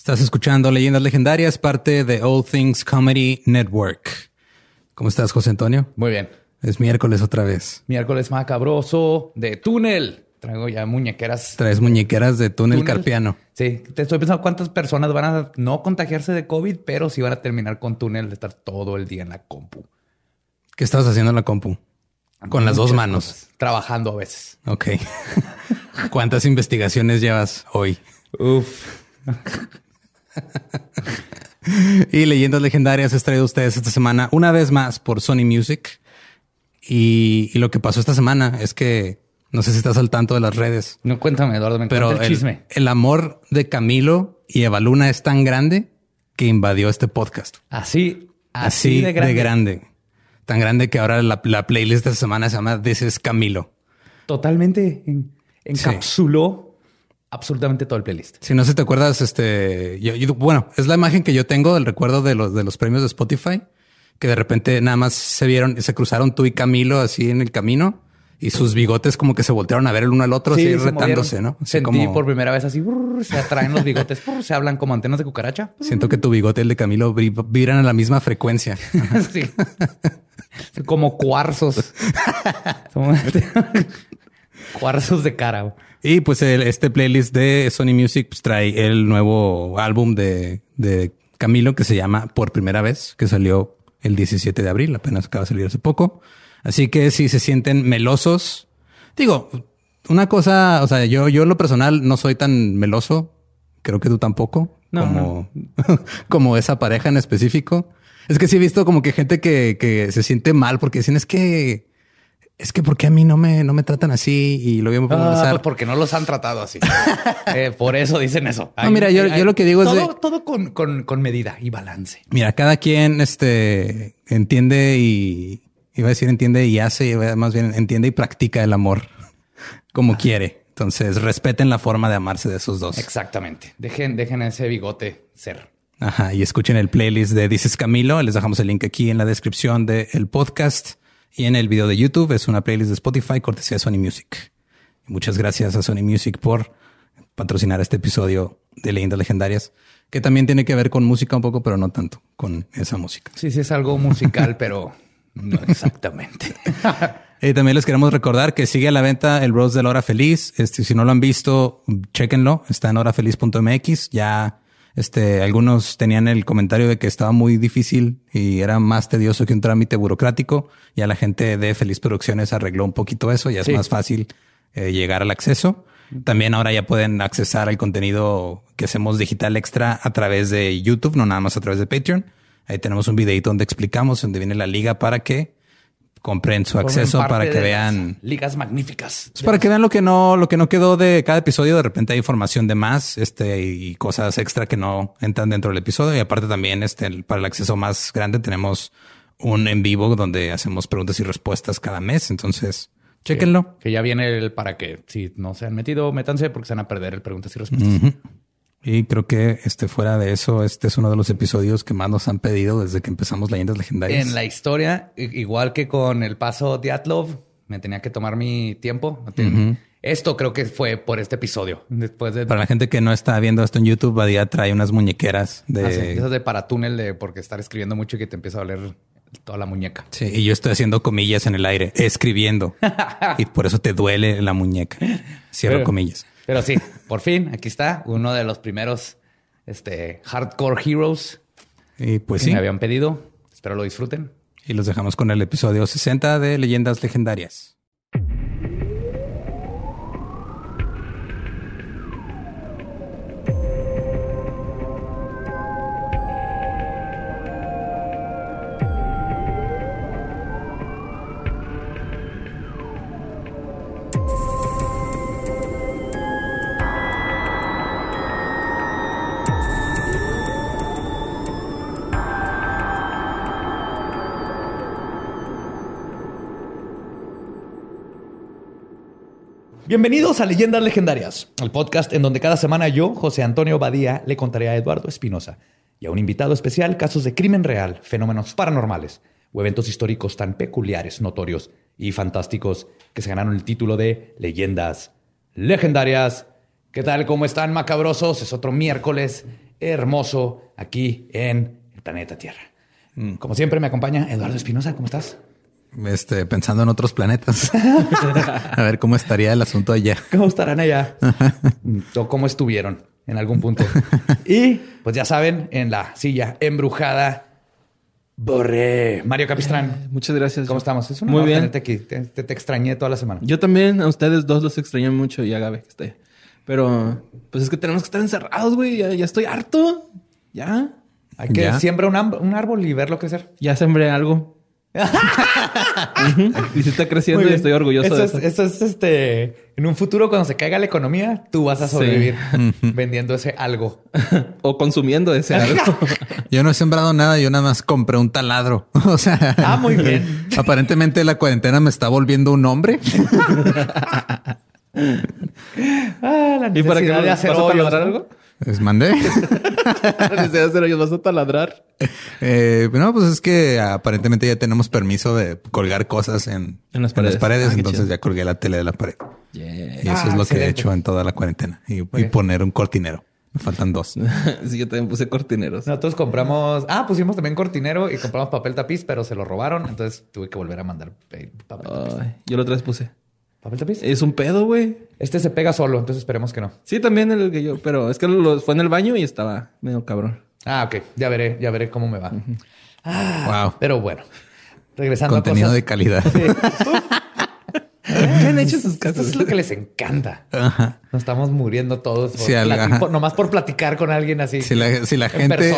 Estás escuchando Leyendas Legendarias, parte de All Things Comedy Network. ¿Cómo estás, José Antonio? Muy bien. Es miércoles otra vez. Miércoles macabroso de túnel. Traigo ya muñequeras. Traes muñequeras de túnel, carpiano. Sí, te estoy pensando cuántas personas van a no contagiarse de COVID, pero sí van a terminar con túnel de estar todo el día en la compu. ¿Qué estabas haciendo en la compu? Con las dos manos. Trabajando a veces. Ok. ¿Cuántas investigaciones llevas hoy? Uf. y leyendas legendarias he traído a ustedes esta semana una vez más por Sony Music. Y, lo que pasó esta semana es que no sé si estás al tanto de las redes. No cuéntame, Eduardo, me pero el, chisme. El amor de Camilo y Evaluna es tan grande que invadió este podcast. Así, así, de, grande. Tan grande que ahora la, playlist de esta semana se llama This is Camilo. Totalmente encapsuló absolutamente todo el playlist. Si no sé, te acuerdas, este, yo, bueno, es la imagen que yo tengo del recuerdo de los, de los premios de Spotify, que de repente nada más se vieron, se cruzaron tú y Camilo así en el camino y sus bigotes como que se voltearon a ver el uno al otro, así retándose, ¿no? Sentí por primera vez así, se atraen los bigotes, se hablan como antenas de cucaracha. Siento que tu bigote y el de Camilo vibran a la misma frecuencia. sí. como cuarzos. cuarzos de cara. Y pues este playlist de Sony Music pues, trae el nuevo álbum de, de Camilo que se llama Por Primera Vez, que salió el 17 de abril, apenas acaba de salir hace poco. Así que si se sienten melosos, digo, una cosa, o sea, yo, yo en lo personal no soy tan meloso, creo que tú tampoco, como, como esa pareja en específico. Es que sí he visto como que gente que, que se siente mal porque dicen es que es que porque a mí no me, no me tratan así y lo voy a ah, pues porque no los han tratado así. Eh, por eso dicen eso. no, mira, yo, yo, lo que digo es de, todo con, con, con, medida y balance. Mira, cada quien este, entiende y iba a decir entiende y hace, más bien entiende y practica el amor como quiere. Entonces respeten la forma de amarse de esos dos. Exactamente. Dejen, dejen ese bigote ser. Ajá. Y escuchen el playlist de Dices Camilo. Les dejamos el link aquí en la descripción del podcast. Y en el video de YouTube es una playlist de Spotify cortesía de Sony Music. muchas gracias a Sony Music por patrocinar este episodio de Leyendas Legendarias, que también tiene que ver con música un poco, pero no tanto con esa música. Sí, sí, es algo musical, pero no exactamente. y también les queremos recordar que sigue a la venta el Rose de la Hora Feliz. Este, si no lo han visto, chéquenlo. Está en horafeliz.mx. Ya este, algunos tenían el comentario de que estaba muy difícil y era más tedioso que un trámite burocrático. Ya la gente de Feliz Producciones arregló un poquito eso. Ya es más fácil eh, llegar al acceso. También ahora ya pueden accesar al contenido que hacemos digital extra a través de YouTube, no nada más a través de Patreon. Ahí tenemos un videito donde explicamos dónde viene la liga para que compren su acceso para que vean ligas magníficas. para que vean lo que no, lo que no quedó de cada episodio. De repente hay información de más, este, y cosas extra que no entran dentro del episodio. Y aparte también, este, para el acceso más grande tenemos un en vivo donde hacemos preguntas y respuestas cada mes. Entonces, chéquenlo. Que, ya viene el para que si no se han metido, métanse porque se van a perder el preguntas y respuestas. Y creo que este fuera de eso, este es uno de los episodios que más nos han pedido desde que empezamos Leyendas Legendarias. En la historia, igual que con el paso de Atlov, me tenía que tomar mi tiempo. Esto creo que fue por este episodio. Después de... Para la gente que no está viendo esto en YouTube, Badía trae unas muñequeras de... Ah, esas de paratúnel de porque estar escribiendo mucho y que te empieza a doler toda la muñeca. Sí, y yo estoy haciendo comillas en el aire, escribiendo. y por eso te duele la muñeca. Cierro comillas. Pero sí, por fin, aquí está uno de los primeros este, hardcore heroes y pues que sí. me habían pedido. Espero lo disfruten. Y los dejamos con el episodio 60 de Leyendas Legendarias. Bienvenidos a Leyendas Legendarias, el podcast en donde cada semana yo, José Antonio Badía, le contaré a Eduardo Espinosa y a un invitado especial casos de crimen real, fenómenos paranormales o eventos históricos tan peculiares, notorios y fantásticos que se ganaron el título de Leyendas Legendarias. ¿Qué tal? ¿Cómo están, macabrosos? Es otro miércoles hermoso aquí en el planeta Tierra. Mm. Como siempre me acompaña Eduardo Espinosa. ¿Cómo estás? Este, pensando en otros planetas. a ver cómo estaría el asunto allá. ¿Cómo estarán allá? o cómo estuvieron en algún punto. y pues ya saben, en la silla embrujada Borré. Mario Capistrán. Eh, muchas gracias. ¿Cómo estamos? Es Muy bien. Te, te, extrañé toda la semana. Yo también, a ustedes dos los extrañé mucho y a Gabe que esté. Pero, pues es que tenemos que estar encerrados, güey. Ya, estoy harto. Ya. Hay que siembrar un, un, árbol y verlo crecer. Ya sembré algo. y se está creciendo y estoy orgulloso de eso. Eso es este. En un futuro, cuando se caiga la economía, tú vas a sobrevivir vendiendo ese algo o consumiendo ese algo. yo no he sembrado nada, yo nada más compré un taladro. o sea, ah, muy bien. Aparentemente la cuarentena me está volviendo un hombre. ah, la ¿Y para que de hacer algo? ¿Les mandé? Desde hacer ellos vas a taladrar. Eh, no, pues es que aparentemente ya tenemos permiso de colgar cosas en, las paredes. Ah, entonces ya colgué la tele de la pared. Y eso es lo que he hecho en toda la cuarentena. Y, poner un cortinero. Me faltan dos. sí, yo también puse cortineros. Nosotros compramos. Ah, pusimos también cortinero y compramos papel tapiz, pero se lo robaron. Entonces tuve que volver a mandar papel tapiz. yo lo otra vez puse. ¿Papel tapiz? Es un pedo, güey. Este se pega solo, entonces esperemos que no. Sí, también el que yo, pero es que lo, fue en el baño y estaba medio cabrón. Ah, ok. Ya veré, ya veré cómo me va. ah, wow. Pero bueno, regresando Contenido a de calidad. ¿Qué han hecho sus casas? es lo que les encanta. Nos estamos muriendo todos. Por nomás por platicar con alguien así. Si la, si la gente,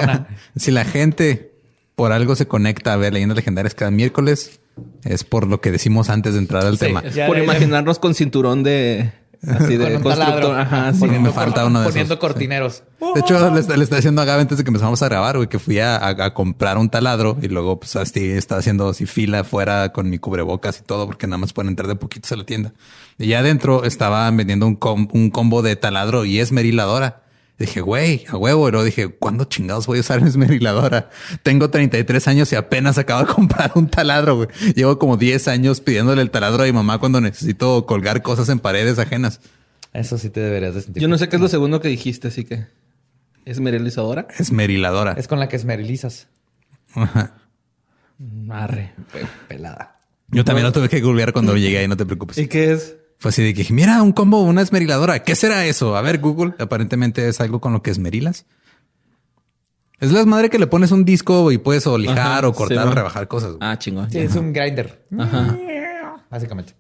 si la gente por algo se conecta a ver leyendas legendarias cada miércoles, es por lo que decimos antes de entrar al tema. por imaginarnos con cinturón de así de constructor. Ajá, sí, me falta uno de Poniendo cortineros. De hecho, le, le estaba diciendo a Gabe antes de que empezamos a grabar, güey, que fui a, comprar un taladro y luego pues así estaba haciendo así fila afuera con mi cubrebocas y todo porque nada más pueden entrar de poquitos a la tienda. Y ya adentro estaban vendiendo un, un combo de taladro y esmeriladora. Dije, güey, a huevo. Luego dije, ¿cuándo chingados voy a usar mi esmeriladora? Tengo 33 años y apenas acabo de comprar un taladro, güey. Llevo como 10 años pidiéndole el taladro a mi mamá cuando necesito colgar cosas en paredes ajenas. Eso sí te deberías de sentir. Yo no sé qué es lo segundo que dijiste, así que... ¿Esmerilizadora? Esmeriladora. Es con la que esmerilizas. Ajá. Arre. Pelada. Yo también lo tuve que googlear cuando llegué ahí, no te preocupes. ¿Y qué es? Fue así de que, mira, un combo, una esmeriladora. ¿Qué será eso? A ver, Google. Aparentemente es algo con lo que esmerilas. Es la madre que le pones un disco y puedes o lijar o cortar o rebajar cosas. Ah, chingón. Sí, es un grinder. Ajá. Básicamente.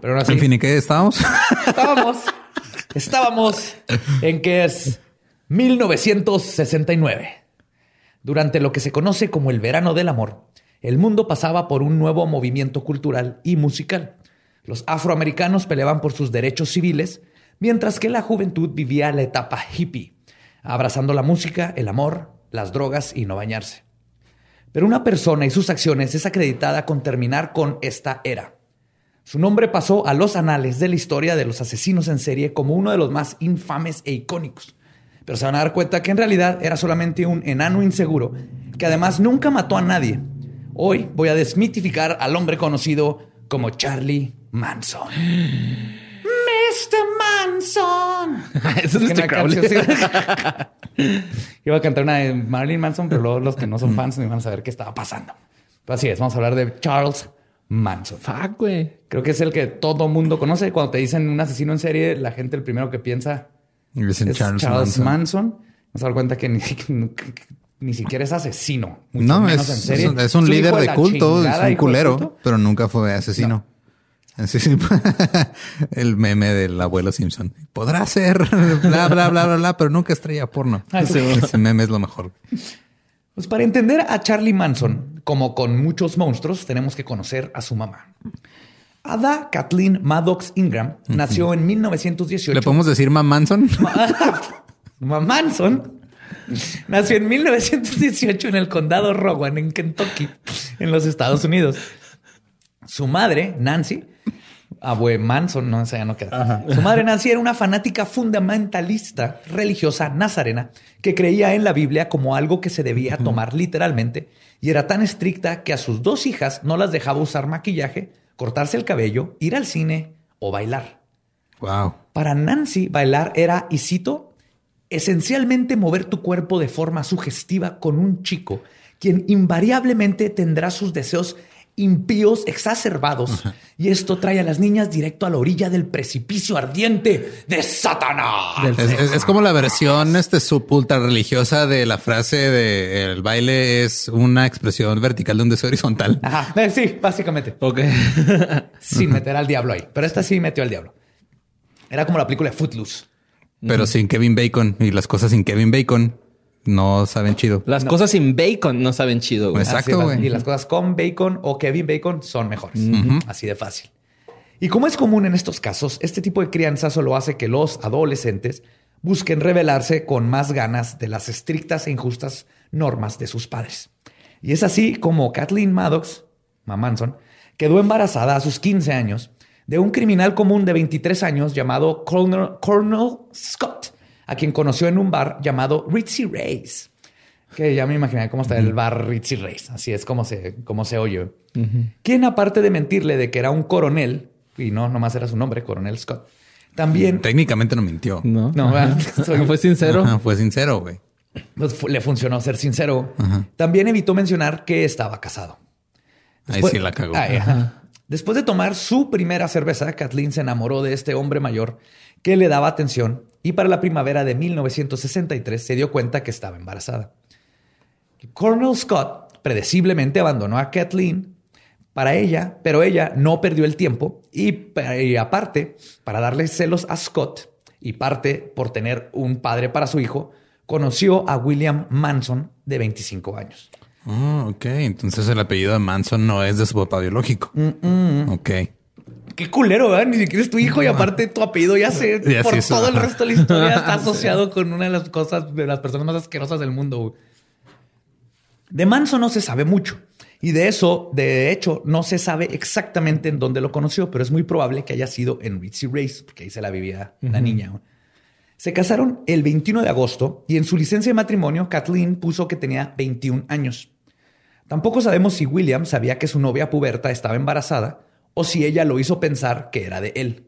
Pero ahora sí. En fin, ¿y qué estábamos? Estábamos. estábamos en que es 1969. Durante lo que se conoce como el verano del amor, el mundo pasaba por un nuevo movimiento cultural y musical. Los afroamericanos peleaban por sus derechos civiles, mientras que la juventud vivía la etapa hippie, abrazando la música, el amor, las drogas y no bañarse. Pero una persona y sus acciones es acreditada con terminar con esta era. Su nombre pasó a los anales de la historia de los asesinos en serie como uno de los más infames e icónicos. Pero se van a dar cuenta que en realidad era solamente un enano inseguro que además nunca mató a nadie. Hoy voy a desmitificar al hombre conocido como Charlie Manson. Mr. Manson. Eso es Mr. Crowley. Iba a cantar una de Marilyn Manson, pero luego los que no son fans no iban a saber qué estaba pasando. así es, vamos a hablar de Charles Manson. Fuck, güey. Creo que es el que todo mundo conoce. Cuando te dicen un asesino en serie, la gente el primero que piensa es Charles, Manson. Nos dar cuenta que ni, ni, siquiera es asesino. No, es, en serie. es, un líder de culto, es un culero, pero nunca fue asesino. el meme del abuelo Simpson. Podrá ser, bla, bla, bla, bla, bla, pero nunca estrella porno. Ah, Ese meme es lo mejor. Pues para entender a Charlie Manson, como con muchos monstruos, tenemos que conocer a su mamá. Ada Kathleen Maddox Ingram nació en 1918. ¿Le podemos decir Mam Manson? Mam Manson nació en 1918 en el condado Rowan, en Kentucky, en los Estados Unidos. Su madre, Nancy, abue Manson, no, sé, ya no queda. Su madre Nancy era una fanática fundamentalista religiosa nazarena que creía en la Biblia como algo que se debía tomar literalmente y era tan estricta que a sus dos hijas no las dejaba usar maquillaje, cortarse el cabello, ir al cine o bailar. Wow. Para Nancy, bailar era, y cito, esencialmente mover tu cuerpo de forma sugestiva con un chico, quien invariablemente tendrá sus deseos impíos exacerbados. Y esto trae a las niñas directo a la orilla del precipicio ardiente de Satanás. Es, como la versión este, ultra religiosa de la frase de el baile es una expresión vertical de un deseo horizontal. Ajá. Eh, sí, básicamente. Ok. Sin meter al diablo ahí. Pero esta sí metió al diablo. Era como la película de Footloose. Pero sin Kevin Bacon y las cosas sin Kevin Bacon no saben chido. Las cosas sin bacon no saben chido. Güey. Exacto. güey. Y las cosas con bacon o Kevin Bacon son mejores. Así de fácil. Y como es común en estos casos, este tipo de crianza solo hace que los adolescentes busquen rebelarse con más ganas de las estrictas e injustas normas de sus padres. Y es así como Kathleen Maddox, Manson, quedó embarazada a sus 15 años de un criminal común de 23 años llamado Colonel, Scott, a quien conoció en un bar llamado Ritzy Race. Que ya me imaginé cómo está el bar Ritzy Race. Así es como se, como se oye. Quien, aparte de mentirle de que era un coronel, y no, nomás era su nombre, Coronel Scott, también. Técnicamente no mintió. No, no, fue sincero. fue sincero, güey. Pues le funcionó ser sincero. También evitó mencionar que estaba casado. Ahí sí la cagó. Después de tomar su primera cerveza, Kathleen se enamoró de este hombre mayor que le daba atención y para la primavera de 1963 se dio cuenta que estaba embarazada. Colonel Scott predeciblemente abandonó a Kathleen para ella, pero ella no perdió el tiempo y, y, aparte, para darle celos a Scott y parte por tener un padre para su hijo, conoció a William Manson de 25 años. Ah, ok. Entonces el apellido de Manson no es de su papá biológico. Ok. Qué culero, ¿verdad? Ni siquiera es tu hijo y aparte tu apellido ya se por todo el resto de la historia está asociado con una de las cosas de las personas más asquerosas del mundo. De Manson no se sabe mucho. Y de eso, de hecho, no se sabe exactamente en dónde lo conoció, pero es muy probable que haya sido en Ritzy Race, porque ahí se la vivía la niña. Se casaron el 21 de agosto y en su licencia de matrimonio Kathleen puso que tenía 21 años. Tampoco sabemos si William sabía que su novia puberta estaba embarazada o si ella lo hizo pensar que era de él.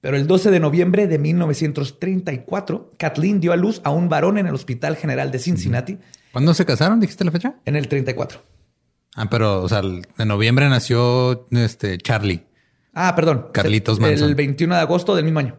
Pero el 12 de noviembre de 1934, Kathleen dio a luz a un varón en el Hospital General de Cincinnati. ¿Cuándo se casaron? ¿Dijiste la fecha? En el 34. Ah, pero, o sea, en noviembre nació este Charlie. Ah, perdón. Carlitos Manson. El 21 de agosto del mismo año.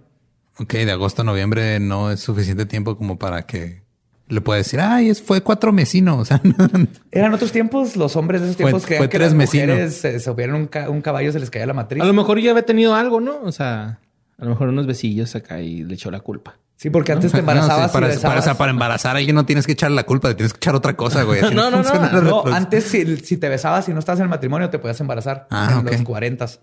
Ok, de agosto a noviembre no es suficiente tiempo como para que le pueda decir, ay, fue cuatro mesinos. O sea, eran otros tiempos, los hombres de esos tiempos que, que las mujeres se, se un, un, caballo, se les caía la matriz. A lo mejor ya había tenido algo, ¿no? O sea, a lo mejor unos besillos acá y le echó la culpa. Sí, porque antes te embarazabas. para, para, para, embarazar a alguien no tienes que echar la culpa, tienes que echar otra cosa, güey. no, no, no, no, Antes, si, si, te besabas y no estás en el matrimonio, te podías embarazar ah, en los cuarentas.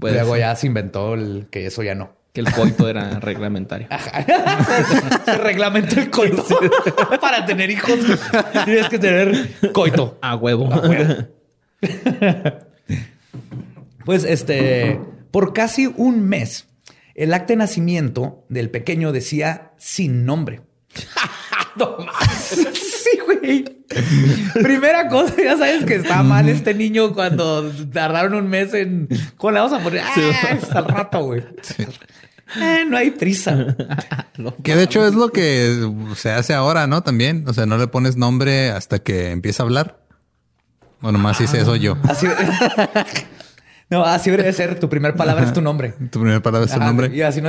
Luego ya se inventó el que eso ya no que el coito era reglamentario. Se reglamentó el coito. Para tener hijos tienes que tener coito. A huevo. pues este, por casi un mes, el acta de nacimiento del pequeño decía sin nombre. no Sí, güey. Primera cosa, ya sabes que está mal este niño cuando tardaron un mes en. ¿Cómo le vamos a poner? Ah, al rato, güey. Eh, no hay prisa. que de hecho es lo que se hace ahora, ¿no? También. O sea, no le pones nombre hasta que empieza a hablar. Bueno, más hice eso yo. Así, no, así debe ser. Tu primera palabra es tu nombre. Tu primera palabra es tu nombre. Y así no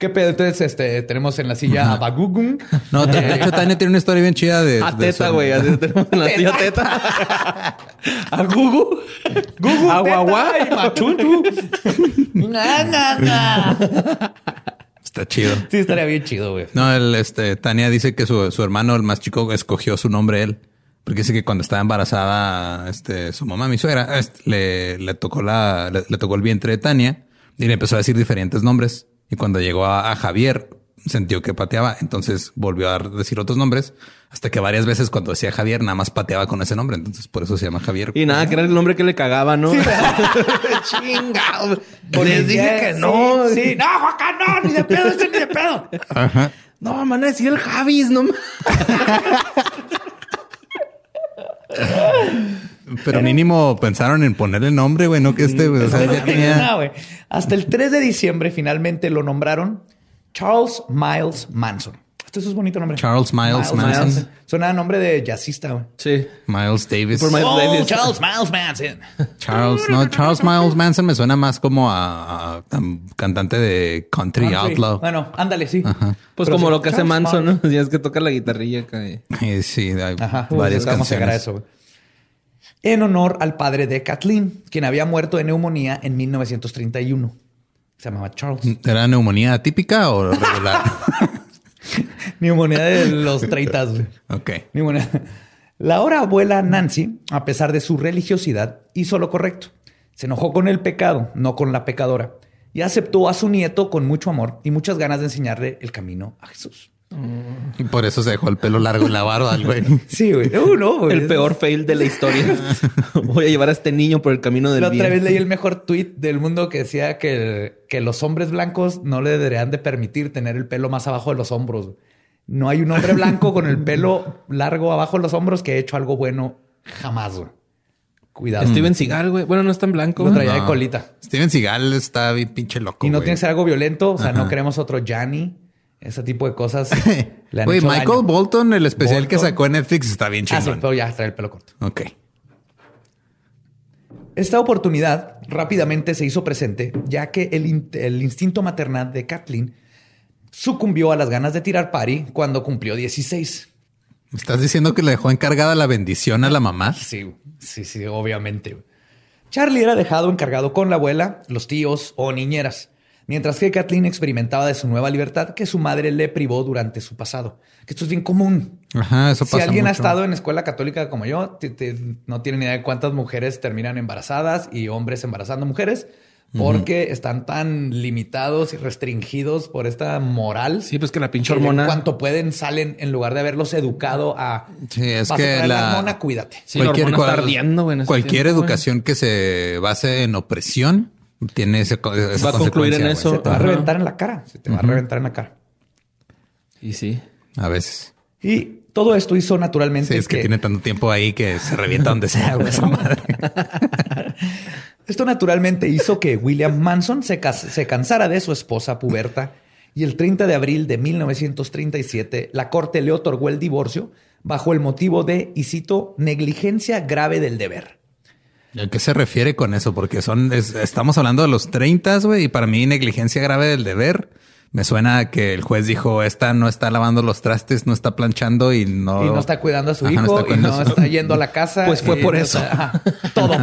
¿Qué pedo? Entonces, este, tenemos en la silla a Bagugun. No, de hecho, Tania tiene una historia bien chida de. A Teta, güey. tenemos en la silla Teta. a Gugu. Gugu. A Guagua y Machutu. Está chido. Sí, estaría bien chido, güey. No, el, este, Tania dice que su, su hermano, el más chico, escogió su nombre él. Porque dice que cuando estaba embarazada, este, su mamá, mi suegra, este, le, le tocó la, le, le tocó el vientre de Tania y le empezó a decir diferentes nombres. Y cuando llegó a, Javier, sintió que pateaba, entonces volvió a decir otros nombres, hasta que varias veces cuando decía Javier, nada más pateaba con ese nombre, entonces por eso se llama Javier. Y nada, que era el nombre que le cagaba, ¿no? Sí, Chingado. Les dije que no. Sí, no, Juaca, no, ni de pedo, este ni de pedo. Ajá. No, man, a decir el Javis, no. Pero mínimo pensaron en ponerle nombre, güey, no que este, güey. O sea, ya tenía... Hasta el 3 de diciembre finalmente lo nombraron Charles Miles Manson. Este es un bonito nombre. Charles Miles Manson. Suena a nombre de jazzista. güey. Sí. Miles Davis. Por Miles Oh, Davis. Charles Miles Manson. Charles, no, Charles Miles Manson me suena más como a, a- a cantante de country, Country. outlaw. Bueno, ándale, sí. Pues Pero como sí, lo que hace Manson, Miles. ¿no? Ya es que toca la guitarrilla acá. y- Sí, hay Ajá. varias Vamos a llegar a canciones. eso. güey. En honor al padre de Kathleen, quien había muerto de neumonía en 1931. Se llamaba Charles. ¿Era neumonía típica o regular? neumonía de los 30. güey. ok. Neumonía. La ahora abuela Nancy, a pesar de su religiosidad, hizo lo correcto. Se enojó con el pecado, no con la pecadora, y aceptó a su nieto con mucho amor y muchas ganas de enseñarle el camino a Jesús. Y por eso se dejó el pelo largo y la barba, güey. Sí, güey. Uh, no, güey. El peor fail de la historia. Voy a llevar a este niño por el camino del La otra bien. vez leí el mejor tweet del mundo que decía que, que los hombres blancos no le deberían de permitir tener el pelo más abajo de los hombros. No hay un hombre blanco con el pelo largo abajo de los hombros que ha hecho algo bueno jamás. güey. Cuidado. Steven Seagal, güey. Bueno, no es tan blanco. Lo traía de colita. Steven Seagal está bien pinche loco. Y no güey. tiene que ser algo violento. O sea, no queremos otro Gianni. Ese tipo de cosas. le han hecho Michael daño. Bolton, el especial que sacó en Netflix, está bien Ah, sí, pero ya trae el pelo corto. Ok. Esta oportunidad rápidamente se hizo presente, ya que el, in- el instinto maternal de Kathleen sucumbió a las ganas de tirar pari cuando cumplió 16. ¿Me estás diciendo que le dejó encargada la bendición a la mamá? Sí, sí, sí, obviamente. Charlie era dejado encargado con la abuela, los tíos o niñeras, mientras que Kathleen experimentaba de su nueva libertad que su madre le privó durante su pasado. Que esto es bien común. Ajá, eso si pasa alguien ha mucho. estado en escuela católica como yo, te- te- no tiene ni idea de cuántas mujeres terminan embarazadas y hombres embarazando mujeres porque están tan limitados y restringidos por esta moral. Sí, pues que la pinche hormona. En cuanto pueden, salen en lugar de haberlos educado a. Sí, es "Vas a que traer la- hormona, cuídate. Sí, la hormona está ardiendo, en cualquier tiempo, educación que se base en opresión tiene ese, esa Va a concluir en eso. Se te va a reventar en la cara. Se te va a reventar en la cara. Y sí. A veces. Y todo esto hizo naturalmente Sí, es que, tiene tanto tiempo ahí que se revienta donde sea, güey, esa madre. Esto naturalmente hizo que William Manson se, cas- se cansara de su esposa puberta y el 30 de abril de 1937 la corte le otorgó el divorcio bajo el motivo de, y cito, negligencia grave del deber. ¿Y ¿A qué se refiere con eso? Porque son, es- estamos hablando de los 30, güey, y para mí negligencia grave del deber. Me suena a que el juez dijo, esta no está lavando los trastes, no está planchando y no... Y no está cuidando a su Ajá, no hijo está y no su- está yendo a la casa. Pues fue y por no eso. está- todo.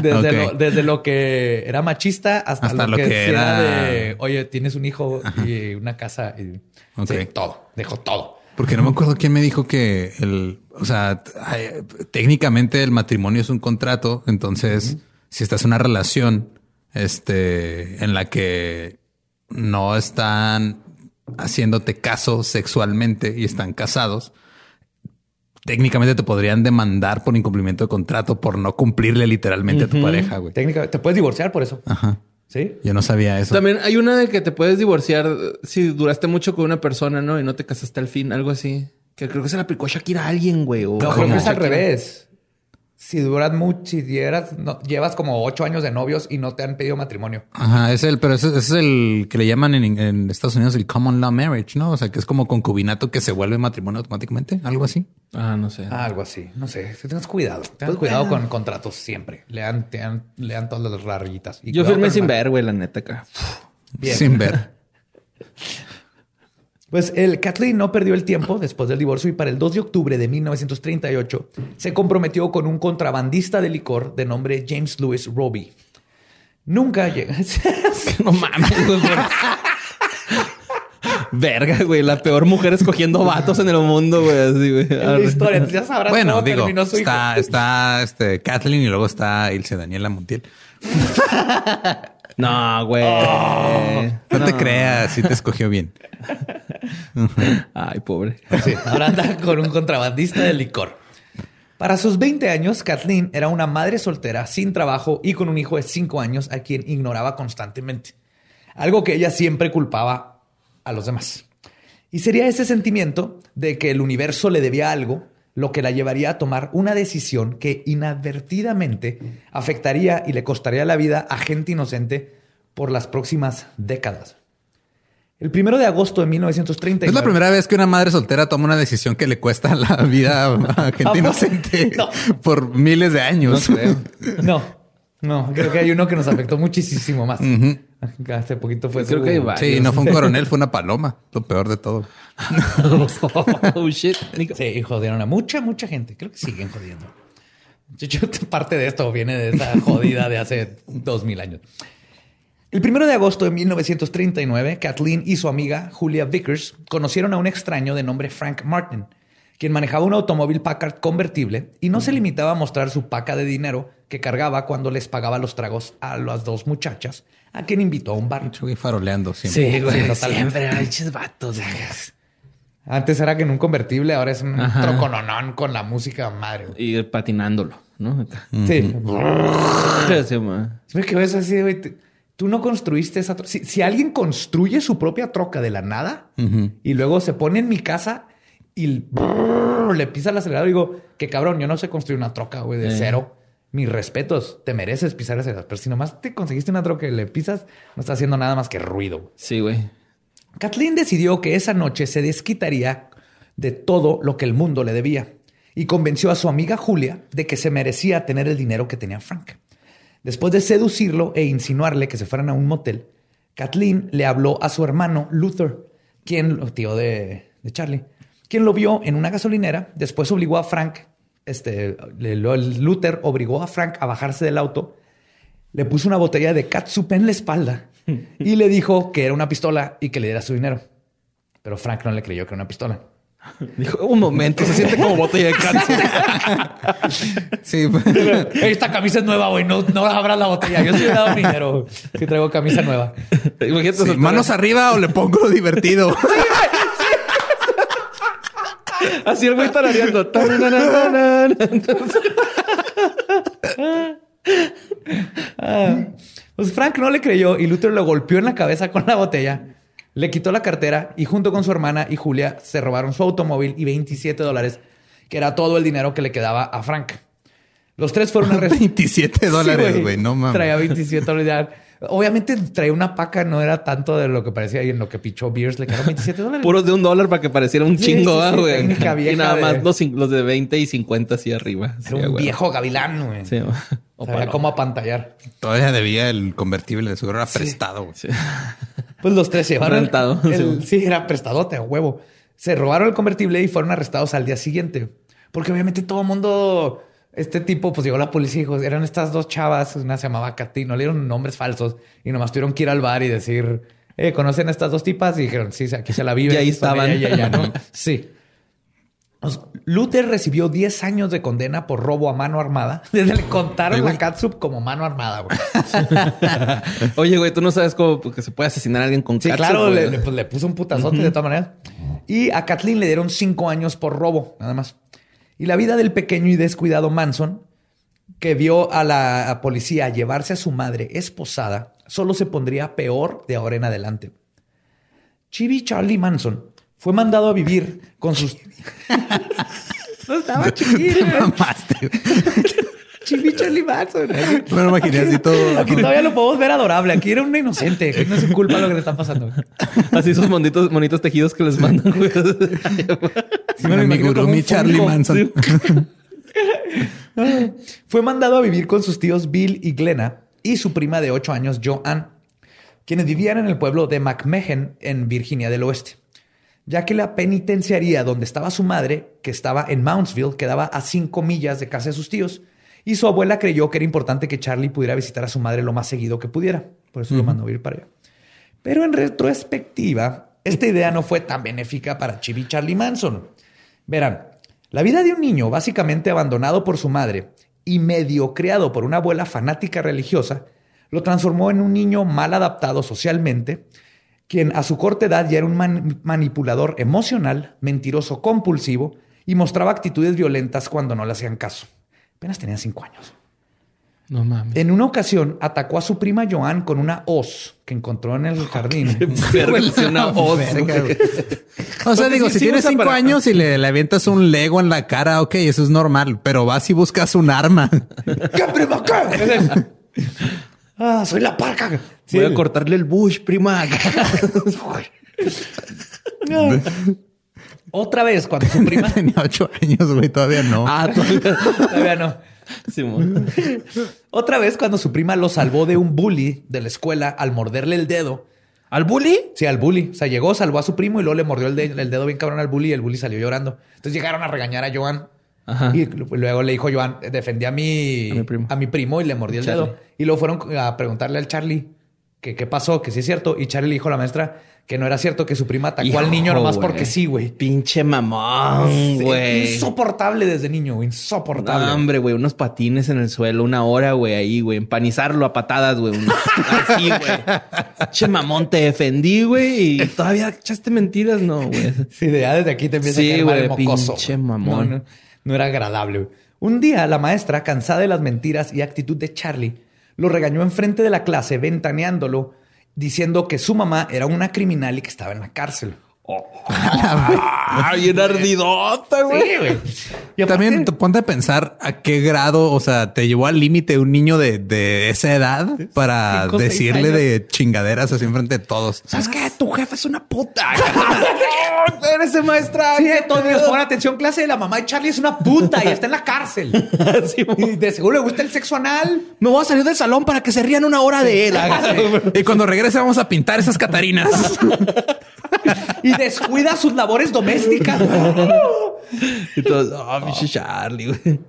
Desde, lo, desde lo que era machista hasta, Hasta lo, lo que, que era de, oye, tienes un hijo y una casa. Y, Ok. sí, todo. Dejó todo. Porque no me acuerdo quién me dijo que el, o sea, técnicamente el matrimonio es un contrato. Entonces, si estás en una relación, este, en la que no están haciéndote caso sexualmente y están casados, técnicamente te podrían demandar por incumplimiento de contrato por no cumplirle literalmente a tu pareja, güey. Técnicamente, te puedes divorciar por eso. Ajá. Sí. Yo no sabía eso. También hay una de que te puedes divorciar si duraste mucho con una persona, ¿no? Y no te casaste al fin, algo así. Que creo que se la aplicó Shakira a alguien, güey. o- No, creo que es al revés. Si duras mucho, si dieras, no, llevas como ocho años de novios y no te han pedido matrimonio. Ajá, es el, pero ese, ese es el que le llaman en, en Estados Unidos el common law marriage, ¿no? O sea, que es como concubinato que se vuelve matrimonio automáticamente, algo así. Ah, no sé. Ah, algo así. No sé. Tengas cuidado. Tengas cuidado con contratos siempre. Lean, lean, lean todas las rayitas. Y Yo firmé sin ver, güey, la neta acá. Bien. Sin ver. Pues el Kathleen no perdió el tiempo después del divorcio y para el 2 de octubre de 1938 se comprometió con un contrabandista de licor de nombre James Lewis Roby. Nunca llega. No mames, güey. Verga, güey. La peor mujer escogiendo vatos en el mundo, güey. Así, güey. En la historia, ya sabrás Bueno, cómo digo, terminó su hijo. está, está este Kathleen y luego está Ilse Daniela Montiel. No, güey. No, te creas, sí te escogió bien. Ay, pobre. Sí, ahora anda con un contrabandista de licor. Para sus 20 años, Kathleen era una madre soltera, sin trabajo y con un hijo de 5 años a quien ignoraba constantemente. Algo que ella siempre culpaba a los demás. Y sería ese sentimiento de que el universo le debía algo lo que la llevaría a tomar una decisión que inadvertidamente afectaría y le costaría la vida a gente inocente por las próximas décadas. El primero de agosto de 1930. Es la primera vez que una madre soltera toma una decisión que le cuesta la vida a gente inocente por miles de años. No, no, creo que hay uno que nos afectó muchísimo más. Hace poquito fue. Creo que Sí, no fue un coronel, fue una paloma. Lo peor de todo. oh shit. Sí, jodieron a mucha, mucha gente. Creo que siguen jodiendo. parte de esto viene de esa jodida de hace dos mil años. El primero de agosto de 1939, Kathleen y su amiga Julia Vickers conocieron a un extraño de nombre Frank Martin, quien manejaba un automóvil Packard convertible y no se limitaba a mostrar su paca de dinero que cargaba cuando les pagaba los tragos a las dos muchachas, a quien invitó a un bar. Y faroleando siempre. Sí, güey, siempre. vatos. Antes era que en un convertible, ahora es un trocononón con la música madre. Y patinándolo, ¿no? Sí. Siempre que ves así, güey Tú no construiste esa troca. Si, alguien construye su propia troca de la nada y luego se pone en mi casa y le pisa el acelerador, digo, que cabrón, yo no sé construir una troca, güey, de cero. Mis respetos, te mereces pisar ese Pero si nomás te conseguiste una troca y le pisas, no está haciendo nada más que ruido. Sí, güey. Kathleen decidió que esa noche se desquitaría de todo lo que el mundo le debía y convenció a su amiga Julia de que se merecía tener el dinero que tenía Frank. Después de seducirlo e insinuarle que se fueran a un motel, Kathleen le habló a su hermano Luther, quien, tío de, Charlie, quien lo vio en una gasolinera. Después obligó a Frank, este, Luther obligó a Frank a bajarse del auto, le puso una botella de catsup en la espalda y le dijo que era una pistola y que le diera su dinero. Pero Frank no le creyó que era una pistola. Dijo, un momento, se siente como botella de cáncer. sí. Esta camisa es nueva, güey. No, no abras la botella. Yo sí he dado dinero. Si traigo camisa nueva. ¿Manos arriba o le pongo lo divertido? Así el güey tarareando. Ah. Pues Frank no le creyó y Luther lo golpeó en la cabeza con la botella le quitó la cartera y junto con su hermana y Julia se robaron su automóvil y 27 dólares, que era todo el dinero que le quedaba a Frank. Los tres fueron arrestados. 27 dólares, güey, no mames. Traía 27 dólares. Obviamente traía una paca, no era tanto de lo que parecía y en lo que pichó Beers le quedaron 27 dólares. Puros de un dólar para que pareciera un chingo, güey. y nada más los, de 20 y 50 así arriba. Era un viejo gavilán, güey. Sí, o Sabía cómo apantallar. Todavía debía el convertible de seguro era prestado, güey. Pues los tres se llevaron. sí. era prestadote a huevo. Se robaron el convertible y fueron arrestados al día siguiente. Porque obviamente todo el mundo, este tipo, pues llegó la policía y dijo, eran estas dos chavas, una se llamaba Katy, no le dieron nombres falsos y nomás tuvieron que ir al bar y decir, eh, ¿conocen a estas dos tipas? Y dijeron, sí, aquí se la viven. Y ahí estaban. ¿no? sí. Luther recibió 10 años de condena por robo a mano armada. Desde le contaron a Katsup como mano armada, güey. Oye, güey, tú no sabes cómo que se puede asesinar a alguien con sí, claro, le, pues, le, puso un putazote de todas maneras. Y a Kathleen le dieron 5 años por robo, nada más. Y la vida del pequeño y descuidado Manson, que vio a la policía llevarse a su madre esposada, solo se pondría peor de ahora en adelante. Chibi Charlie Manson fue mandado a vivir con sus. no estaba chiquito. Chibi Charlie Manson. Me lo imaginé así todo. Aquí todavía lo podemos ver adorable. Aquí era un inocente. Aquí no es su culpa lo que le está pasando. Así esos monitos, monitos tejidos que les mandan. sí, me mi mi Charlie Manson. Fue mandado a vivir con sus tíos Bill y Glenna y su prima de 8 años, Joanne, quienes vivían en el pueblo de McMehen en Virginia del Oeste ya que la penitenciaría donde estaba su madre, que estaba en Mountsville, quedaba a cinco millas de casa de sus tíos, y su abuela creyó que era importante que Charlie pudiera visitar a su madre lo más seguido que pudiera. Por eso lo mandó a ir para allá. Pero en retrospectiva, esta idea no fue tan benéfica para Chibi Charlie Manson. Verán, la vida de un niño básicamente abandonado por su madre y medio creado por una abuela fanática religiosa lo transformó en un niño mal adaptado socialmente, quien a su corta edad ya era un manipulador emocional, mentiroso compulsivo y mostraba actitudes violentas cuando no le hacían caso. Apenas tenía cinco años. No mames. En una ocasión atacó a su prima Joan con una hoz que encontró en el jardín. una hoz. o sea, digo, si tienes cinco años y le, le, avientas un Lego en la cara, ok, eso es normal. Pero vas y buscas un arma. ¿Qué prima? ¿Qué? ah, soy la parca. Voy a cortarle el bush, prima. Otra vez, cuando su prima. Tenía ocho años, güey, todavía no. Ah, todavía, todavía no. Simón. Otra vez, cuando su prima lo salvó de un bully de la escuela al morderle el dedo. ¿Al bully? Sí, al bully. O sea, llegó, salvó a su primo y luego le mordió el, de- el dedo bien cabrón al bully y el bully salió llorando. Entonces llegaron a regañar a Joan. Ajá. Y luego le dijo Joan, defendí a mi, A mi primo. a mi primo y le mordió el dedo. Y luego fueron a preguntarle al Charlie que qué pasó, que sí es cierto. Y Charlie le dijo a la maestra que no era cierto, que su prima atacó al niño Hijo, nomás güey. porque sí, güey. Pinche mamón, Sí, güey. Insoportable desde niño, güey. Insoportable. No, hombre, güey, unos patines en el suelo, una hora, güey, ahí, güey, empanizarlo a patadas, güey. Así, güey. Che mamón, te defendí, güey, y todavía echaste mentiras, no, güey. Sí, de ya desde aquí te empieza Sí, a el güey, mocoso. pinche mamón. No, no, no era agradable. güey. Un día, la maestra, cansada de las mentiras y actitud de Charlie, lo regañó enfrente de la clase, ventaneándolo, diciendo que su mamá era una criminal y que estaba en la cárcel. Ah, bien ardidota, güey. Sí, güey. Aparte- También te ponte a pensar a qué grado, o sea, te llevó al límite un niño de, de esa edad para Cinco, decirle de chingaderas así enfrente de todos. ¿Sabes qué? Tu jefe es una puta. eres maestra. Sí, ¿Qué todos niños, pon atención, clase. La mamá de Charlie es una puta y está en la cárcel. Sí, Y de seguro le gusta el sexo anal. Me voy a salir del salón para que se rían una hora de él. Y cuando regrese vamos a pintar esas catarinas. Y descuida sus labores domésticas. Y todos, oh, pinche Charlie, güey.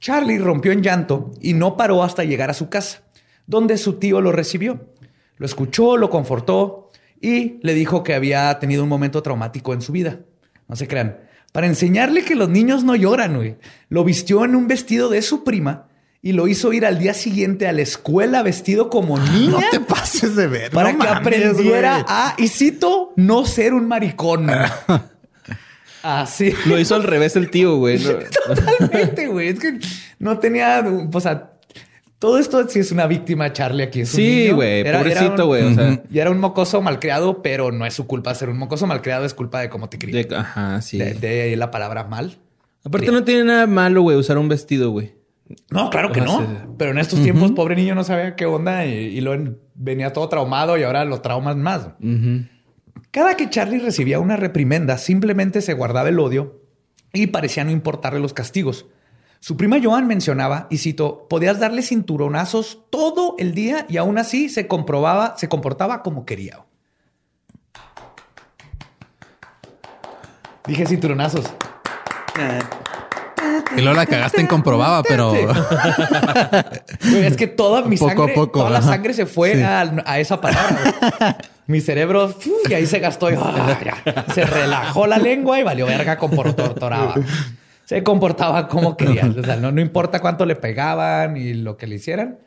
Charlie rompió en llanto y no paró hasta llegar a su casa, donde su tío lo recibió. Lo escuchó, lo confortó y le dijo que había tenido un momento traumático en su vida. No se crean. Para enseñarle que los niños no lloran, güey. Lo vistió en un vestido de su prima y lo hizo ir al día siguiente a la escuela vestido como niña No te pases de ver. para no que mames, aprendiera güey. a, y cito, no ser un maricón. Así. Lo hizo al revés el tío, güey. No- Totalmente, güey. Es que no tenía, o sea, todo esto sí es una víctima, Charlie, aquí. Es un Sí, güey. Pobrecito, güey. O sea, Y era un mocoso malcriado, pero no es su culpa ser un mocoso malcriado, es culpa de cómo te crías. de- ajá, sí. De, de ahí la palabra mal. Aparte, no tiene nada malo, güey, usar un vestido, güey. No, claro que Ajá, no. Pero en estos tiempos, pobre niño no sabía qué onda y, y lo venía todo traumado y ahora lo traumas más. Cada que Charlie recibía una reprimenda, simplemente se guardaba el odio y parecía no importarle los castigos. Su prima Joan mencionaba, y cito, podías darle cinturonazos todo el día y aún así se comprobaba, se comportaba como quería. Dije cinturonazos. Y luego la cagaste en comprobaba, pero es que toda mi Poco a sangre, poco, toda la sangre se fue Sí. a, a esa palabra. Mi cerebro, uf, y ahí se gastó. y, ah, ya. Se relajó la lengua y valió verga comportaba. Se comportaba como quería. O sea, no, no importa cuánto le pegaban y lo que le hicieran,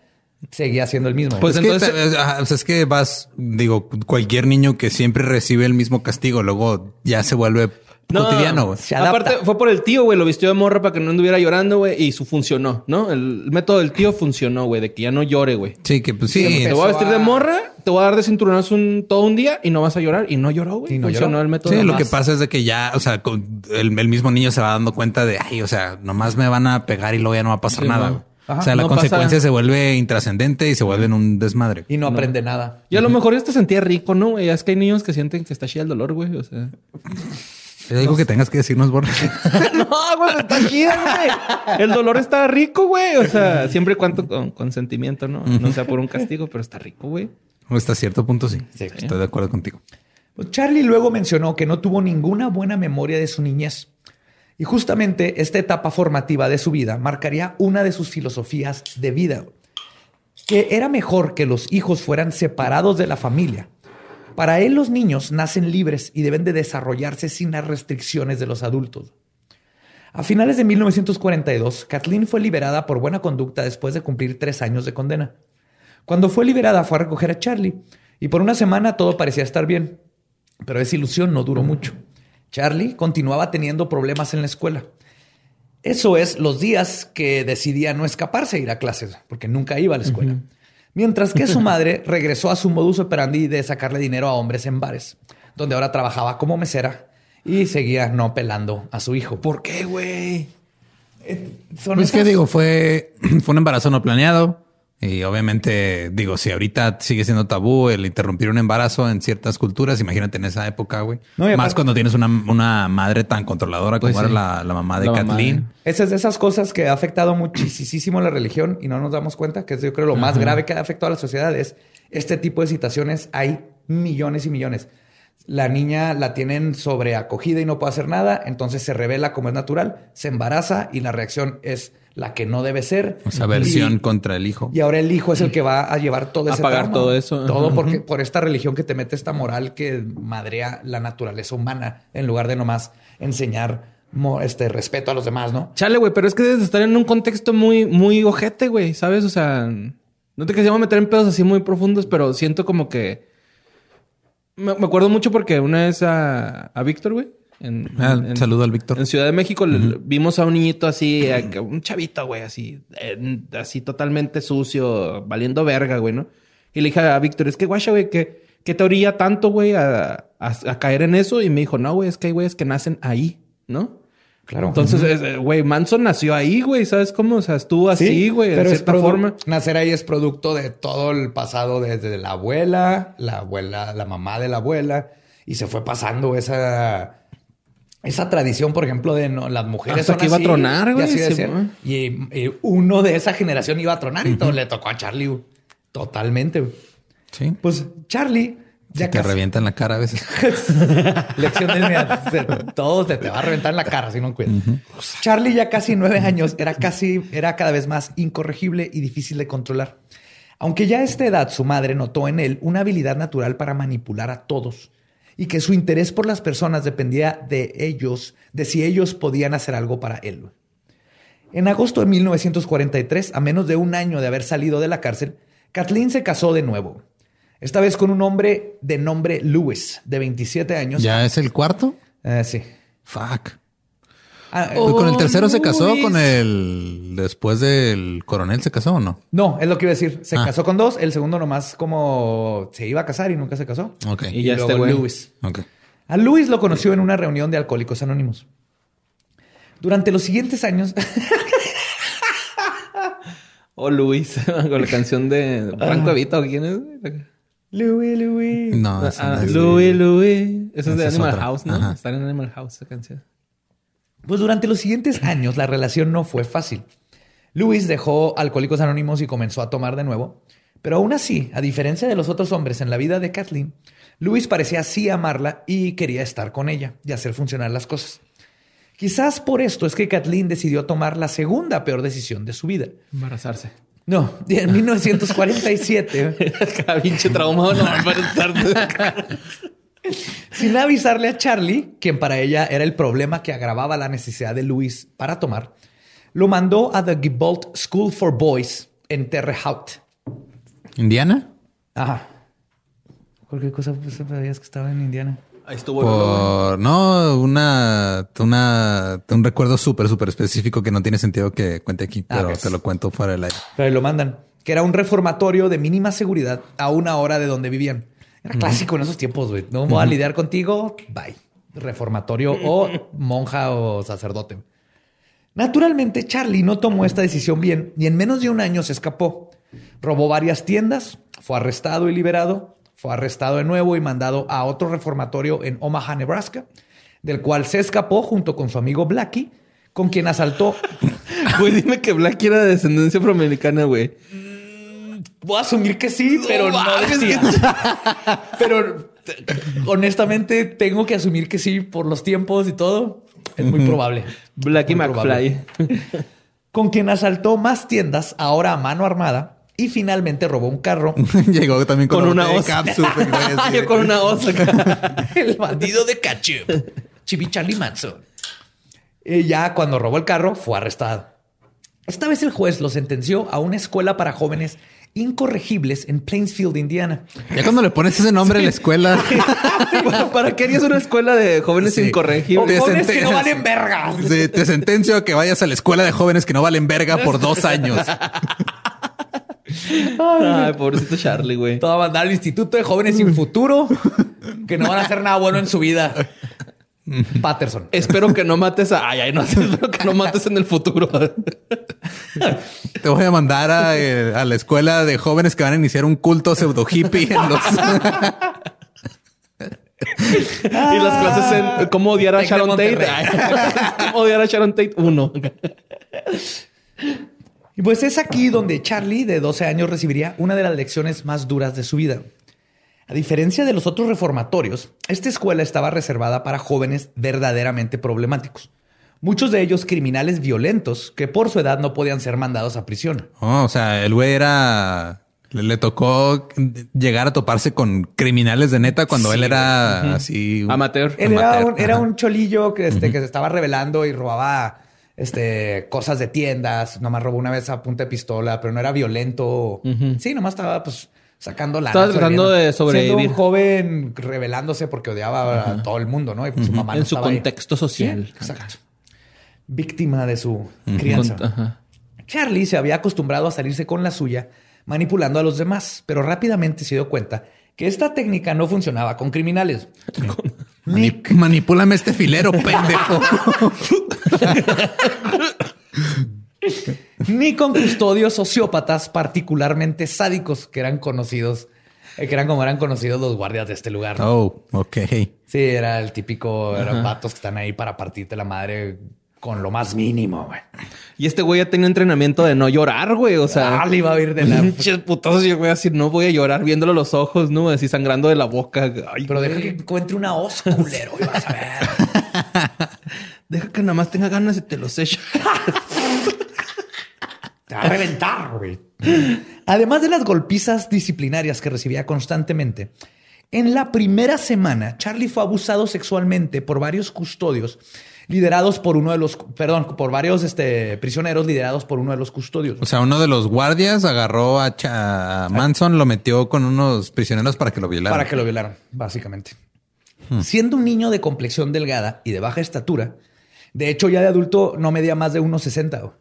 seguía siendo el mismo. Pues entonces- ajá, sea, es que vas, digo, cualquier niño que siempre recibe el mismo castigo, luego ya se vuelve cotidiano. güey. Aparte, fue por el tío, güey. Lo vistió de morra para que no anduviera llorando, güey. Y su funcionó, ¿no? El método del tío funcionó, güey. De que ya no llore, güey. Sí, que pues sí. Sí, Te voy a vestir de morra, te voy a dar de cinturonazo un, todo un día y no vas a llorar. Y no lloró, güey. No funcionó lloró. el método. Sí, lo que pasa es de que ya, o sea, con- el, el mismo niño se va dando cuenta de, ay, o sea, nomás me van a pegar y luego ya no va a pasar Sí, nada. no. güey. Ajá. o sea, la No consecuencia pasa- se vuelve intrascendente y se vuelve en un desmadre. y no, aprende nada. Y a lo mejor ya te sentía rico, ¿no? güey? Es que hay niños que sienten que está chida el dolor, güey. O sea. Es algo que tengas que decirnos, Borges. no, güey, está güey. El dolor está rico, güey. O sea, siempre y cuando con consentimiento, ¿no? No sea por un castigo, pero está rico, güey. Hasta cierto punto sí. Sí. Estoy de acuerdo contigo. Pues Charlie luego mencionó que no tuvo ninguna buena memoria de su niñez. Y justamente esta etapa formativa de su vida marcaría una de sus filosofías de vida, que era mejor que los hijos fueran separados de la familia. Para él los niños nacen libres y deben de desarrollarse sin las restricciones de los adultos. A finales de 1942, Kathleen fue liberada por buena conducta después de cumplir tres años de condena. Cuando fue liberada fue a recoger a Charlie y por una semana todo parecía estar bien, pero esa ilusión no duró mucho. Charlie continuaba teniendo problemas en la escuela. Eso es los días que decidía no escaparse a ir a clases, porque nunca iba a la escuela. Mientras que su madre regresó a su modus operandi de sacarle dinero a hombres en bares, donde ahora trabajaba como mesera y seguía no pelando a su hijo. ¿Por qué, güey? Son Pues que digo, fue, fue un embarazo no planeado. Y obviamente, digo, si ahorita sigue siendo tabú el interrumpir un embarazo en ciertas culturas, imagínate en esa época, güey. No, Más aparte- cuando tienes una, una madre tan controladora como Pues era sí. la, la mamá de La mamá Kathleen. Esas de esas cosas que ha afectado muchísimo la religión y no nos damos cuenta, que es yo creo lo más grave que ha afectado a la sociedad es este tipo de situaciones. Hay millones y millones. La niña la tienen sobreacogida y no puede hacer nada, entonces se revela como es natural, se embaraza y la reacción es la que no debe ser. Esa versión Y- contra el hijo. Y ahora el hijo es el que va a llevar todo A ese pagar trauma. todo eso. Todo porque por esta religión que te mete esta moral que madrea la naturaleza humana en lugar de nomás enseñar este respeto a los demás, ¿no? Chale, güey, pero es que debes de estar en un contexto muy, muy ojete, güey, ¿sabes? O sea, no te queríamos meter en pedos así muy profundos, pero siento como que. Me, me acuerdo mucho porque una vez a, a Víctor, güey. En, Ah, en- saludo al Víctor. En Ciudad de México vimos a un niñito así, un chavito, güey, así, así totalmente sucio, valiendo verga, güey, ¿no? Y le dije a Víctor, es que guacha, güey, que, que te orilla tanto, güey, a, a- a caer en eso. Y me dijo, no, güey, es que hay güeyes que nacen ahí, ¿no? Claro. Entonces, es, güey, Manson nació ahí, güey, ¿sabes cómo? O sea, estuvo así, güey, de pero es cierta forma. Nacer ahí es producto de todo el pasado desde la abuela, la abuela, la mamá de la abuela, y se fue pasando esa esa tradición, por ejemplo, de no, las mujeres Hasta son que iba a tronar, y güey, así de sí, ser. güey. y, y uno de esa generación iba a tronar y todo le tocó a Charlie. güey. Totalmente. güey. Sí. Pues Charlie Ya ya te casi- revientan la cara a veces. Lección del. Todo se te va a reventar en la cara si no cuidas. Charlie, ya casi nueve años, era casi, era cada vez más incorregible y difícil de controlar. Aunque ya a esta edad su madre notó en él una habilidad natural para manipular a todos y que su interés por las personas dependía de ellos, de si ellos podían hacer algo para él. En agosto de 1943, a menos de un año de haber salido de la cárcel, Kathleen se casó de nuevo. Esta vez con un hombre de nombre Lewis, de 27 años. ¿Ya es el cuarto? Eh, sí. Fuck. Ah, con el tercero se casó, Luis. con el después del coronel se casó o no? no, es lo que iba a decir. Se Ah. casó con dos. El segundo nomás como se iba a casar y nunca se casó. Ok. Y ya luego este güey. Lewis. Ok. A Lewis lo conoció en una reunión de Alcohólicos Anónimos. Durante los siguientes años, O Luis, con la canción de Franco Evita, ¿o quién es? Louis, Louis. No, Ah, no es de- Louis, Louis. Eso es de es Animal. House, ¿no? Ajá. Está en Animal House esa canción. Pues durante los siguientes años la relación no fue fácil. Luis dejó Alcohólicos Anónimos y comenzó a tomar de nuevo. Pero aún así, a diferencia de los otros hombres en la vida de Kathleen, Luis parecía sí amarla y quería estar con ella y hacer funcionar las cosas. Quizás por esto es que Kathleen decidió tomar la segunda peor decisión de su vida. Embarazarse. No, en 1947, Cada pinche traumado no va a embarazarse. sin avisarle a Charlie, quien para ella era el problema que agravaba la necesidad de Luis para tomar, lo mandó a The Gibault School for Boys en Terre Haute. ¿Indiana? Ajá. Cualquier cosa pues, sabías que estaba en Indiana. Ahí estuvo. Por no una, una un recuerdo súper, súper específico que no tiene sentido que cuente aquí, Ah, pero te lo cuento fuera del aire. Pero ahí lo mandan. Que era un reformatorio de mínima seguridad a una hora de donde vivían. Era clásico en esos tiempos, güey. No voy a lidiar contigo. Bye. Reformatorio o monja o sacerdote. Naturalmente, Charlie no tomó esta decisión bien y en menos de un año se escapó. Robó varias tiendas, fue arrestado y liberado, fue arrestado de nuevo y mandado a otro reformatorio en Omaha, Nebraska, del cual se escapó junto con su amigo Blackie, con quien asaltó Güey, dime que Black era de descendencia afroamericana, güey. Voy a asumir que sí, pero no, decía. pero honestamente tengo que asumir que sí por los tiempos y todo. Es muy probable. Blackie Muy McFly. Con quien asaltó más tiendas, ahora a mano armada, y finalmente robó un carro. Llegó también con, Con una osa. Yo con una osa el bandido de ketchup. Chibi Charlie Manson. Y ya cuando robó el carro, fue arrestado. Esta vez el juez lo sentenció a una escuela para jóvenes incorregibles en Plainsfield, Indiana. Ya cuando le pones ese nombre a la escuela, ¿Para qué harías una escuela de jóvenes Sí. O incorregibles? Te jóvenes que no valen verga. sí, te sentencio a que vayas a la escuela de jóvenes que no valen verga por dos años. Ay, pobrecito Charlie, güey. Todo va a mandar al Instituto de Jóvenes sin Futuro, que no van a hacer nada bueno en su vida. Patterson. Espero que no mates a... Ay, ay, no. Espero que no mates en el futuro. Te voy a mandar a, eh, a la escuela de jóvenes que van a iniciar un culto pseudo hippie en los... y las clases en cómo odiar a Sharon Tate. Cómo odiar a Sharon Tate uno. Y pues es aquí donde Charlie, de 12 años, recibiría una de las lecciones más duras de su vida. A diferencia de los otros reformatorios, esta escuela estaba reservada para jóvenes verdaderamente problemáticos. Muchos de ellos criminales violentos que por su edad no podían ser mandados a prisión. Oh, o sea, el güey era... Le, le tocó llegar a toparse con criminales de neta cuando él era así... un- Amateur. Él era Amateur, un, era ajá. un cholillo que, este, que se estaba revelando y robaba este, cosas de tiendas. Nomás robó una vez a punta de pistola, pero no era violento. Sí, nomás estaba pues sacando la. Estaba tratando de sobrevivir. Siendo un joven rebelándose porque odiaba a todo el mundo, ¿no? Y pues, su mamá no En su estaba ahí. contexto social. Sí, exacto. Víctima de su crianza. Ajá. Charlie se había acostumbrado a salirse con la suya, manipulando a los demás, pero rápidamente se dio cuenta que esta técnica no funcionaba con criminales. Mani- manipúlame este filero, pendejo. ni con custodios sociópatas particularmente sádicos que eran conocidos, eh, que eran como eran conocidos los guardias de este lugar. ¿no? Oh, ok. Sí, era el típico, eran vatos que están ahí para partirte la madre con lo más mínimo, güey. Y este güey ya tenía entrenamiento de no llorar, güey. O sea, Ah, le iba a ir de la... pinches putazos. Y el güey así, no voy a llorar viéndolo a los ojos, ¿no? Así sangrando de la boca. Ay, Pero deja que encuentre una hoz, culero, y vas a ver. Deja que nada más tenga ganas y te los echo. Te va a reventar, güey. Además de las golpizas disciplinarias que recibía constantemente, en la primera semana, Charlie fue abusado sexualmente por varios custodios liderados por uno de los, perdón, por varios este, prisioneros liderados por uno de los custodios. O sea, uno de los guardias agarró a, Manson, lo metió con unos prisioneros para que lo violaran. Para que lo violaran, básicamente. Siendo un niño de complexión delgada y de baja estatura, de hecho ya de adulto no medía más de 1,60.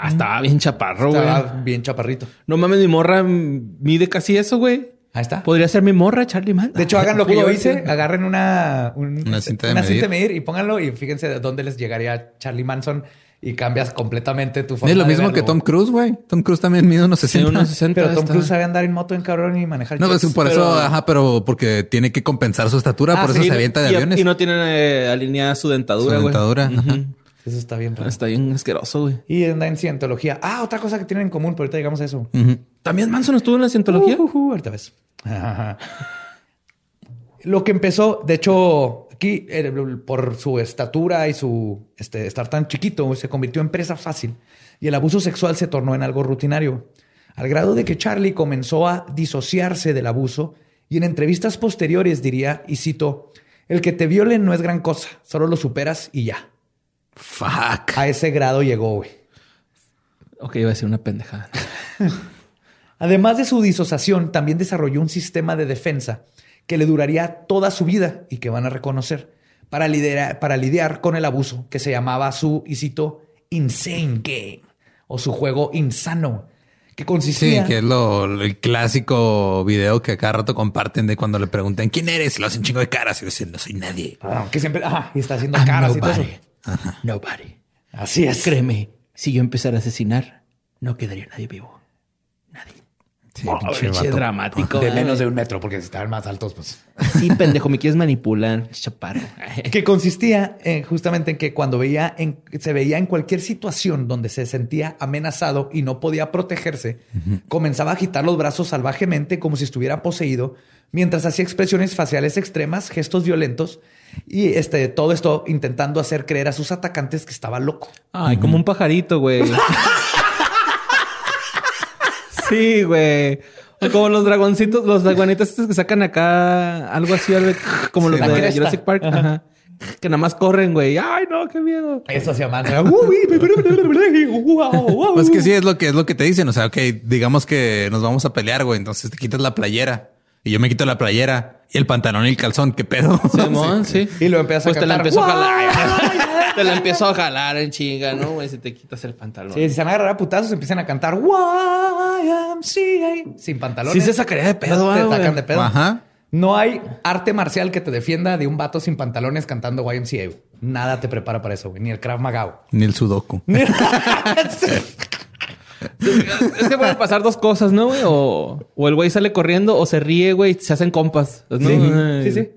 Ah, estaba bien chaparro, güey. Estaba bien chaparrito. No mames, mi morra mide casi eso, güey. Ahí está. Podría ser mi morra, Charlie Man. De hecho, hagan lo que yo hice, agarren una, un- Una cinta de una medir. cinta de medir y pónganlo y fíjense de dónde les llegaría Charlie Manson y cambias completamente tu forma Es lo de mismo verlo. que Tom Cruise, güey. Tom Cruise también mide unos 60. Sí, unos 60. Pero Tom está. Cruise sabe andar en moto en cabrón y manejar No, pues por pero- eso, ajá, pero porque tiene que compensar su estatura, Ah, por eso sí, se avienta de y, aviones. Y no tiene eh, alineada su dentadura, Su güey. dentadura, ajá. Ujú. Eso está bien raro. Está bien asqueroso, güey. Y anda en cientología. Ah, otra cosa que tienen en común, pero ahorita llegamos a eso. ¿También Manson estuvo en la cientología? Uh, uh, uh, ahorita ves. Lo que empezó, de hecho, aquí eh, por su estatura y su este, estar tan chiquito, se convirtió en presa fácil y el abuso sexual se tornó en algo rutinario, al grado de que Charlie comenzó a disociarse del abuso y en entrevistas posteriores diría, y cito, el que te violen no es gran cosa, solo lo superas y ya. Fuck. A ese grado llegó, güey. Ok, iba a decir una pendejada. Además de su disociación, también desarrolló un sistema de defensa que le duraría toda su vida y que van a reconocer para, lidera- para lidiar con el abuso que se llamaba su, y cito, insane game o su juego insano, que Sí, consistía... que es lo, el clásico video que cada rato comparten de cuando le preguntan quién eres y lo hacen chingo de caras y dicen no soy nadie. Ah, que siempre... ajá, y está haciendo I'm caras y todo nobody. Nobody. Así es. Créeme, si yo empezara a asesinar, no quedaría nadie vivo. Nadie. Sí, Oh, pinche dramático. De menos de un metro, porque si estaban más altos, pues... Sí, pendejo, me quieres manipular. Chaparro. que consistía eh, justamente en que cuando veía en, se veía en cualquier situación donde se sentía amenazado y no podía protegerse, comenzaba a agitar los brazos salvajemente como si estuviera poseído, mientras hacía expresiones faciales extremas, gestos violentos y este, todo esto intentando hacer creer a sus atacantes que estaba loco. Ay, como un pajarito, güey. sí, güey. O como los dragoncitos, los dragonetas estos que sacan acá algo así, algo como los de cresta. Jurassic Park. Ajá. Que nada más corren, güey. Ay, no, qué miedo. Eso hacía más. Pues que sí, es lo que es lo que te dicen. O sea, ok, digamos que nos vamos a pelear, güey. Entonces te quitas la playera y yo me quito la playera y el pantalón y el calzón. ¿Qué pedo? Simón, sí. Y lo empiezas a Pues te la cantar. empiezo a jalar. te la empiezo a jalar en chinga, ¿no? Güey, si te quitas el pantalón. Sí, si se van a agarrar a putazos, empiezan a cantar YMCA sin pantalones. Sí se sacaría de pedo, Te ah, sacan de pedo. Ajá. No hay arte marcial que te defienda de un vato sin pantalones cantando YMCA. Nada te prepara para eso, güey. Ni el Krav Maga. Ni el sudoku. Es que pueden pasar dos cosas, ¿no, güey? O, o el güey sale corriendo o se ríe, güey, y se hacen compas. ¿no? Sí, sí, sí.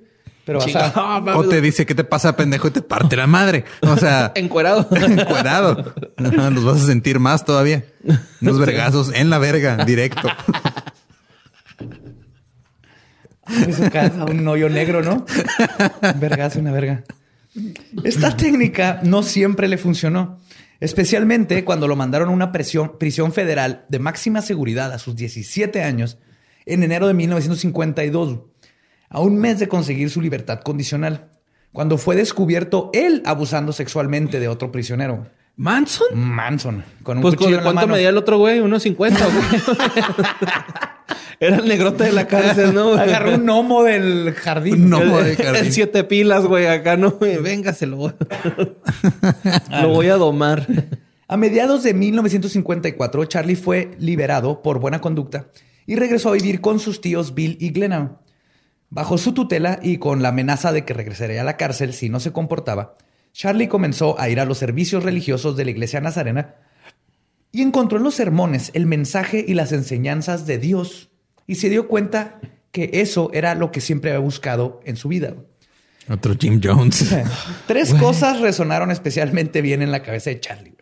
Pero vas a- Ah. O te dice, ¿qué te pasa, pendejo? Y te parte la madre. O sea, Encuerado. encuerado. Los vas a sentir más todavía. Unos vergazos en la verga, directo. en su casa un hoyo negro, ¿no? Un vergazo, una verga. Esta técnica no siempre le funcionó, especialmente cuando lo mandaron a una presión- prisión federal de máxima seguridad a sus 17 años en enero de 1952, a un mes de conseguir su libertad condicional, cuando fue descubierto él abusando sexualmente de otro prisionero, ¿Manson? Manson, con un Pues cuchillo en la ¿cuánto mano. medía el otro güey? Unos 50, güey. Era el negrote de la cárcel, ¿no? Agarró un gnomo del jardín. Un gnomo. El- de jardín. el siete pilas, güey, acá no, se lo voy. lo voy a domar. A mediados de 1954, Charlie fue liberado por buena conducta y regresó a vivir con sus tíos Bill y Glenna. Bajo su tutela y con la amenaza de que regresaría a la cárcel si no se comportaba, Charlie comenzó a ir a los servicios religiosos de la iglesia nazarena y encontró en los sermones el mensaje y las enseñanzas de Dios y se dio cuenta que eso era lo que siempre había buscado en su vida. Otro Jim Jones. Tres cosas resonaron especialmente bien en la cabeza de Charlie.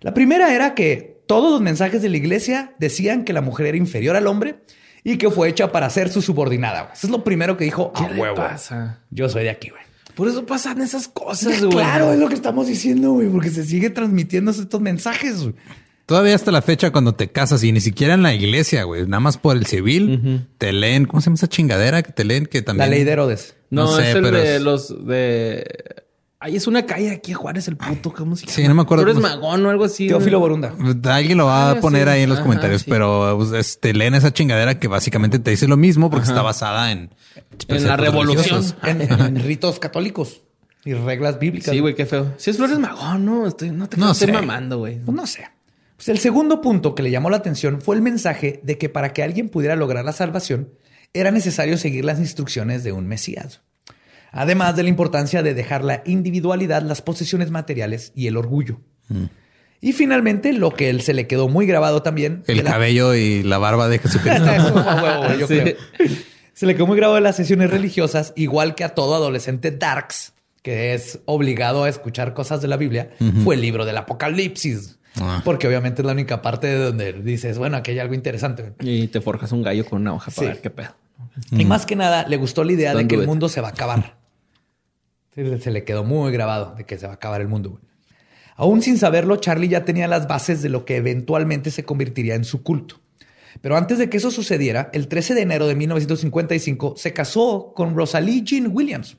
La primera era que todos los mensajes de la iglesia decían que la mujer era inferior al hombre y que fue hecha para ser su subordinada. Eso es lo primero que dijo. ¿Qué "A le huevo. pasa? Yo soy de aquí, güey. Por eso pasan esas cosas, güey. Claro, es lo que estamos diciendo, güey, porque se sigue transmitiendo estos mensajes. güey. Todavía hasta la fecha cuando te casas y ni siquiera en la iglesia, güey, nada más por el civil, te leen, ¿cómo se llama esa chingadera que te leen que La también? ley de Herodes. No, No sé, es el pero de es- los de. Ahí es una calle aquí, Juárez, el puto. ¿Cómo se llama? Sí, no me acuerdo Tú eres magón o algo así. Teófilo. Borunda. Alguien lo va Ah, a poner sí. ahí en los Ajá, comentarios, sí. pero pues, es- te leen esa chingadera que básicamente te dice lo mismo porque está basada en En la revolución. En, en ritos católicos y reglas bíblicas. Sí, güey, qué feo. Si es Flores Magón, no, estoy, no te No estoy mamando, güey. Pues no sé. Pues el segundo punto que le llamó la atención fue el mensaje de que para que alguien pudiera lograr la salvación era necesario seguir las instrucciones de un Mesías. Además de la importancia de dejar la individualidad, las posesiones materiales y el orgullo. Y finalmente, lo que él se le quedó muy grabado también. El la- cabello y la barba de Jesucristo. Huevo, yo Sí. creo. Se le quedó muy grabado de las sesiones religiosas, igual que a todo adolescente darks, que es obligado a escuchar cosas de la Biblia, fue el libro del Apocalipsis. Ah. Porque obviamente es la única parte de donde dices, bueno, aquí hay algo interesante. Y te forjas un gallo con una hoja para Sí. ver qué pedo. Y más que nada, le gustó la idea de que el mundo se va a acabar. Se le quedó muy grabado de que se va a acabar el mundo. güey. Aún sin saberlo, Charlie ya tenía las bases de lo que eventualmente se convertiría en su culto. Pero antes de que eso sucediera, el 13 de enero de 1955 se casó con Rosalie Jean Williams,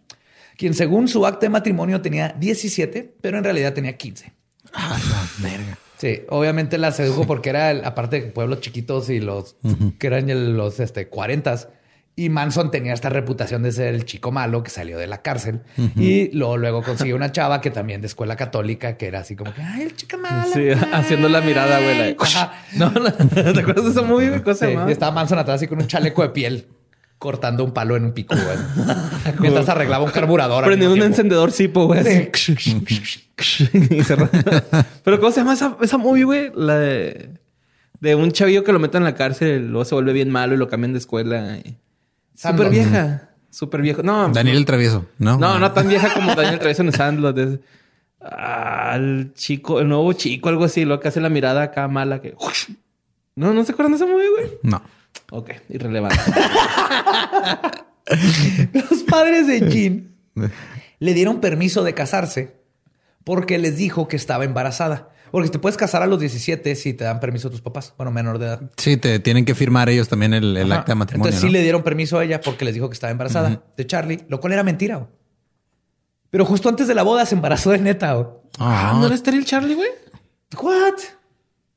quien según su acta de matrimonio tenía 17, pero en realidad tenía 15. Ah, la verga. Sí, obviamente la sedujo porque era, el- aparte de pueblos chiquitos y los que eran los este, 40 y Manson tenía esta reputación de ser el chico malo que salió de la cárcel y luego, luego consiguió una chava que también de escuela católica que era así como que, ay, el chico malo. Sí, haciendo la mirada, güey. No, la- ¿te acuerdas de esa movie, se Sí, y estaba Manson atrás así con un chaleco de piel cortando un palo en un pico, güey. Mientras arreglaba un carburador. Prendiendo un encendedor cipo, güey. así. Y cerró. Pero ¿cómo se llama esa, esa movie, güey? La de... De un chavillo que lo meten en la cárcel, luego se vuelve bien malo y lo cambian de escuela. y- Súper vieja. Súper vieja. No, Daniel el Travieso, ¿no? No, no tan vieja como Daniel Travieso en Sandlot. Es, ah, el chico, el nuevo chico, algo así, lo que hace la mirada acá mala que. No, no se acuerdan de esa movie, güey. No. Ok, irrelevante. Los padres de Jean le dieron permiso de casarse porque les dijo que estaba embarazada. Porque te puedes casar a los 17 si te dan permiso tus papás, bueno, menor de edad. Sí, te tienen que firmar ellos también el, acta de matrimonio. Entonces sí le dieron permiso a ella porque les dijo que estaba embarazada de Charlie, lo cual era mentira. güey. Pero justo antes de la boda se embarazó de neta. güey. Ah, ¿No era estéril Charlie, güey? What?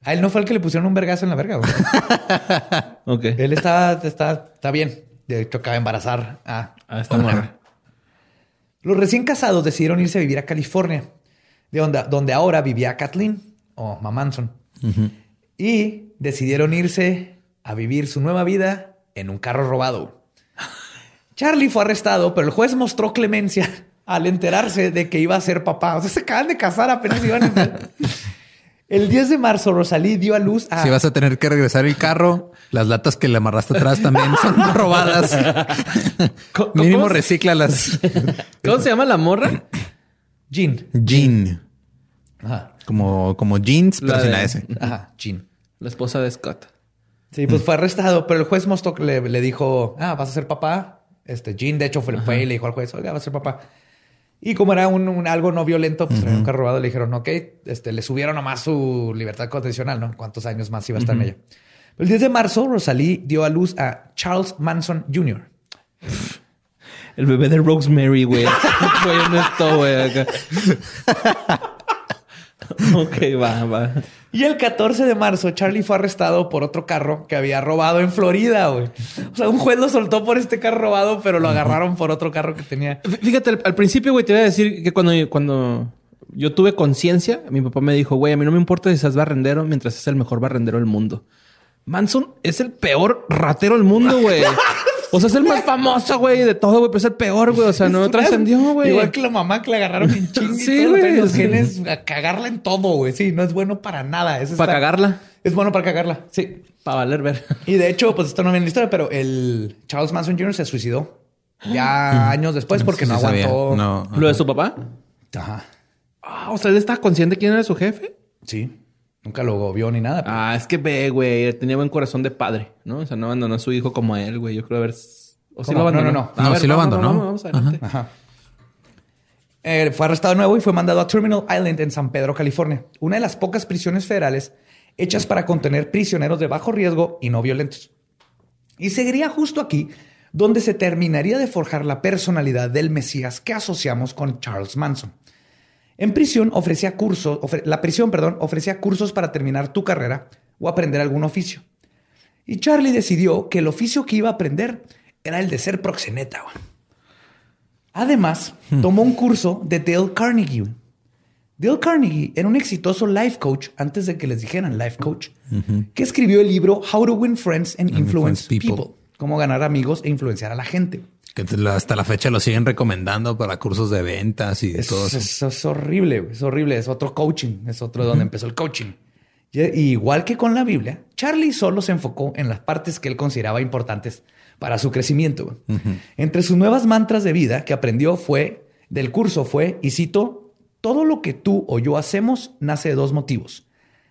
A él no fue el que le pusieron un vergazo en la verga. güey. Ok. él está, está, está bien. De hecho, acaba de embarazar a, Ah, está morra. Los recién casados decidieron irse a vivir a California, de donde, donde ahora vivía Kathleen o Mamanson. Y decidieron irse a vivir su nueva vida en un carro robado. Charlie fue arrestado, pero el juez mostró clemencia al enterarse de que iba a ser papá. O sea, se acaban de casar, apenas iban a. El 10 de marzo, Rosalí dio a luz a... Si vas a tener que regresar el carro, las latas que le amarraste atrás también son robadas. ¿Cómo- Mínimo recíclalas. ¿Cómo se llama la morra? Jean. Jean. Ajá. Como, como jeans, pero La sin de- la S. Ajá, Jean. La esposa de Scott. Sí, pues fue arrestado, pero el juez mostró que le, le dijo, ah, vas a ser papá. Este Jean, de hecho, fue, fue y le dijo al juez, oiga, vas a ser papá. Y como era un, un algo no violento, pues traía un carro robado, le dijeron, ok, este, le subieron nomás su libertad condicional, ¿no? ¿Cuántos años más iba a estar en ella? El 10 de marzo, Rosalí dio a luz a Charles Manson Jr. El bebé de Rosemary, güey. Güey, honesto, güey. acá. ok, va, va. Y el 14 de marzo, Charlie fue arrestado por otro carro que había robado en Florida, güey. O sea, un juez lo soltó por este carro robado, pero lo agarraron por otro carro que tenía. Fí- Fíjate, al, al principio, güey, te iba a decir que cuando, cuando yo tuve conciencia, mi papá me dijo, güey, a mí no me importa si seas barrendero mientras es el mejor barrendero del mundo. Manson es el peor ratero del mundo, güey. O sea, es el más famoso, güey, de todo, güey, pero es el peor, güey. O sea, no trascendió, güey. Igual que la mamá que le agarraron en chingue. Sí, güey. Los genes a cagarla en todo, güey. Sí, no es bueno para nada. Eso Para está- cagarla, Es bueno para cagarla. Sí. para valer ver. Y de hecho, pues esto no viene en la historia, pero el Charles Manson Jr. se suicidó ya años después porque Sí no aguantó. No. ¿Lo de su papá? Ajá. Ah, o sea, él estaba consciente de quién era su jefe. Sí. Nunca lo vio ni nada. pero- Ah, es que ve, güey, tenía buen corazón de padre, ¿no? O sea, no abandonó a su hijo como a él, güey. Yo creo haber. O sí ¿Cómo? lo abandonó. No, no, no. A No, ver, sí lo abandonó. Vamos, vamos adelante. Ajá. Eh, fue arrestado de nuevo y fue mandado a Terminal Island en San Pedro, California, una de las pocas prisiones federales hechas para contener prisioneros de bajo riesgo y no violentos. Y seguiría justo aquí donde se terminaría de forjar la personalidad del Mesías que asociamos con Charles Manson. En prisión ofrecía cursos, ofre- la prisión, perdón, ofrecía cursos para terminar tu carrera o aprender algún oficio. Y Charlie decidió que el oficio que iba a aprender era el de ser proxeneta. Además, tomó un curso de Dale Carnegie. Dale Carnegie era un exitoso life coach antes de que les dijeran life coach, que escribió el libro How to Win Friends and Influence Influence People. People. Cómo ganar amigos e influenciar a la gente. Que hasta la fecha lo siguen recomendando para cursos de ventas y de Es, todo eso. es- es horrible, es horrible. Es otro coaching, es otro donde empezó el coaching. Y, y igual que con la Biblia, Charlie solo se enfocó en las partes que él consideraba importantes para su crecimiento. Entre sus nuevas mantras de vida que aprendió fue del curso fue, y cito, todo lo que tú o yo hacemos nace de dos motivos: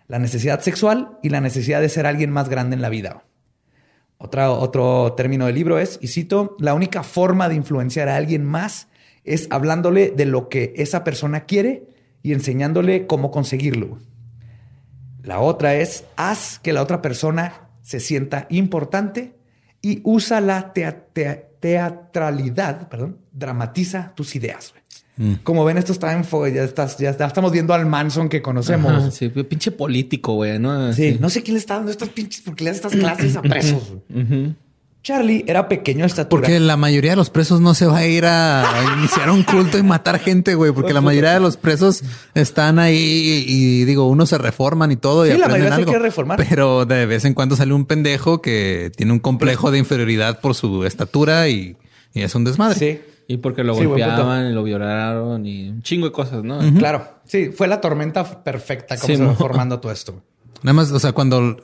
la necesidad sexual y la necesidad de ser alguien más grande en la vida. Otra, otro término del libro es, y cito, la única forma de influenciar a alguien más es hablándole de lo que esa persona quiere y enseñándole cómo conseguirlo. La otra es, haz que la otra persona se sienta importante y usa la tea- tea- teatralidad, dramatiza tus ideas. Güey. Como ven, esto está en fuego, ya, estás, ya, está- estamos viendo al Manson que conocemos. Ajá, sí, pinche político, güey, ¿no? Sí, no sé quién le está dando estas pinches, porque le da estas clases a presos. Charlie era pequeño de estatura. Porque la mayoría de los presos no se va a ir a, iniciar un culto y matar gente, güey. Porque la mayoría de los presos están ahí y, y, digo, unos se reforman y todo y Sí, la aprenden mayoría se algo. quiere reformar. Pero de vez en cuando sale un pendejo que tiene un complejo de inferioridad por su estatura y, y es un desmadre. Sí, Y porque lo Sí, golpeaban y lo violaron y un chingo de cosas, ¿no? claro. Sí, fue la tormenta perfecta como Sí, se va mo. formando todo esto. Nada más, o sea, cuando...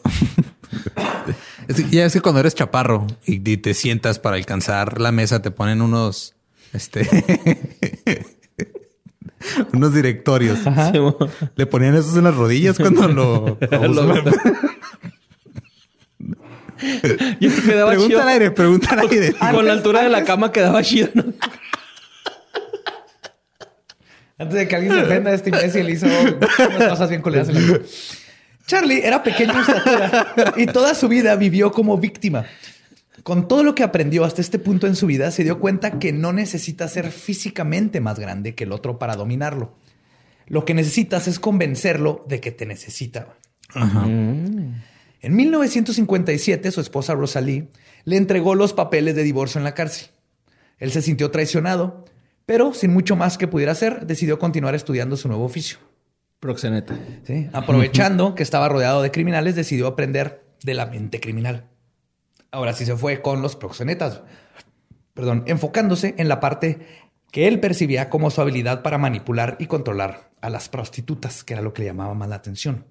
es ya es que cuando eres chaparro y, y te sientas para alcanzar la mesa, te ponen unos... Este... unos directorios. Le ponían esos en las rodillas cuando lo... lo. Yo que quedaba pregunta chido. al aire, pregunta al aire. Con la altura de la cama quedaba chido, ¿no? Antes de que alguien se ofenda, este imbécil hizo unas cosas bien coleras en la. Charlie era pequeño en estatura y toda su vida vivió como víctima. Con todo lo que aprendió hasta este punto en su vida, se dio cuenta que no necesita ser físicamente más grande que el otro para dominarlo. Lo que necesitas es convencerlo de que te necesita. En 1957, su esposa Rosalie le entregó los papeles de divorcio en la cárcel. Él se sintió traicionado, pero sin mucho más que pudiera hacer, decidió continuar estudiando su nuevo oficio. Proxeneta. ¿sí? Aprovechando que estaba rodeado de criminales, decidió aprender de la mente criminal. Ahora sí se fue con los proxenetas. perdón, enfocándose en la parte que él percibía como su habilidad para manipular y controlar a las prostitutas, que era lo que le llamaba más la atención.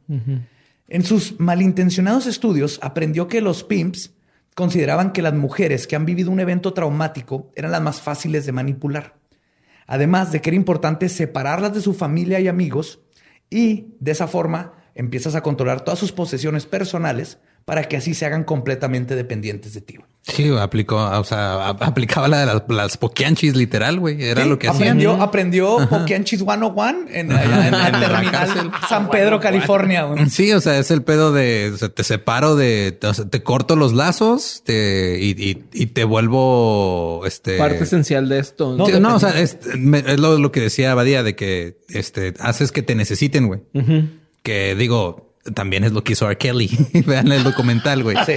En sus malintencionados estudios aprendió que los pimps consideraban que las mujeres que han vivido un evento traumático eran las más fáciles de manipular. Además de que era importante separarlas de su familia y amigos y de esa forma empiezas a controlar todas sus posesiones personales para que así se hagan completamente dependientes de ti. Sí, aplicó, o sea, aplicaba la de las, las poquianchis literal, güey. Era lo que aprendió, hacían. Aprendió Poquianchis 101 en, en, en, la terminal San Pedro, California. Güey. Sí, o sea, es el pedo de o sea, te separo de, o sea, te corto los lazos te, y, y, y, te vuelvo este parte esencial de esto. No, sí, no o sea, es, es lo, lo, que decía Badía de que este haces que te necesiten, güey. Uh -huh. Que digo, también es lo que hizo R. Kelly. Vean el documental, güey. Sí.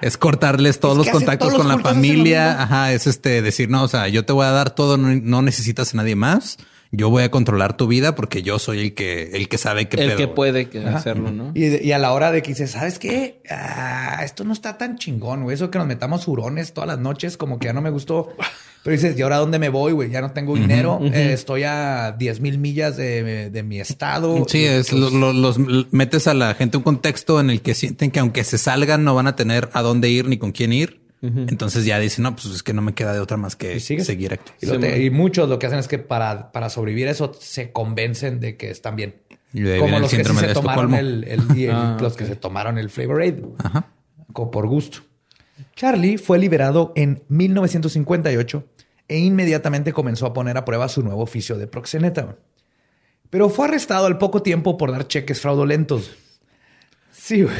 Es cortarles todos es los contactos todos los con la familia. Ajá, es este decir, no, o sea, yo te voy a dar todo, no, no, necesitas a nadie más. Yo voy a controlar tu vida porque yo soy el que, el que sabe qué El pedo, que puede que hacerlo, ¿no? Y, y, a la hora de que dices, ¿sabes qué? Ah, esto no está tan chingón, güey. Eso que nos metamos hurones todas las noches, como que ya no me gustó. Pero dices, ¿y ahora dónde me voy, güey? Ya no tengo dinero. Uh -huh, eh, estoy a 10 mil millas de, de, mi estado. Sí, es, los, lo, los metes a la gente un contexto en el que sienten que aunque se salgan no van a tener a dónde ir ni con quién ir. Uh -huh. Entonces ya dicen, no, pues es que no me queda de otra más que seguir aquí. Y, te, y, muchos lo que hacen es que para, para sobrevivir eso se convencen de que están bien. Como los que sí se tomaron el, el, el ah, los okay. que se tomaron el Flavor Aid. Ajá. Como por gusto. Charlie fue liberado en 1958 e inmediatamente comenzó a poner a prueba su nuevo oficio de proxeneta. Pero fue arrestado al poco tiempo por dar cheques fraudulentos. Sí, güey.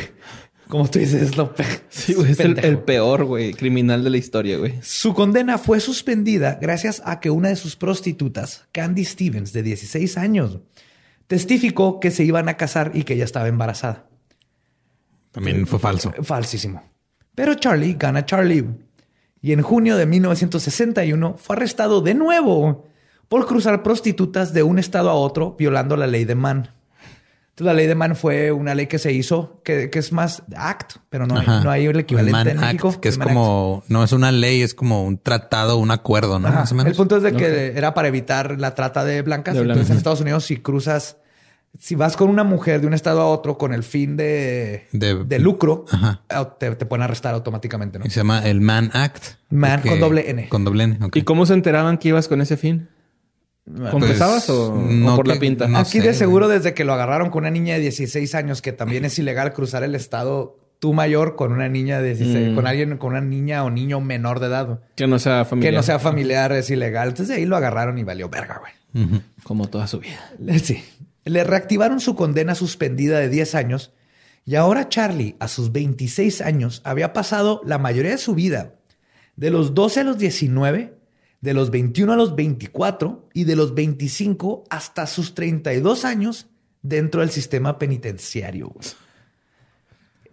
Como tú dices, es lo peor. Sí, güey, es el, el, peor, güey, criminal de la historia, güey. Su condena fue suspendida gracias a que una de sus prostitutas, Candy Stevens, de 16 años, testificó que se iban a casar y que ella estaba embarazada. También fue falso. Falsísimo. Pero Charlie gana Charlie. Y en junio de 1961 fue arrestado de nuevo por cruzar prostitutas de un estado a otro violando la ley de Mann. Entonces, la ley de Mann fue una ley que se hizo, que, que es más act, pero no, hay, no hay el equivalente el en México. Act, que es como, act. no es una ley, es como un tratado, un acuerdo, ¿no? Más o menos. El punto es de que okay. era para evitar la trata de blancas. De Entonces, en Estados Unidos, si cruzas, si vas con una mujer de un estado a otro con el fin de, de, de lucro, te, te, pueden arrestar automáticamente, ¿no? Y se llama el Mann Act. Mann con doble N. Con doble N. Okay. ¿Y cómo se enteraban que ibas con ese fin? ¿Confesabas pues, o, no, o, por la pinta? No Aquí sé, de seguro güey. desde que lo agarraron con una niña de 16 años, que también es ilegal cruzar el estado tú mayor con una niña de 16, mm. con alguien, con una niña o niño menor de edad. Que no sea familiar. Que no sea familiar, es ilegal. Entonces ahí lo agarraron y valió verga, güey. Uh -huh. Como toda su vida. Sí. Le reactivaron su condena suspendida de 10 años y ahora Charlie, a sus 26 años, había pasado la mayoría de su vida, de los 12 a los 19, de los 21 a los 24 y de los 25 hasta sus 32 años dentro del sistema penitenciario.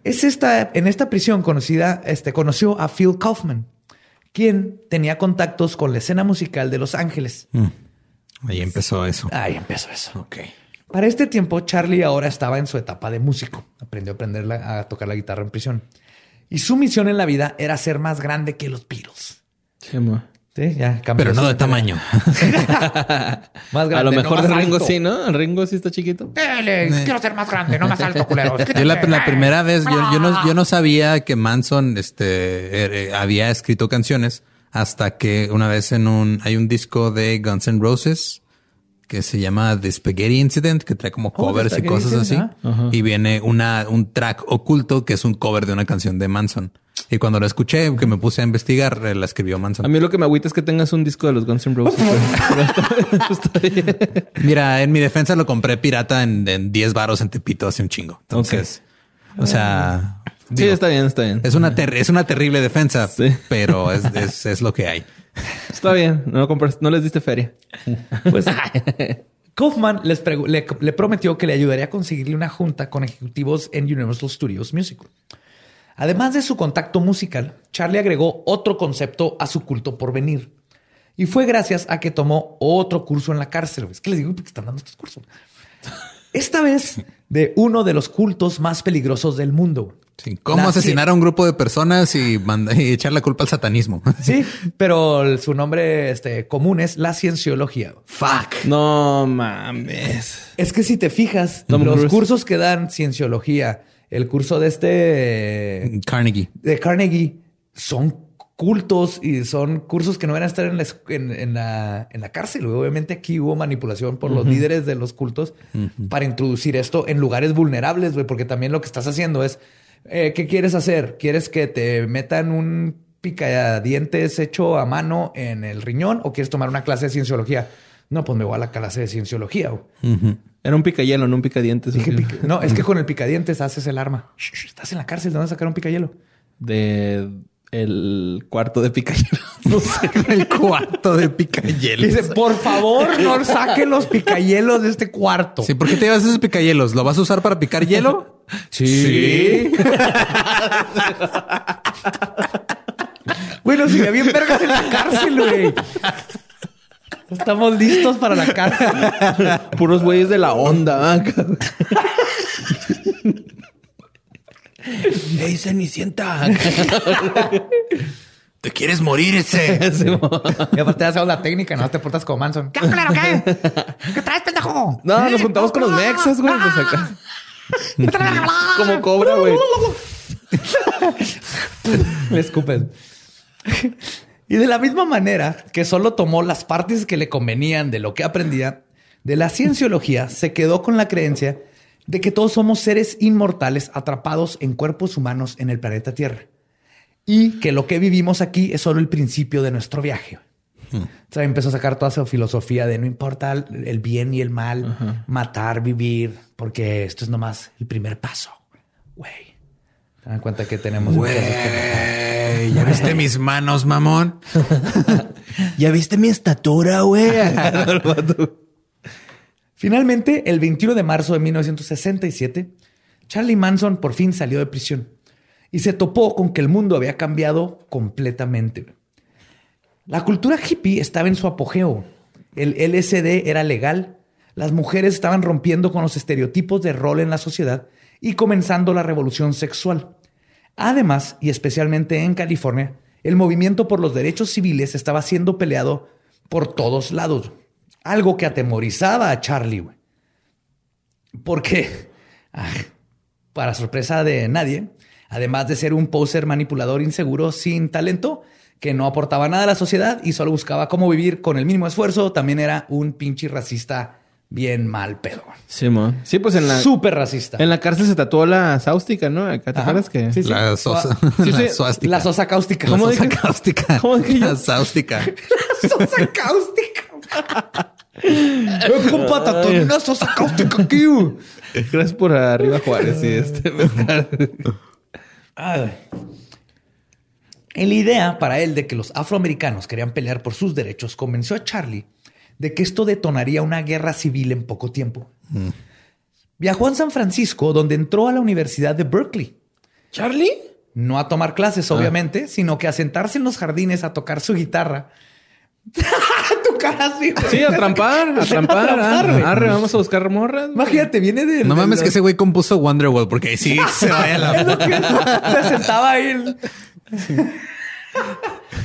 Es esta, en esta prisión conocida, este, conoció a Phil Kaufman, quien tenía contactos con la escena musical de Los Ángeles. Mm. Ahí empezó eso. Ahí empezó eso. Ok. Para este tiempo, Charlie ahora estaba en su etapa de músico. Aprendió a, aprender la, a tocar la guitarra en prisión. Y su misión en la vida era ser más grande que los Beatles. Sí, ma. Sí, ya cambió. Pero no de tamaño. más grande. A lo mejor no de Ringo alto. sí, ¿no? El Ringo sí está chiquito. Dele, eh. Quiero ser más grande, no más alto, culero. yo la, la, primera vez, yo, yo, no, yo no sabía que Manson este, eh, había escrito canciones hasta que una vez en un, hay un disco de Guns N' Roses que se llama The Spaghetti Incident, que trae como covers oh, y cosas así. Uh -huh. Y viene una, un track oculto que es un cover de una canción de Manson. Y cuando la escuché, que me puse a investigar, la escribió Manson. A mí lo que me agüita es que tengas un disco de los Guns N' Roses. Mira, en mi defensa lo compré pirata en, en 10 varos en Tepito hace un chingo. Entonces, okay. o sea... Digo, sí, está bien, está bien. Es una, es una terrible defensa, sí. pero es, es, es, lo que hay. Está bien, no, no les diste feria. Pues Kaufman les le, le, prometió que le ayudaría a conseguirle una junta con ejecutivos en Universal Studios Music. Además de su contacto musical, Charlie agregó otro concepto a su culto por venir. Y fue gracias a que tomó otro curso en la cárcel. Es que les digo que están dando estos cursos. Esta vez de uno de los cultos más peligrosos del mundo. Sí, ¿Cómo La asesinar a un grupo de personas y, manda- y echar la culpa al satanismo? Sí, pero el- su nombre este, común es la cienciología. Fuck. No mames. Es que si te fijas, Tom los cursos que dan cienciología, el curso de este Carnegie. de Carnegie son cultos y son cursos que no van a estar en la, en, en la, en la cárcel. Obviamente aquí hubo manipulación por los líderes de los cultos para introducir esto en lugares vulnerables, güey, porque también lo que estás haciendo es, eh, ¿qué quieres hacer? ¿Quieres que te metan un picadientes hecho a mano en el riñón o quieres tomar una clase de cienciología? No, pues me voy a la clase de cienciología. Era un picayelo, no un picadientes. Dije, pica- no, es que con el picadientes haces el arma. Shh, shh, estás en la cárcel, ¿de dónde sacar un picayelo? De el cuarto de picayelo. No sé. El cuarto de picayelos. Dice, por favor, no saquen los picayelos de este cuarto. Sí, ¿por qué te llevas esos picayelos? ¿Lo vas a usar para picar hielo? Sí. bueno, si había vergas en la cárcel, güey. Estamos listos para la cárcel. Puros güeyes de la onda. ¡Ey, Cenicienta! ¿Te quieres morir ese? Y aparte hacemos la técnica, no te portas como Manson. ¿Qué culero, qué? ¿Qué traes, pendejo? No, nos juntamos con los mexas, güey. Pues acá. Como cobra, güey. Le escupes. y de la misma manera que solo tomó las partes que le convenían de lo que aprendía, de la cienciología se quedó con la creencia de que todos somos seres inmortales atrapados en cuerpos humanos en el planeta Tierra. Y que lo que vivimos aquí es solo el principio de nuestro viaje. O sea, empezó a sacar toda su filosofía de no importa el bien y el mal, matar, vivir, porque esto es nomás el primer paso. Güey. Se dan cuenta que tenemos que- Güey, ¿ya viste mis manos, mamón? ¿Ya viste mi estatura, güey? Finalmente, el 21 de marzo de 1967, Charlie Manson por fin salió de prisión y se topó con que el mundo había cambiado completamente. La cultura hippie estaba en su apogeo. El LSD era legal, las mujeres estaban rompiendo con los estereotipos de rol en la sociedad y comenzando la revolución sexual. Además, y especialmente en California, el movimiento por los derechos civiles estaba siendo peleado por todos lados. Algo que atemorizaba a Charlie, güey. Porque, ah, para sorpresa de nadie, además de ser un poser manipulador inseguro sin talento, que no aportaba nada a la sociedad y solo buscaba cómo vivir con el mínimo esfuerzo, también era un pinche racista bien mal pedo. Sí. Sí, pues en la, Súper racista. en la cárcel se tatuó la sáustica, ¿no? Acá te acuerdas que. Sí, sí. La sosa. Sí. La suástica. La sosa cáustica. La ¿Cómo sosa dije? cáustica. ¿Cómo dije yo? La sáustica. sosa cáustica. Eh, compa, cáustica aquí. Gracias por arriba, Juárez. Y este. Ay. En la idea para él de que los afroamericanos querían pelear por sus derechos, convenció a Charlie de que esto detonaría una guerra civil en poco tiempo. Viajó a San Francisco, donde entró a la Universidad de Berkeley. ¿Charlie? No a tomar clases, obviamente, sino que a sentarse en los jardines a tocar su guitarra. Tu cara así, güey. Sí, a trampar, a trampar. trampar, ah, arre, vamos a buscar morras. Imagínate, viene de. No de- mames que ese güey compuso Wonderwall porque ahí sí se vaya la... Es lo que se sentaba ahí.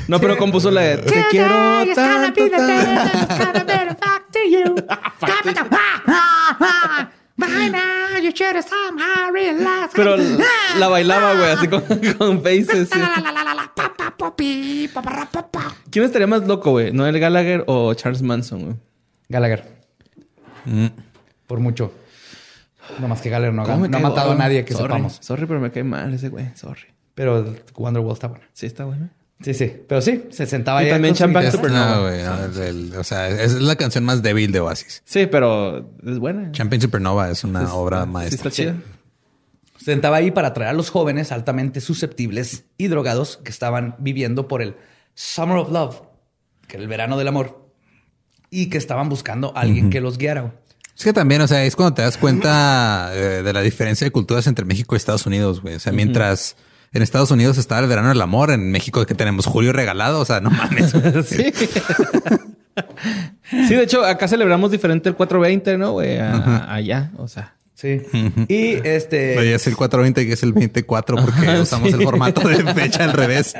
No, pero compuso la de Te quiero tanto, tanto. Pero la bailaba, güey, así con, con faces. ¿Quién estaría más loco, güey? ¿Noel Gallagher o Charles Manson, güey? Gallagher. Mm. Por mucho. No más que Gallagher no, ha- ¿Cómo me no ha matado a gordo? nadie que Sorry, sepamos. Sorry, pero me cae mal ese güey. Sorry. Pero Wonderwall está bueno. Sí, está bueno. Sí, sí. Pero sí, se sentaba Y ahí. también Champagne. Supernova. No, güey. no, el- o sea, es la canción más débil de Oasis. Sí, pero es buena. Champagne Supernova es una obra Sí, maestra. está chida. Se sentaba ahí para atraer a los jóvenes altamente susceptibles y drogados que estaban viviendo por el Summer of Love, que era el verano del amor, y que estaban buscando a alguien que los guiara. Es que también, o sea, es cuando te das cuenta eh, de la diferencia de culturas entre México y Estados Unidos, güey. O sea, mientras en Estados Unidos estaba el verano del amor, en México que tenemos julio regalado, o sea, no mames. Sí. Sí, de hecho, acá celebramos diferente el 420, ¿no, güey? A- Allá, o sea. Sí. Y este. Oye, es el 420 y es el 24 porque usamos el formato de fecha al revés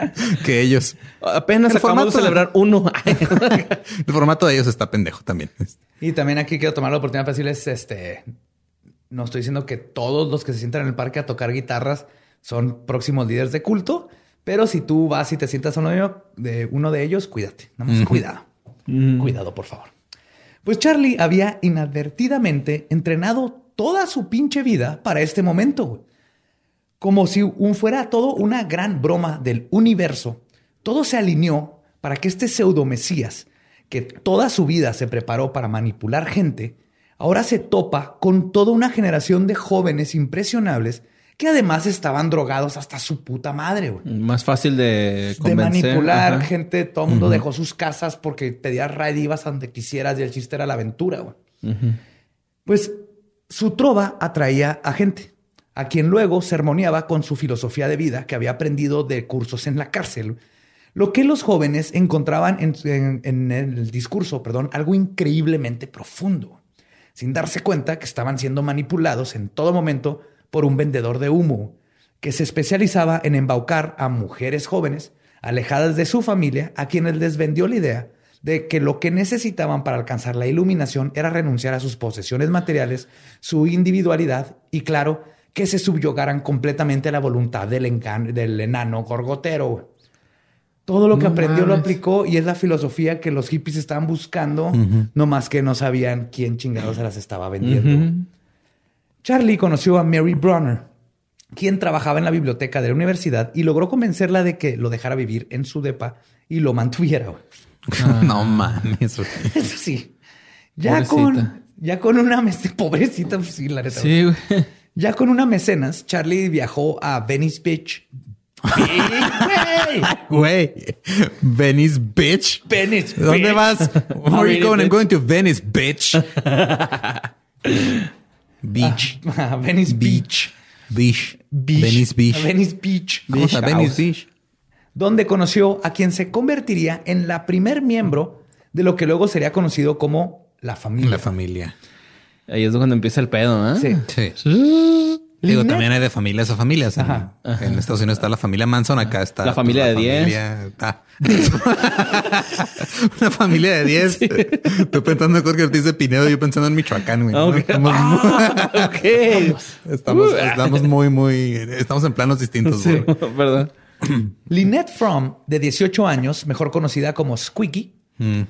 que ellos. Apenas El acabamos de formato- celebrar uno. El formato de ellos está pendejo también. Y también aquí quiero tomar la oportunidad para decirles, este, no estoy diciendo que todos los que se sientan en el parque a tocar guitarras son próximos líderes de culto, pero si tú vas y te sientas a uno de uno de ellos cuídate, nada más cuidado, cuidado por favor. Pues Charlie había inadvertidamente entrenado toda su pinche vida para este momento, güey. Como si un fuera todo una gran broma del universo, todo se alineó para que este pseudo mesías, que toda su vida se preparó para manipular gente, ahora se topa con toda una generación de jóvenes impresionables que además estaban drogados hasta su puta madre, güey. Más fácil de manipular Ajá. gente, todo el mundo dejó sus casas porque pedías a donde quisieras y el chiste era la aventura, güey. Pues su trova atraía a gente, a quien luego sermoneaba con su filosofía de vida que había aprendido de cursos en la cárcel. Lo que los jóvenes encontraban en, en- en el discurso, perdón, algo increíblemente profundo, sin darse cuenta que estaban siendo manipulados en todo momento por un vendedor de humo que se especializaba en embaucar a mujeres jóvenes alejadas de su familia, a quienes les vendió la idea de que lo que necesitaban para alcanzar la iluminación era renunciar a sus posesiones materiales, su individualidad y, claro, que se subyugaran completamente a la voluntad del, del enano gorgotero. Todo lo que No aprendió lo aplicó y es la filosofía que los hippies estaban buscando, no más que no sabían quién chingados se las estaba vendiendo. Charlie conoció a Mary Bronner, quien trabajaba en la biblioteca de la universidad y logró convencerla de que lo dejara vivir en su depa y lo mantuviera. no mames. güey. Eso sí. Ya Pobrecita. con, ya con una mecenas, pobrecita, pues sí, la neta. Sí, güey. Ya con una mecenas, Charlie viajó a Venice Beach. Güey. Güey, Venice, bitch. Venice ¿Dónde Beach. vas? Where are you going? I'm going to Venice, bitch. Beach. A Venice Beach. Beach. Beach. Venice Beach. A Venice Beach. Vamos a Venice House. Beach. donde conoció a quien se convertiría en la primer miembro de lo que luego sería conocido como la familia. La familia. Ahí es cuando empieza el pedo, ¿eh? Sí. Sí. Digo, también hay de familias a familias. En, Ajá. en Estados Unidos está la familia Manson, acá está La familia pues, de 10. familia- ah. Una familia de 10. Estoy pensando en Jorge Ortiz de Pinedo, yo pensando en Michoacán, güey. ¿no? Ok. Estamos, Ah, ok. estamos, estamos muy, muy, estamos en planos distintos. Sí, perdón. Lynette Fromm, de 18 años, mejor conocida como Squeaky, Mm.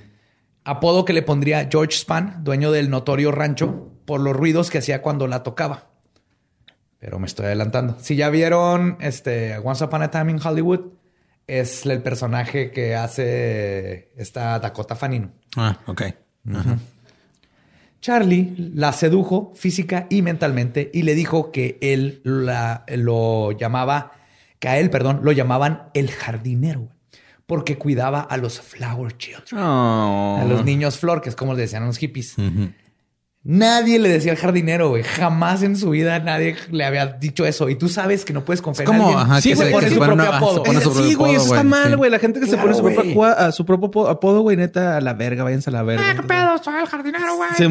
apodo que le pondría George Span, dueño del notorio rancho, por los ruidos que hacía cuando la tocaba. Pero me estoy adelantando. Si ya vieron este Once Upon a Time in Hollywood, es el personaje que hace esta Dakota Fanning. Ah, ok. Charlie la sedujo física y mentalmente y le dijo que él la- lo llamaba, que a él, perdón, lo llamaban el jardinero, porque cuidaba a los flower children, Oh. a los niños flor, que es como le decían a los hippies. Nadie le decía al jardinero, güey. Jamás en su vida nadie le había dicho eso. Y tú sabes que no puedes confiar en alguien. ajá, Sí, que güey, se- pone que su propio una- apodo. su propio sí, güey, eso está güey, mal, sí. güey. La gente que se pone su propio, a su apodo, güey, neta, a la verga, váyanse a la verga. Eh, ¿Qué pedo? Soy el jardinero, güey. Sí,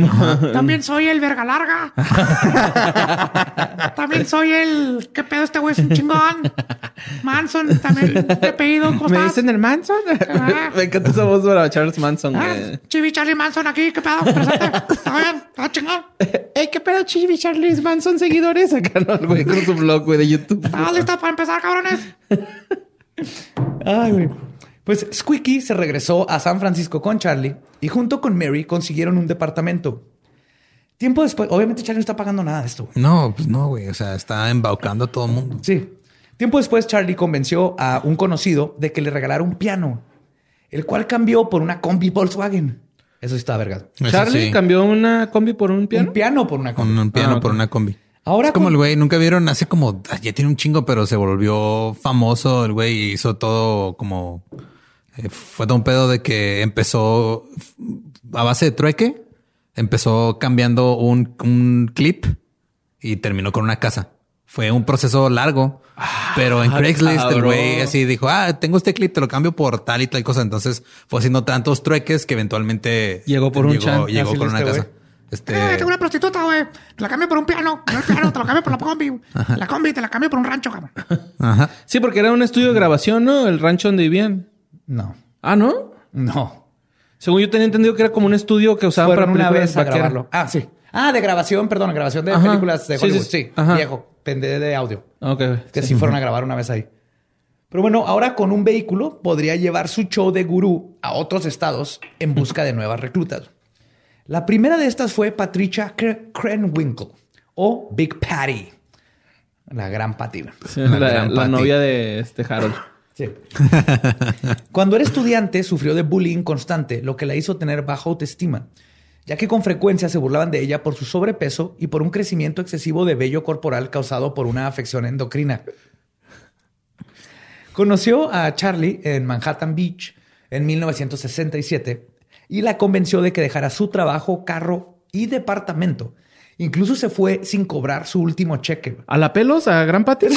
También soy el verga larga. también soy el. ¿Qué pedo? Este güey es un chingón. Manson, también. ¿Qué pedido? ¿Cómo ¿Me dicen el Manson? Ah. Me encanta esa voz para Charles Manson, Ah, güey. Chibi Charlie Manson aquí. ¿Qué pedo? Presente. ¿Está bien? ¿Está chingón? Ey, ¿qué pedo, Chibi Charles Manson seguidores? Acá no, güey, con su blog, güey, de YouTube. ¿Estás listo para empezar, cabrones? Ay, güey. Pues Squeaky se regresó a San Francisco con Charlie y junto con Mary consiguieron un departamento. Tiempo después, obviamente Charlie no está pagando nada de esto. güey. No, pues no, güey. O sea, está embaucando a todo el mundo. Sí. Tiempo después Charlie convenció a un conocido de que le regalara un piano, el cual cambió por una combi Volkswagen. Eso sí está vergado. Eso Charlie sí. cambió una combi por un piano. Un piano por una combi. Un piano Ah, por una combi. Ahora es como con- el güey, nunca vieron hace como ya tiene un chingo, pero se volvió famoso el güey y hizo todo como eh, fue todo un pedo de que empezó a base de trueque, empezó cambiando un, un clip y terminó con una casa. Fue un proceso largo, pero en Craigslist el güey así dijo, ah, tengo este clip, te lo cambio por tal y tal cosa. Entonces fue haciendo tantos trueques que eventualmente Llegó por un chan. llegó por una este casa. güey. Este, Eh, tengo una prostituta, güey. Te la cambio por un piano. No el piano, te lo cambio por la combi. güey. La combi te la cambio por un rancho, cabrón. ajá. Sí, porque era un estudio de grabación, ¿no? El rancho donde vivían. No, Ah, ¿no? no. Según yo tenía entendido que era como un estudio que usaban Fueron para una vez a grabarlo. Ah, sí. Ah, de grabación, perdón, grabación de Ajá. películas de Hollywood. sí, Sí, sí. Viejo, pende de audio. Ok. Que sí. fueron a grabar una vez ahí. Pero bueno, ahora con un vehículo podría llevar su show de gurú a otros estados en busca de nuevas reclutas. La primera de estas fue Patricia Kre- Krenwinkel o Big Patty. La gran Patty. Sí, La la, gran la Patty. novia de este Harold. Sí. Cuando era estudiante, sufrió de bullying constante, lo que la hizo tener baja autoestima, ya que con frecuencia se burlaban de ella por su sobrepeso y por un crecimiento excesivo de vello corporal causado por una afección endocrina. Conoció a Charlie en Manhattan Beach en 1967 y la convenció de que dejara su trabajo, carro y departamento. Incluso se fue sin cobrar su último cheque. ¿A la pelos? ¿A Gran Patty?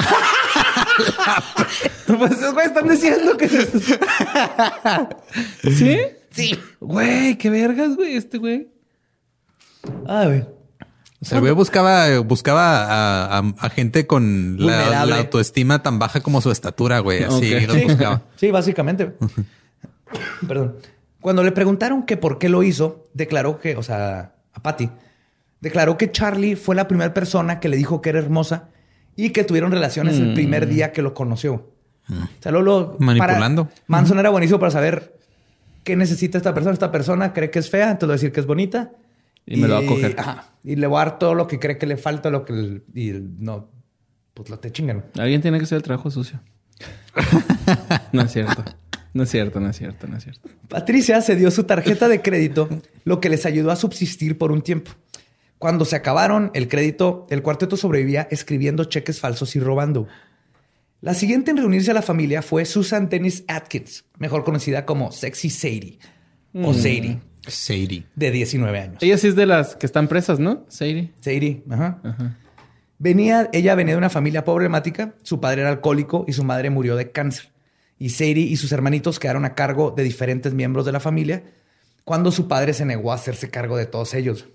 Pues esos güeyes están diciendo que... ¿Sí? sí. Güey, qué vergas, güey, este güey. Ay, güey. O sea, el güey buscaba, buscaba a, a- a gente con la, autoestima tan baja como su estatura, güey. Así Ok. los Sí, buscaba. sí, básicamente. Perdón. Cuando le preguntaron que por qué lo hizo, declaró que, o sea, a Patty, declaró que Charlie fue la primera persona que le dijo que era hermosa y que tuvieron relaciones el primer día que lo conoció. O sea, Lolo Manipulando. Manson era buenísimo para saber qué necesita esta persona. Esta persona cree que es fea, entonces a decir que es bonita. Y me lo va a coger. ajá, y le voy a dar todo lo que cree que le falta, lo que y no, pues lo te chingan. Alguien tiene que hacer el trabajo sucio. no es cierto. No es cierto, no es cierto, no es cierto. Patricia se dio su tarjeta de crédito, lo que les ayudó a subsistir por un tiempo. Cuando se acabaron el crédito, el cuarteto sobrevivía escribiendo cheques falsos y robando. La siguiente en reunirse a la familia fue Susan Dennis Atkins, mejor conocida como Sexy Sadie o Sadie, Sadie. de 19 años. Ella sí es de las que están presas, ¿no? Sadie. Sadie, ajá. Venía, ella venía de una familia problemática, su padre era alcohólico y su madre murió de cáncer. Y Sadie y sus hermanitos quedaron a cargo de diferentes miembros de la familia cuando su padre se negó a hacerse cargo de todos ellos.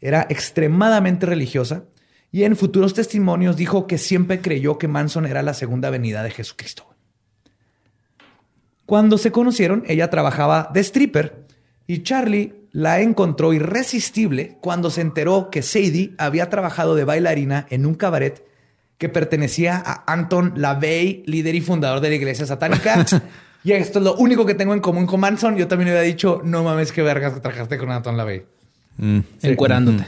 Era extremadamente religiosa y en futuros testimonios dijo que siempre creyó que Manson era la segunda venida de Jesucristo. Cuando se conocieron, ella trabajaba de stripper y Charlie la encontró irresistible cuando se enteró que Sadie había trabajado de bailarina en un cabaret que pertenecía a Anton LaVey, líder y fundador de la iglesia satánica. y esto es lo único que tengo en común con Manson. Yo también le había dicho, no mames, qué vergas que trabajaste con Anton LaVey. Mm. Encuerándote.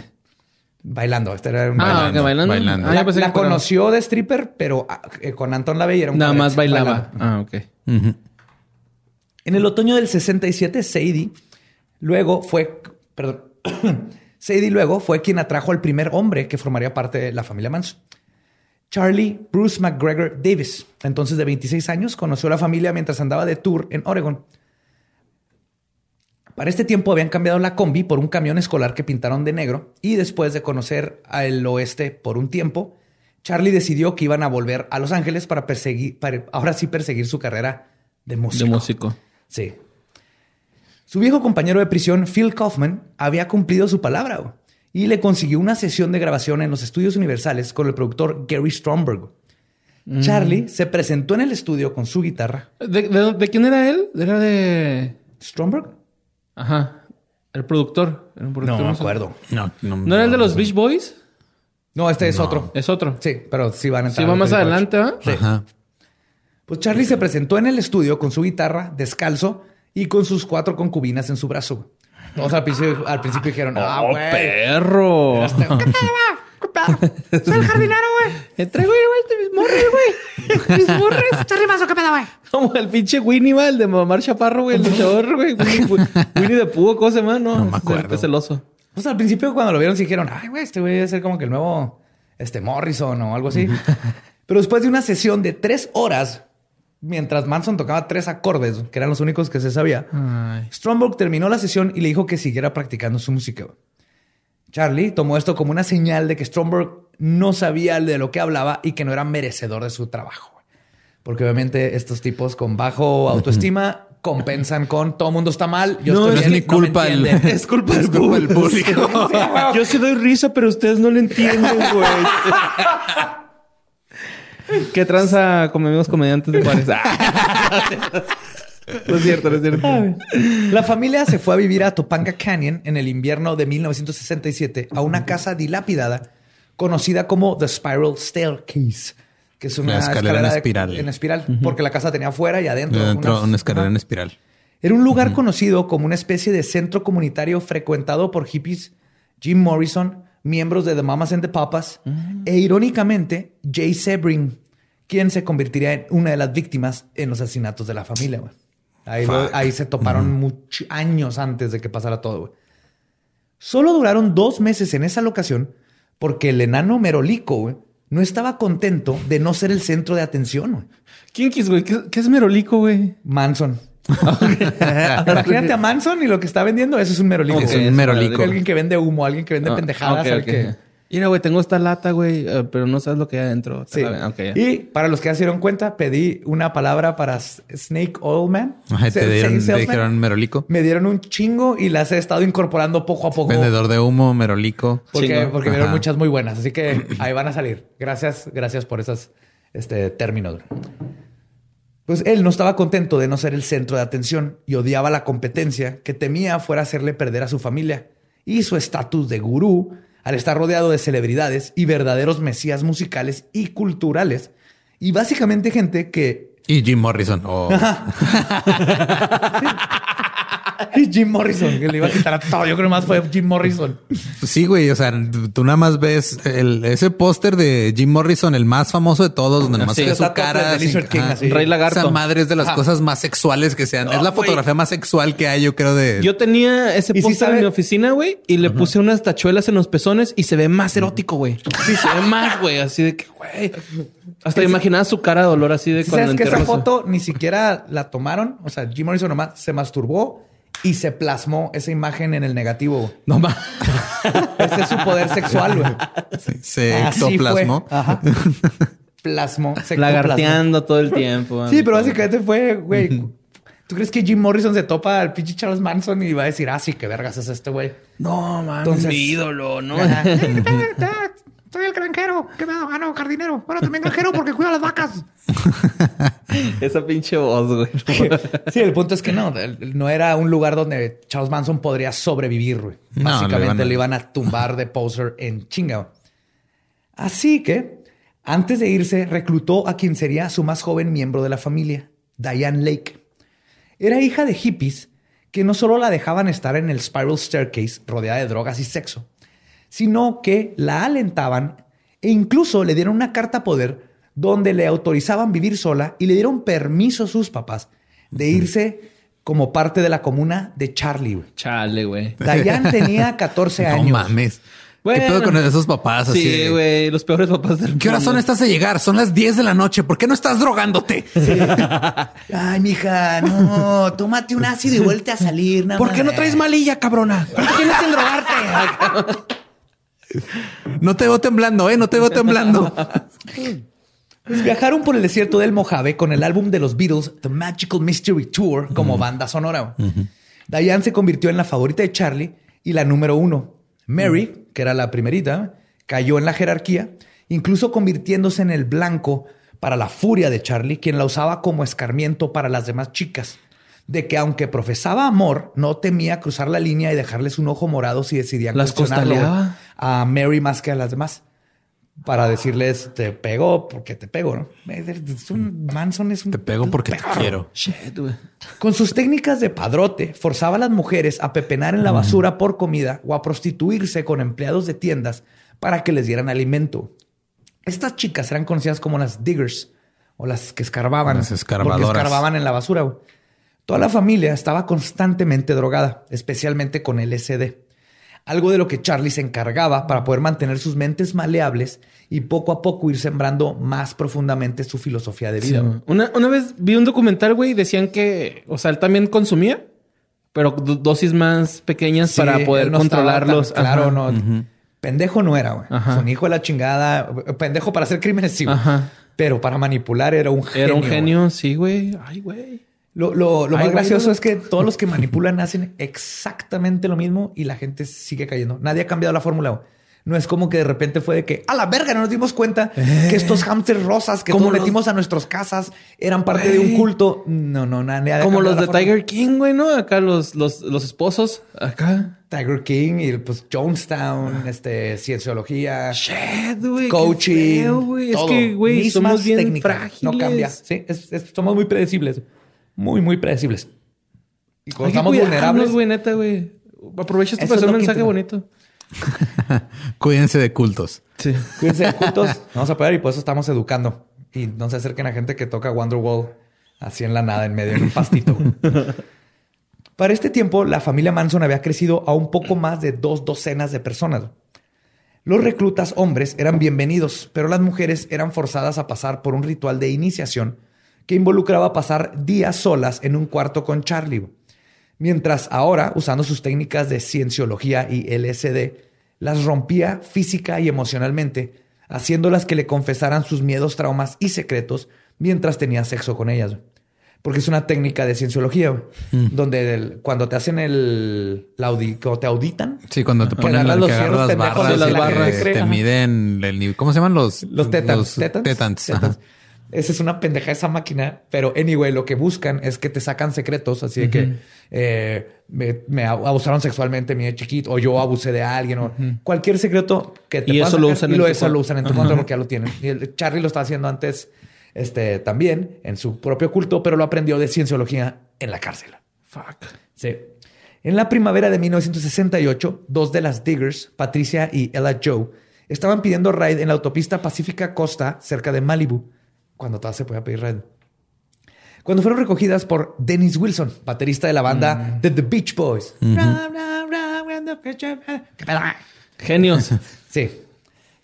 Bailando. Este era un Ah, bailando. bailando. bailando. Ah, la conoció de stripper, pero ah, eh, con Anton LaVey era un Nada más bailaba. bailando. Ah, ok. Ujú. En el otoño del 67, Sadie luego fue, perdón, Sadie luego fue quien atrajo al primer hombre que formaría parte de la familia Manson. Charlie Bruce McGregor Davis, entonces de 26 años, conoció a la familia mientras andaba de tour en Oregon. Para este tiempo habían cambiado la combi por un camión escolar que pintaron de negro y después de conocer al oeste por un tiempo, Charlie decidió que iban a volver a Los Ángeles para perseguir, para ahora sí perseguir su carrera de músico. De músico. Sí. Su viejo compañero de prisión, Phil Kaufman, había cumplido su palabra güey, y le consiguió una sesión de grabación en los estudios universales con el productor Gary Stromberg. Charlie se presentó en el estudio con su guitarra. ¿De, de- de quién era él? Era de. ¿Stromberg? Ajá. El productor. Era un productor, No me acuerdo. No, no, ¿No era el de los Beach Boys? No, este es otro. Es otro. Sí, pero sí van a Sí, entrar. va al más 38. adelante, ¿ah? Sí. Ajá. Pues Charlie se presentó en el estudio con su guitarra, descalzo y con sus cuatro concubinas en su brazo. Todos al principio, al principio dijeron, ah, ¡Oh, güey. perro! Este- ¿Qué pedo, va? ¿Qué pedo? Soy el jardinero, güey. Te traigo igual mis morres, güey. Mis morres. Charlie Manson, ¿qué pedo, güey? Como el pinche Winnie, va, el de Mamar Chaparro, güey, el luchador, güey. Winnie, Winnie de Púo, ¿cómo se llama? No, No me acuerdo. Es el oso. Pues al principio cuando lo vieron sí dijeron, ay, güey, este güey debe ser como que el nuevo este Morrison o algo así. Pero después de una sesión de tres horas, mientras Manson tocaba tres acordes, que eran los únicos que se sabía, Ay. Stromberg terminó la sesión y le dijo que siguiera practicando su música. Charlie tomó esto como una señal de que Stromberg no sabía de lo que hablaba y que no era merecedor de su trabajo. Porque obviamente estos tipos con bajo autoestima compensan con todo mundo está mal. Yo No, estoy es bien, mi no culpa el- entienden. Es culpa del del público. Yo sí doy risa, pero ustedes no lo entienden, güey. ¿Qué tranza con amigos comediantes de Juárez? Ah. No es cierto, no es cierto. La familia se fue a vivir a Topanga Canyon en el invierno de 1967 a una casa dilapidada conocida como The Spiral Staircase, que es una La escalera en de- espiral. porque la casa tenía afuera y adentro. Dentro unas- una escalera en espiral. Era un lugar conocido como una especie de centro comunitario frecuentado por hippies, Jim Morrison, miembros de The Mamas and the Papas e irónicamente Jay Sebring, quien se convertiría en una de las víctimas en los asesinatos de la familia. güey. Ahí, lo- ahí se toparon much- años antes de que pasara todo. güey. Solo duraron dos meses en esa locación porque el enano Merolico güey, no estaba contento de no ser el centro de atención. ¿Quién quis, güey? ¿Qué, qué es Merolico, güey? Manson. Imagínate a Manson y lo que está vendiendo, eso es un merolico. Es Ok, güey. un es merolico. Alguien que vende humo, alguien que vende Ah, pendejadas. ok, al ok. que- Mira, güey, tengo esta lata, güey, eh, pero no sabes lo que hay adentro. Sí. Ya. Y para los que ya se dieron cuenta, pedí una palabra para Snake Oil Man. Se- te dieron, te dijeron merolico. Me dieron un chingo y las he estado incorporando poco a poco. Vendedor de humo, merolico. Porque, Chingo. porque muchas muy buenas. Así que ahí van a salir. Gracias, gracias por esos este, términos. Pues él no estaba contento de no ser el centro de atención y odiaba la competencia que temía fuera hacerle perder a su familia y su estatus de gurú al estar rodeado de celebridades y verdaderos mesías musicales y culturales y básicamente gente que Y Jim Morrison. Oh. y Jim Morrison que le iba a quitar a todo. Yo creo más fue Jim Morrison. Sí, güey. O sea, tú nada más ves el- ese póster de Jim Morrison, el más famoso de todos, donde nomás Sí, ves su cara. King, así. Rey Lagarto. Esa madre es de las Ajá. cosas más sexuales que sean. es la güey. fotografía más sexual que hay, yo creo, de. Yo tenía ese ¿Y sí póster en mi oficina, güey, y le puse unas tachuelas en los pezones y se ve más erótico, güey. Sí, se ve más, güey, así de que, güey. Hasta imaginaba su cara de dolor así de cuando ¿Sabes que esa foto ni siquiera la tomaron? O sea, Jim Morrison nomás se masturbó y se plasmó esa imagen en el negativo. No más. Ese es su poder sexual, güey. se, ectoplasmó. Ajá. Plasmó. se Lagarteando todo el tiempo. Sí, pero básicamente fue, güey. ¿Tú crees que Jim Morrison se topa al pinche Charles Manson y va a decir, ah, sí, qué vergas es este güey? No, man, Entonces- es mi ídolo, ¿no? Soy el granjero. ¿Qué me Ah, no, jardinero. Bueno, también granjero porque cuido las vacas. Esa pinche voz, güey. Sí, el punto es que no, no era un lugar donde Charles Manson podría sobrevivir, güey. No, Básicamente le iban a- le iban a tumbar de poser en chinga. Así que, antes de irse, reclutó a quien sería su más joven miembro de la familia, Diane Lake. Era hija de hippies que no solo la dejaban estar en el Spiral Staircase rodeada de drogas y sexo, sino que la alentaban e incluso le dieron una carta poder donde le autorizaban vivir sola y le dieron permiso a sus papás de irse como parte de la comuna de Charlie. güey. Chale, güey. Diane tenía 14 No años. mames. Bueno. ¿Qué pedo con esos papás? Así Sí, güey. Los peores papás del ¿Qué horas son mundo. estas de llegar? Son las 10 de la noche. ¿Por qué no estás drogándote? Ay, mija, no, tómate un ácido y vuelta a salir. nada ¿Por qué no traes malilla, cabrona? ¿Cuánto tienes en drogarte? No te veo temblando, ¿eh? No te veo temblando. Pues viajaron por el desierto del Mojave con el álbum de los Beatles, The Magical Mystery Tour, como banda sonora. Diane se convirtió en la favorita de Charlie y la número uno. Mary, que era la primerita, cayó en la jerarquía, incluso convirtiéndose en el blanco para la furia de Charlie, quien la usaba como escarmiento para las demás chicas. De que aunque profesaba amor, no temía cruzar la línea y dejarles un ojo morado si decidían Las costaleaba. a Mary más que a las demás para decirles te pego porque te pego, ¿no? Es un Manson es un Te pego porque te quiero. Shit, güey. Con sus técnicas de padrote, forzaba a las mujeres a pepenar en la basura por comida o a prostituirse con empleados de tiendas para que les dieran alimento. Estas chicas eran conocidas como las diggers o las que escarbaban. Las escarbadoras. Porque escarbaban en la basura. Toda la familia estaba constantemente drogada, especialmente con LSD. Algo de lo que Charlie se encargaba para poder mantener sus mentes maleables y poco a poco ir sembrando más profundamente su filosofía de vida. Una, una vez vi un documental, güey, decían que, o sea, él también consumía, pero do- dosis más pequeñas Sí, para poder no controlarlos. tan claro, Ajá. no. Pendejo no era, güey. Ajá. Es un hijo de la chingada. Pendejo para hacer crímenes, sí, güey. Ajá. Pero para manipular era un genio. Era un güey. genio, sí, güey. Ay, güey. Lo, lo- lo Ay, más gracioso no. es que todos los que manipulan hacen exactamente lo mismo y la gente sigue cayendo. Nadie ha cambiado la fórmula. No es como que de repente fue de que a la verga no nos dimos cuenta que estos hamsters rosas que Como todos los- metimos a nuestras casas eran parte de un culto. No, no, nadie ha Como los de. Tiger King, güey, ¿no? Acá los, los, los esposos. Acá. Tiger King y pues Jonestown, este, cienciología, Shit, güey. qué coaching. feo, güey. Es todo. que, güey, somos bien técnicas. frágiles. No cambia. Sí, es- es- somos muy predecibles. Muy, muy predecibles. Y cuando Hay que estamos cuidarnos, vulnerables, güey, neta, güey. Aprovecha esto para hacer un mensaje bonito. Cuídense de cultos. Sí. Cuídense de cultos, vamos a poder y por eso estamos educando. Y no se acerquen a gente que toca Wonderwall así en la nada, en medio de un pastito. Para este tiempo, la familia Manson había crecido a un poco más de dos docenas de personas. Los reclutas hombres eran bienvenidos, pero las mujeres eran forzadas a pasar por un ritual de iniciación que involucraba pasar días solas en un cuarto con Charlie. Mientras ahora, usando sus técnicas de cienciología y LSD, las rompía física y emocionalmente, haciéndolas que le confesaran sus miedos, traumas y secretos mientras tenía sexo con ellas. Porque es una técnica de cienciología, güey, donde el- cuando te hacen el, la audi- cuando te auditan, Sí, cuando te ponen los que barras, las te miden el nivel. ¿Cómo se llaman los? Los tetans. Los tetans. tetans, tetans. Esa es una pendeja esa máquina, pero anyway, lo que buscan es que te sacan secretos, así de que eh, me, me abusaron sexualmente mi chiquito o yo abusé de alguien o cualquier secreto que te Y eso lo usan y en lo, tu eso lo usan en tu contra porque ya lo tienen. Y el Charlie lo está haciendo antes este, también en su propio culto, pero lo aprendió de cienciología en la cárcel. Fuck. Sí. En la primavera de 1968, dos de las Diggers, Patricia y Ella Joe, estaban pidiendo raid en la autopista Pacífica Costa, cerca de Malibu, cuando todavía se podía pedir raid. Cuando fueron recogidas por Dennis Wilson, baterista de la banda de The Beach Boys. ¿Qué pedo? Genios. Sí.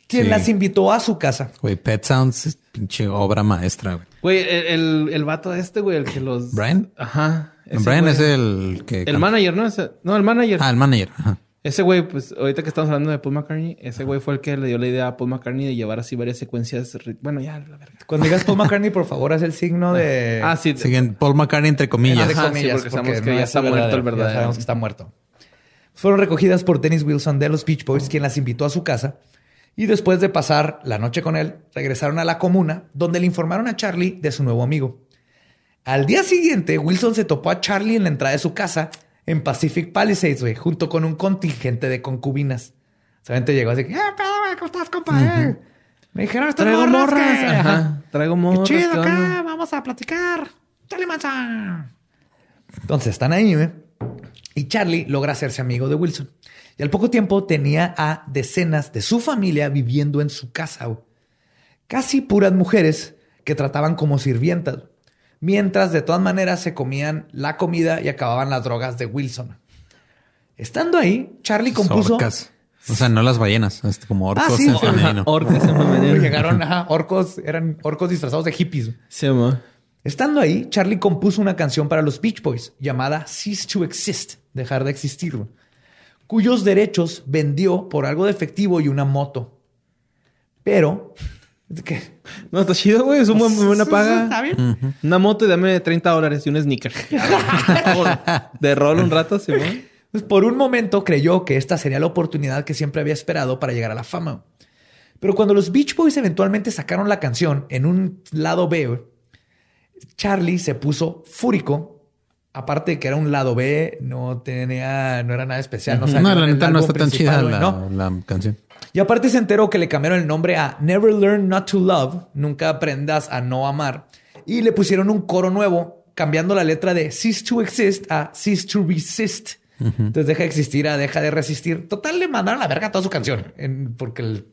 Quien Sí. las invitó a su casa. Güey, Pet Sounds es pinche obra maestra, güey. Güey, el, el, el vato este, güey, el que los... ¿Brian? Ajá. ese Brian güey. es el que... El manager, ¿no? Ese- no, el manager. Ah, el manager. Ajá. Ese güey, pues ahorita que estamos hablando de Paul McCartney, ese güey fue el que le dio la idea a Paul McCartney de llevar así varias secuencias. Bueno, ya, la verga. Cuando digas Paul McCartney, por favor, haz el signo de... Ah, sí. Siguen Paul McCartney entre comillas. Entre comillas, sí, porque sabemos que no ya es está muerto el ya verdadero. sabemos que está muerto. Fueron recogidas por Dennis Wilson de los Beach Boys, quien las invitó a su casa. Y después de pasar la noche con él, regresaron a la comuna, donde le informaron a Charlie de su nuevo amigo. Al día siguiente, Wilson se topó a Charlie en la entrada de su casa en Pacific Palisades, güey, junto con un contingente de concubinas. Solamente llegó así que, ¿Qué pedo, güey? ¿Cómo estás, compa? Eh, Me dijeron estas Traigo morras morras. que- Ajá. Traigo Qué morras. chido ¿qué acá. onda? Vamos a platicar. Dale, manza. Entonces están ahí, ¿eh? Y Charlie logra hacerse amigo de Wilson. Y al poco tiempo tenía a decenas de su familia viviendo en su casa. güey. Casi puras mujeres que trataban como sirvientas. Mientras de todas maneras se comían la comida y acababan las drogas de Wilson. Estando ahí, Charlie compuso... Orcas. O sea, no las ballenas, como orcos Ah, sí, en femenino. Orcas en femenino. Llegaron ajá, orcos, eran orcos disfrazados de hippies. Sí, mo. Estando ahí, Charlie compuso una canción para los Beach Boys llamada Cease to Exist, dejar de existir, cuyos derechos vendió por algo de efectivo y una moto. Pero, ¿qué? No, está chido, güey. Es una buena Está paga. bien. Una moto y dame 30 dólares y un sneaker. de rol un rato, sí, güey. Pues por un momento creyó que esta sería la oportunidad que siempre había esperado para llegar a la fama. Pero cuando los Beach Boys eventualmente sacaron la canción en un lado B, Charlie se puso fúrico. Aparte de que era un lado B, no tenía, no era nada especial. No, No, la neta no está tan chida la, la canción. Y aparte se enteró que le cambiaron el nombre a Never Learn Not to Love, nunca aprendas a no amar, y le pusieron un coro nuevo, cambiando la letra de Cease to Exist a Cease to Resist. Entonces deja de existir a deja de resistir. Total, le mandaron a la verga toda su canción, en- porque el-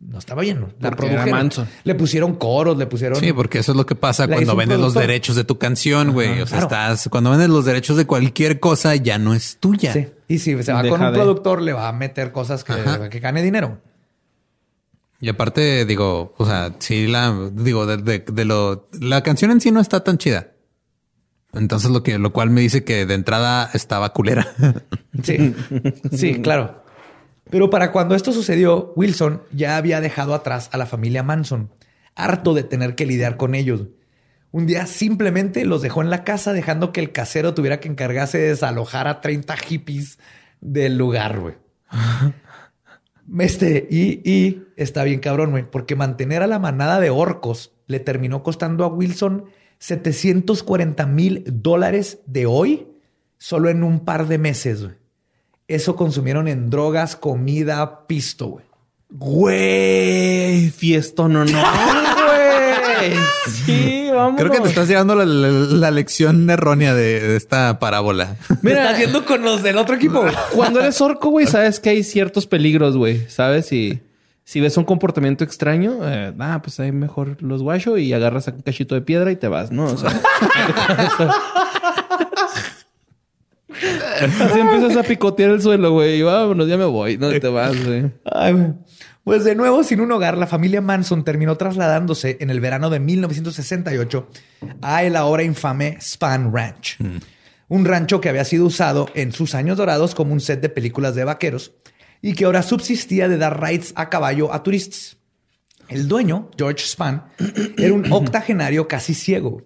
no estaba bien. ¿no? La produjeron. Le pusieron coros, le pusieron... Sí, porque eso es lo que pasa cuando vendes los derechos de tu canción, güey. O sea, claro. estás, cuando vendes los derechos de cualquier cosa, ya no es tuya. Sí. Y si se va Deja con un de- productor, le va a meter cosas que, Ajá. que gane dinero. Y aparte, digo, o sea, sí, la, digo, de, de- de lo, la canción en sí no está tan chida. Entonces, lo que, lo cual me dice que de entrada estaba culera. Sí, sí, claro. Pero para cuando esto sucedió, Wilson ya había dejado atrás a la familia Manson, harto de tener que lidiar con ellos. Un día simplemente los dejó en la casa, dejando que el casero tuviera que encargarse de desalojar a 30 hippies del lugar, güey. Este, y, y está bien cabrón, güey, porque mantener a la manada de orcos le terminó costando a Wilson 740 mil dólares de hoy solo en un par de meses, güey. Eso consumieron en drogas, comida, pisto, güey. Güey, fiesto no, no. Sí, vamos. Creo que te estás llevando la, la- la lección errónea de, de esta parábola. Mira, está haciendo con los del otro equipo. Cuando eres orco, güey, sabes que hay ciertos peligros, güey. ¿Sabes? Si, si ves un comportamiento extraño, eh, ah, pues ahí mejor los guacho y agarras un cachito de piedra y te vas, ¿no? O sea, Así empiezas a picotear el suelo, güey. Y vámonos, ya me voy. ¿Dónde te vas, güey? Ay, güey. Pues de nuevo, sin un hogar, la familia Manson terminó trasladándose en el verano de 1968 a el ahora infame Span Ranch. Un rancho que había sido usado en sus años dorados como un set de películas de vaqueros y que ahora subsistía de dar rides a caballo a turistas. El dueño, George Span, era un octogenario casi ciego.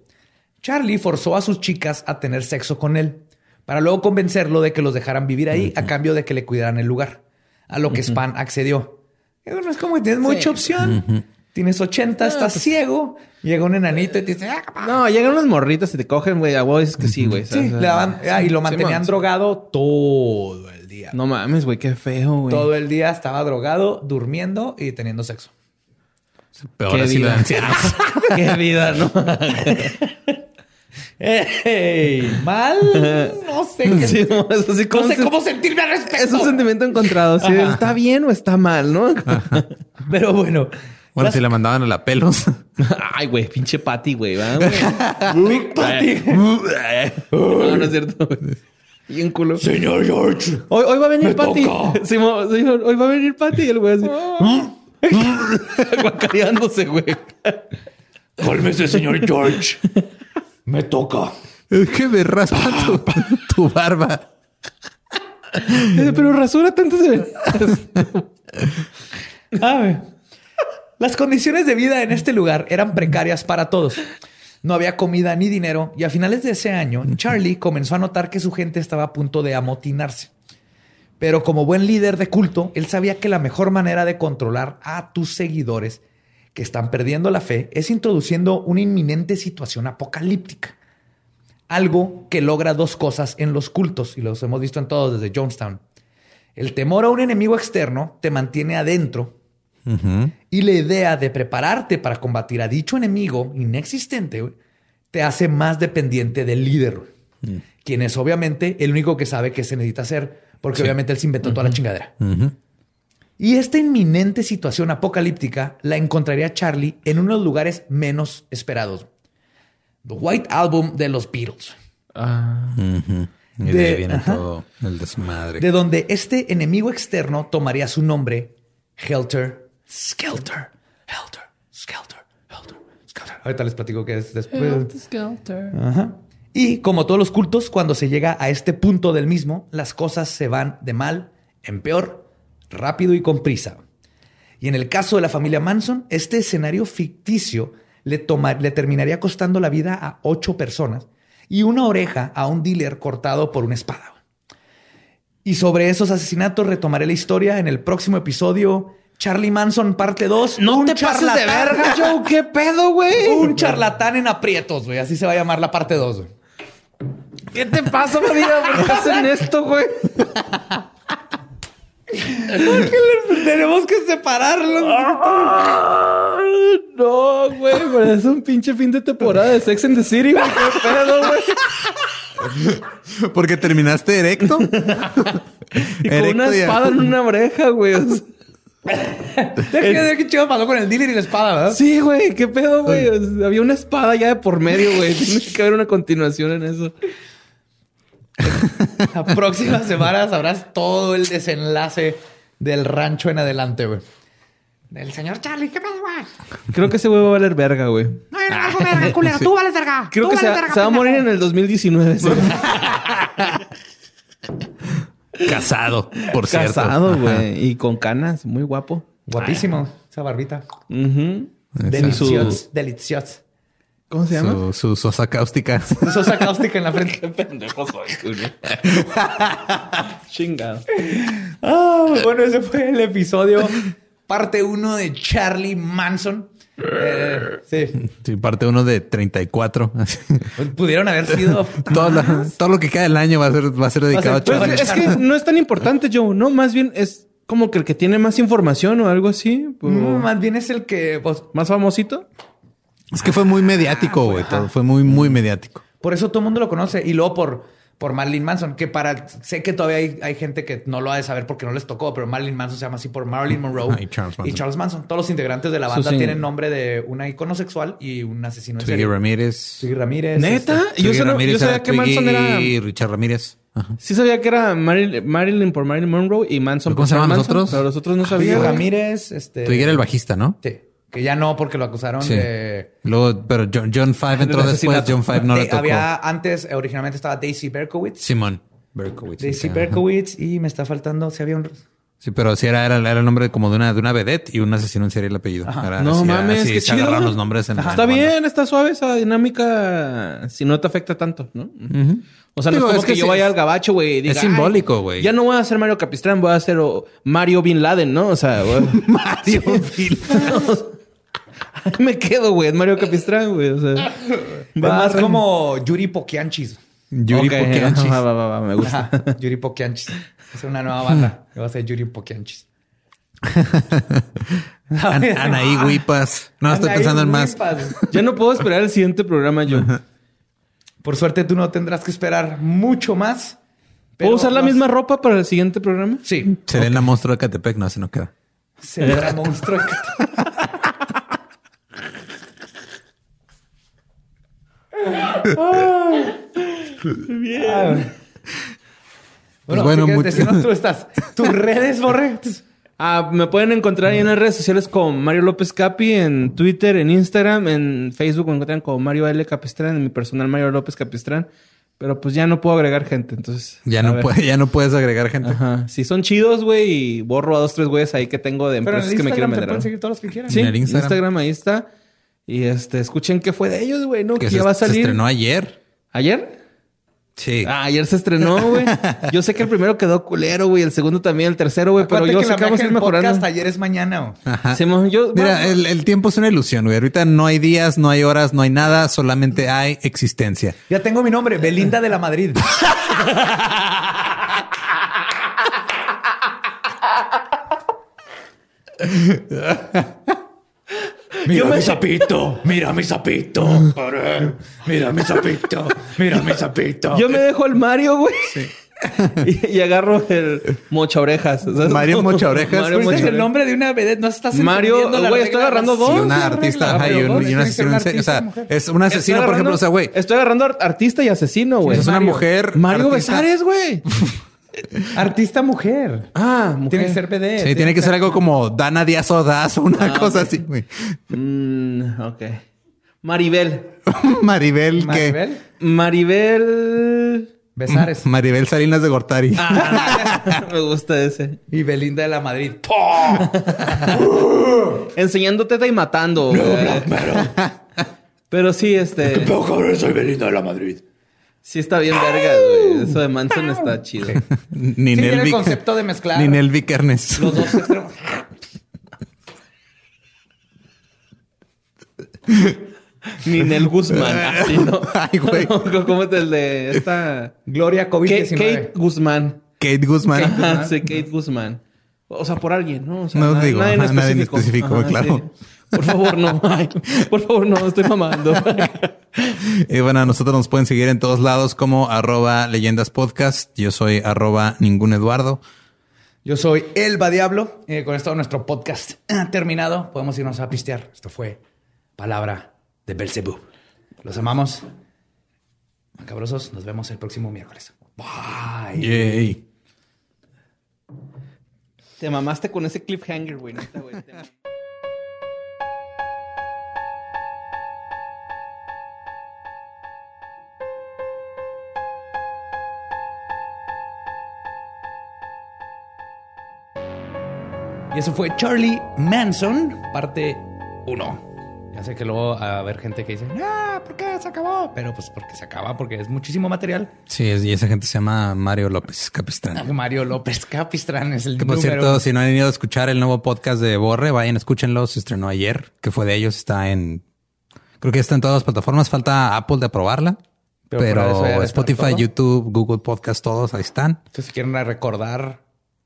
Charlie forzó a sus chicas a tener sexo con él, para luego convencerlo de que los dejaran vivir ahí a cambio de que le cuidaran el lugar, a lo que Span accedió. Bueno, es como que tienes mucha opción. Tienes 80, estás ciego, llega un enanito y te dice, "Ah, capaz". No, llegan unas morritas y te cogen, güey. A vos dices que sí, güey. Sí, ah, y lo mantenían drogado todo el día. No mames, güey, qué feo, güey. Todo el día estaba drogado, durmiendo y teniendo sexo. Peor Qué vida. qué vida, ¿no? ¡Ey! ¿Mal? No sé. qué- Sí, no, es así no como sé se- cómo sentirme al respecto. Es un sentimiento encontrado. ¿sí? ¿Está bien o está mal, no? Pero bueno. Bueno, las- si la mandaban a la pelos. Ay, güey, pinche Patty, güey. Big Patty. no, no es cierto. güey. Bien culo. Señor George. Hoy, hoy va a venir Patty. señor, hoy va a venir Patty. Y el güey así. Guacareándose, güey. Cálmese, señor George. Me toca. Es que me raspa tu, tu barba. Eh, Pero rasúrate antes de... A ver. Las condiciones de vida en este lugar eran precarias para todos. No había comida ni dinero y a finales de ese año, Charlie comenzó a notar que su gente estaba a punto de amotinarse. Pero como buen líder de culto, él sabía que la mejor manera de controlar a tus seguidores que están perdiendo la fe es introduciendo una inminente situación apocalíptica. Algo que logra dos cosas en los cultos, y los hemos visto en todos desde Jonestown. El temor a un enemigo externo te mantiene adentro y la idea de prepararte para combatir a dicho enemigo inexistente te hace más dependiente del líder, güey, quien es obviamente el único que sabe qué se necesita hacer, porque obviamente él se inventó toda la chingadera. Y esta inminente situación apocalíptica la encontraría Charlie en unos lugares menos esperados. The White Album de los Beatles. Ah, Y de, De- ahí viene ajá. todo el desmadre. de donde este enemigo externo tomaría su nombre Helter Skelter. Helter Skelter. Helter Skelter. Ahorita les platico qué es después. Ajá. Y como todos los cultos, cuando se llega a este punto del mismo, las cosas se van de mal en peor, rápido y con prisa. Y en el caso de la familia Manson, este escenario ficticio le, toma- le terminaría costando la vida a ocho personas y una oreja a un dealer cortado por una espada. Y sobre esos asesinatos retomaré la historia en el próximo episodio. Charlie Manson, parte 2. no te pases de verga, Joe. ¿Qué pedo, güey? Un charlatán en aprietos, güey. Así se va a llamar la parte 2, güey. ¿Qué te pasa, María? ¿Por qué hacen esto, güey? Tenemos que separarlos. No, güey, pero es un pinche fin de temporada de Sex and the City, güey. ¿Qué pedo, güey? Porque terminaste erecto. Y con Erecto una ya. espada en una oreja, güey. O sea, ¿Qué, qué chido pasó con el dealer y la espada, verdad? Sí, güey, qué pedo, güey. O sea, había una espada ya de por medio, güey. Tiene que haber una continuación en eso. La próxima semana sabrás todo el desenlace del rancho en adelante, güey. Del señor Charlie, ¿qué pedo, güey? Creo que ese güey va a valer verga, güey. No, yo no valgo verga, culero. Tú vales verga. Creo Tú que se, verga, se va a morir en el 2019. ese güey. Casado, por cierto. Casado, güey. Y con canas. Muy guapo. Guapísimo, esa barbita. Ujú. Exacto. Delicioso. ¿Cómo se llama? Su, su sosa cáustica. Sosa cáustica en la frente. pendejo soy, Chingado. Ah, bueno, ese fue el episodio parte uno de Charlie Manson. Eh, sí, Sí, parte uno de 34. Pues pudieron haber sido todo, la- todo lo que queda del año va a ser, va a ser dedicado a Pues, Charlie. Pues es que no es tan importante, Joe, ¿no? Más bien es como que el que tiene más información o algo así. o Mm, más bien es el que pues, Más famosito. Es que fue muy mediático, güey. todo Fue muy, muy mediático. por eso todo el mundo lo conoce y luego por por Marilyn Manson, que para sé que todavía hay, hay gente que no lo ha de saber porque no les tocó, pero Marilyn Manson se llama así por Marilyn Monroe Ah, y Charles Manson. Todos los integrantes de la banda sí. tienen nombre de una icono sexual y un asesino en Twiggy serie. Ramírez. Twiggy Ramírez. ¿Neta? este, yo, sabía que Manson era... Y Richard Ramírez. Ajá. Sí sabía que era Marilyn, Marilyn por Marilyn Monroe y Manson ¿Cómo por se llaman Charles los otros? Manson, Pero los otros no Twiggy sabía. güey. Ramírez, este. Twiggy era el bajista, ¿no? Sí. Que ya no, porque lo acusaron Sí. de. Luego, pero John, John Five entró de después. John Five no De- le tocó. Había antes, originalmente estaba Daisy Berkowitz. Simón. Berkowitz. Daisy. Berkowitz y me está faltando, si había un. Sí, pero sí era, era, era el nombre como de una, de una vedette y un asesino en serie el apellido. Era- No mames, sí, qué se chido. agarraron los nombres en, en la Está bien, está suave esa dinámica si no te afecta tanto, ¿no? O sea, no Digo, es como es que, que yo vaya es- al gabacho, güey. es simbólico, "Ay, güey". Ya no voy a ser Mario Capistrán, voy a ser Mario Bin Laden, ¿no? O sea, güey. Mario Bin Ahí me quedo, güey, en Mario Capistrán, güey. O sea, Va más como Yuri Pokianchis. Yuri Ok, Poquianchis. va, va, va, va, me gusta. Ajá, Yuri Pokianchis. Es una nueva banda. Va a ser Yuri Pokianchis. An- Anaí Huipas. No, estoy pensando en más. Ya no puedo esperar el siguiente programa yo. Por suerte tú no tendrás que esperar mucho más. ¿Puedo usar la misma ropa para el siguiente programa? Sí. Serena Monstruo de Catepec. No, ese no queda. Será monstruo. Bien. Bueno, bueno, si quieres mu- decirnos tú estás. Tus redes, Borre. Ah, me pueden encontrar ahí en las redes sociales como Mario López Capi, en Twitter, en Instagram, en Facebook me encuentran como Mario L. Capistrán, en mi personal Mario López Capistrán. Pero pues ya no puedo agregar gente, entonces. Ya no, ver. puede, ya no puedes agregar gente. Ajá. Si son chidos, güey, y borro a dos, tres güeyes ahí que tengo de Pero en empresas el que me quieren vender. pueden seguir todos los que quieran. Sí, En el Instagram. Instagram. ahí está. Y este, escuchen qué fue de ellos, güey, ¿no? Que, Que ya se, va a se salir. estrenó ayer. ¿Ayer? Sí. Ah, ayer se estrenó, güey. Yo sé que el primero quedó culero, güey. El segundo también, el tercero, güey. Pero yo que sé que vamos a ir podcast ayer es mañana. güey. Ajá. Yo, Mira, bueno, el, el tiempo es una ilusión, güey. Ahorita no hay días, no hay horas, no hay nada, solamente hay existencia. Ya tengo mi nombre, Belinda de la Madrid. Mira mi sapito, mira mi sapito. Mira mi sapito, mira mi sapito. yo me dejo el Mario, güey. y, y agarro el mocha orejas. ¿sabes? Mario Mocha Orejas. Mario Mocha es el nombre de una vedette, no estás Mario, güey, estoy agarrando dos. Y una artista, ajá, y un, y asesino. O sea, mujer. es un asesino, por ejemplo. O sea, güey. Estoy agarrando art- artista y asesino, güey. Es una Mario? mujer. Mario artista. Besares, güey. Artista mujer. Ah, mujer. Tiene que ser vedette. Sí, tiene que ser algo como Dana Díaz Ordaz o una cosa así, güey. Mm, ok. Maribel. Maribel, que. Maribel. Maribel. Besares. Maribel Salinas de Gortari. Ah, me gusta ese. Y Belinda de la Madrid. Enseñando teta y matando. güey. Pero sí, este. Pero cabrón, soy Belinda de la Madrid. Sí está bien vergas, güey. Eso de Manson está chido. Sí, tiene el Vic- concepto de mezclar Ninel Vikernes. los dos extremos. Ninel Guzmán. Así, ¿no? Ay, güey. ¿Cómo es el de esta? Gloria Kate, COVID-19. Kate Guzmán. Kate Guzmán. Ajá, sí, Kate Guzmán. O sea, por alguien, ¿no? O sea, No digo, nadie en ajá, nadie en específico. específico, claro. sí. Por favor, no. Ay, por favor, no. Estoy mamando. Y bueno, a nosotros nos pueden seguir en todos lados como arroba leyendas podcast. Yo soy arroba ningún Eduardo. Yo soy Elba Diablo. Eh, con esto nuestro podcast ha terminado. Podemos irnos a pistear. Esto fue Palabra de Belcebú. Los amamos. Macabrosos, nos vemos el próximo miércoles. Bye. Yay. Te mamaste con ese cliffhanger, güey. neta, Y eso fue Charlie Manson, parte 1. Hace que luego a haber gente que dice, ah, ¿por qué se acabó? Pero pues porque se acaba, porque es muchísimo material. Sí, es- y esa gente se llama Mario López Capistrán. Mario López Capistrán es el Que por número cierto, uno. si no han ido a escuchar el nuevo podcast de Borre, vayan, escúchenlo. Se estrenó ayer, que fue de ellos. Está en, creo que está en todas las plataformas. Falta Apple de aprobarla. Pero Pero, ya Spotify. YouTube, Google Podcast, todos ahí están. Entonces, si quieren recordar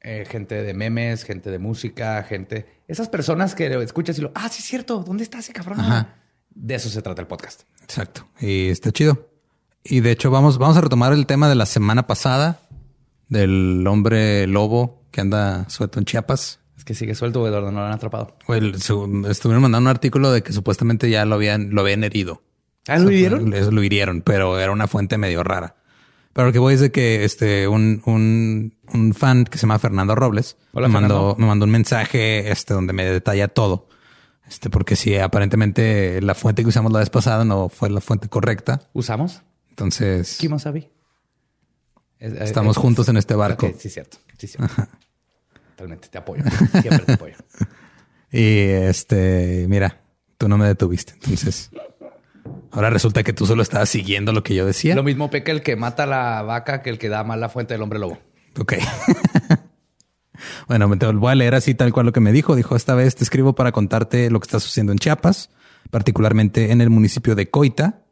eh, gente de memes, gente de música, gente... Esas personas que escuchas y lo... Ah, sí es cierto. ¿Dónde está ese cabrón? Ajá. De eso se trata el podcast. Exacto. Y está chido. Y de hecho, vamos, vamos a retomar el tema de la semana pasada del hombre lobo que anda suelto en Chiapas. Es que sigue suelto, Eduardo. No lo han atrapado. Su- estuvieron mandando un artículo de que supuestamente ya lo habían, lo habían herido. ¿Ah, lo hirieron? Les lo hirieron, pero era una fuente medio rara. Pero lo que voy es de que este, un, un, un fan que se llama Fernando Robles Hola, me, mandó, Fernando. me mandó un mensaje este, donde me detalla todo. Este, porque si aparentemente la fuente que usamos la vez pasada no fue la fuente correcta. ¿Usamos? Entonces Kimosabi. Es- estamos es- juntos en este barco. Ok, sí, cierto. Sí, cierto. Totalmente. Te apoyo. Siempre te apoyo. Y este, mira, tú no me detuviste. Entonces, ahora resulta que tú solo estabas siguiendo lo que yo decía. Lo mismo peca el que mata a la vaca que el que da mal la fuente del hombre lobo. Ok. bueno, me te voy a leer así tal cual lo que me dijo. Dijo, esta vez te escribo para contarte lo que está sucediendo en Chiapas, particularmente en el municipio de Coita.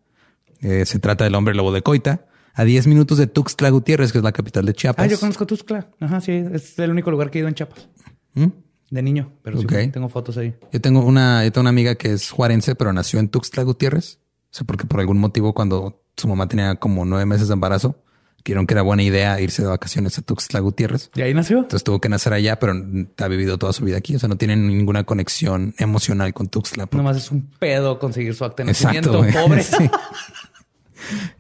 Eh, se trata del hombre lobo de Coita, a 10 minutos de Tuxtla Gutiérrez, que es la capital de Chiapas. Ah, yo conozco Tuxtla. Ajá, sí. Es el único lugar que he ido en Chiapas. ¿Mm? De niño. Pero sí, Ok. tengo fotos ahí. Yo tengo una, yo tengo una amiga que es juarense, pero nació en Tuxtla Gutiérrez. O sea, porque por algún motivo cuando su mamá tenía como nueve meses de embarazo, vieron que era buena idea irse de vacaciones a Tuxtla Gutiérrez. ¿De ahí nació? Entonces tuvo que nacer allá, pero ha vivido toda su vida aquí. O sea, no tiene ninguna conexión emocional con Tuxtla. Nomás es un pedo conseguir su acta de Exacto, nacimiento. güey. Pobre. Sí.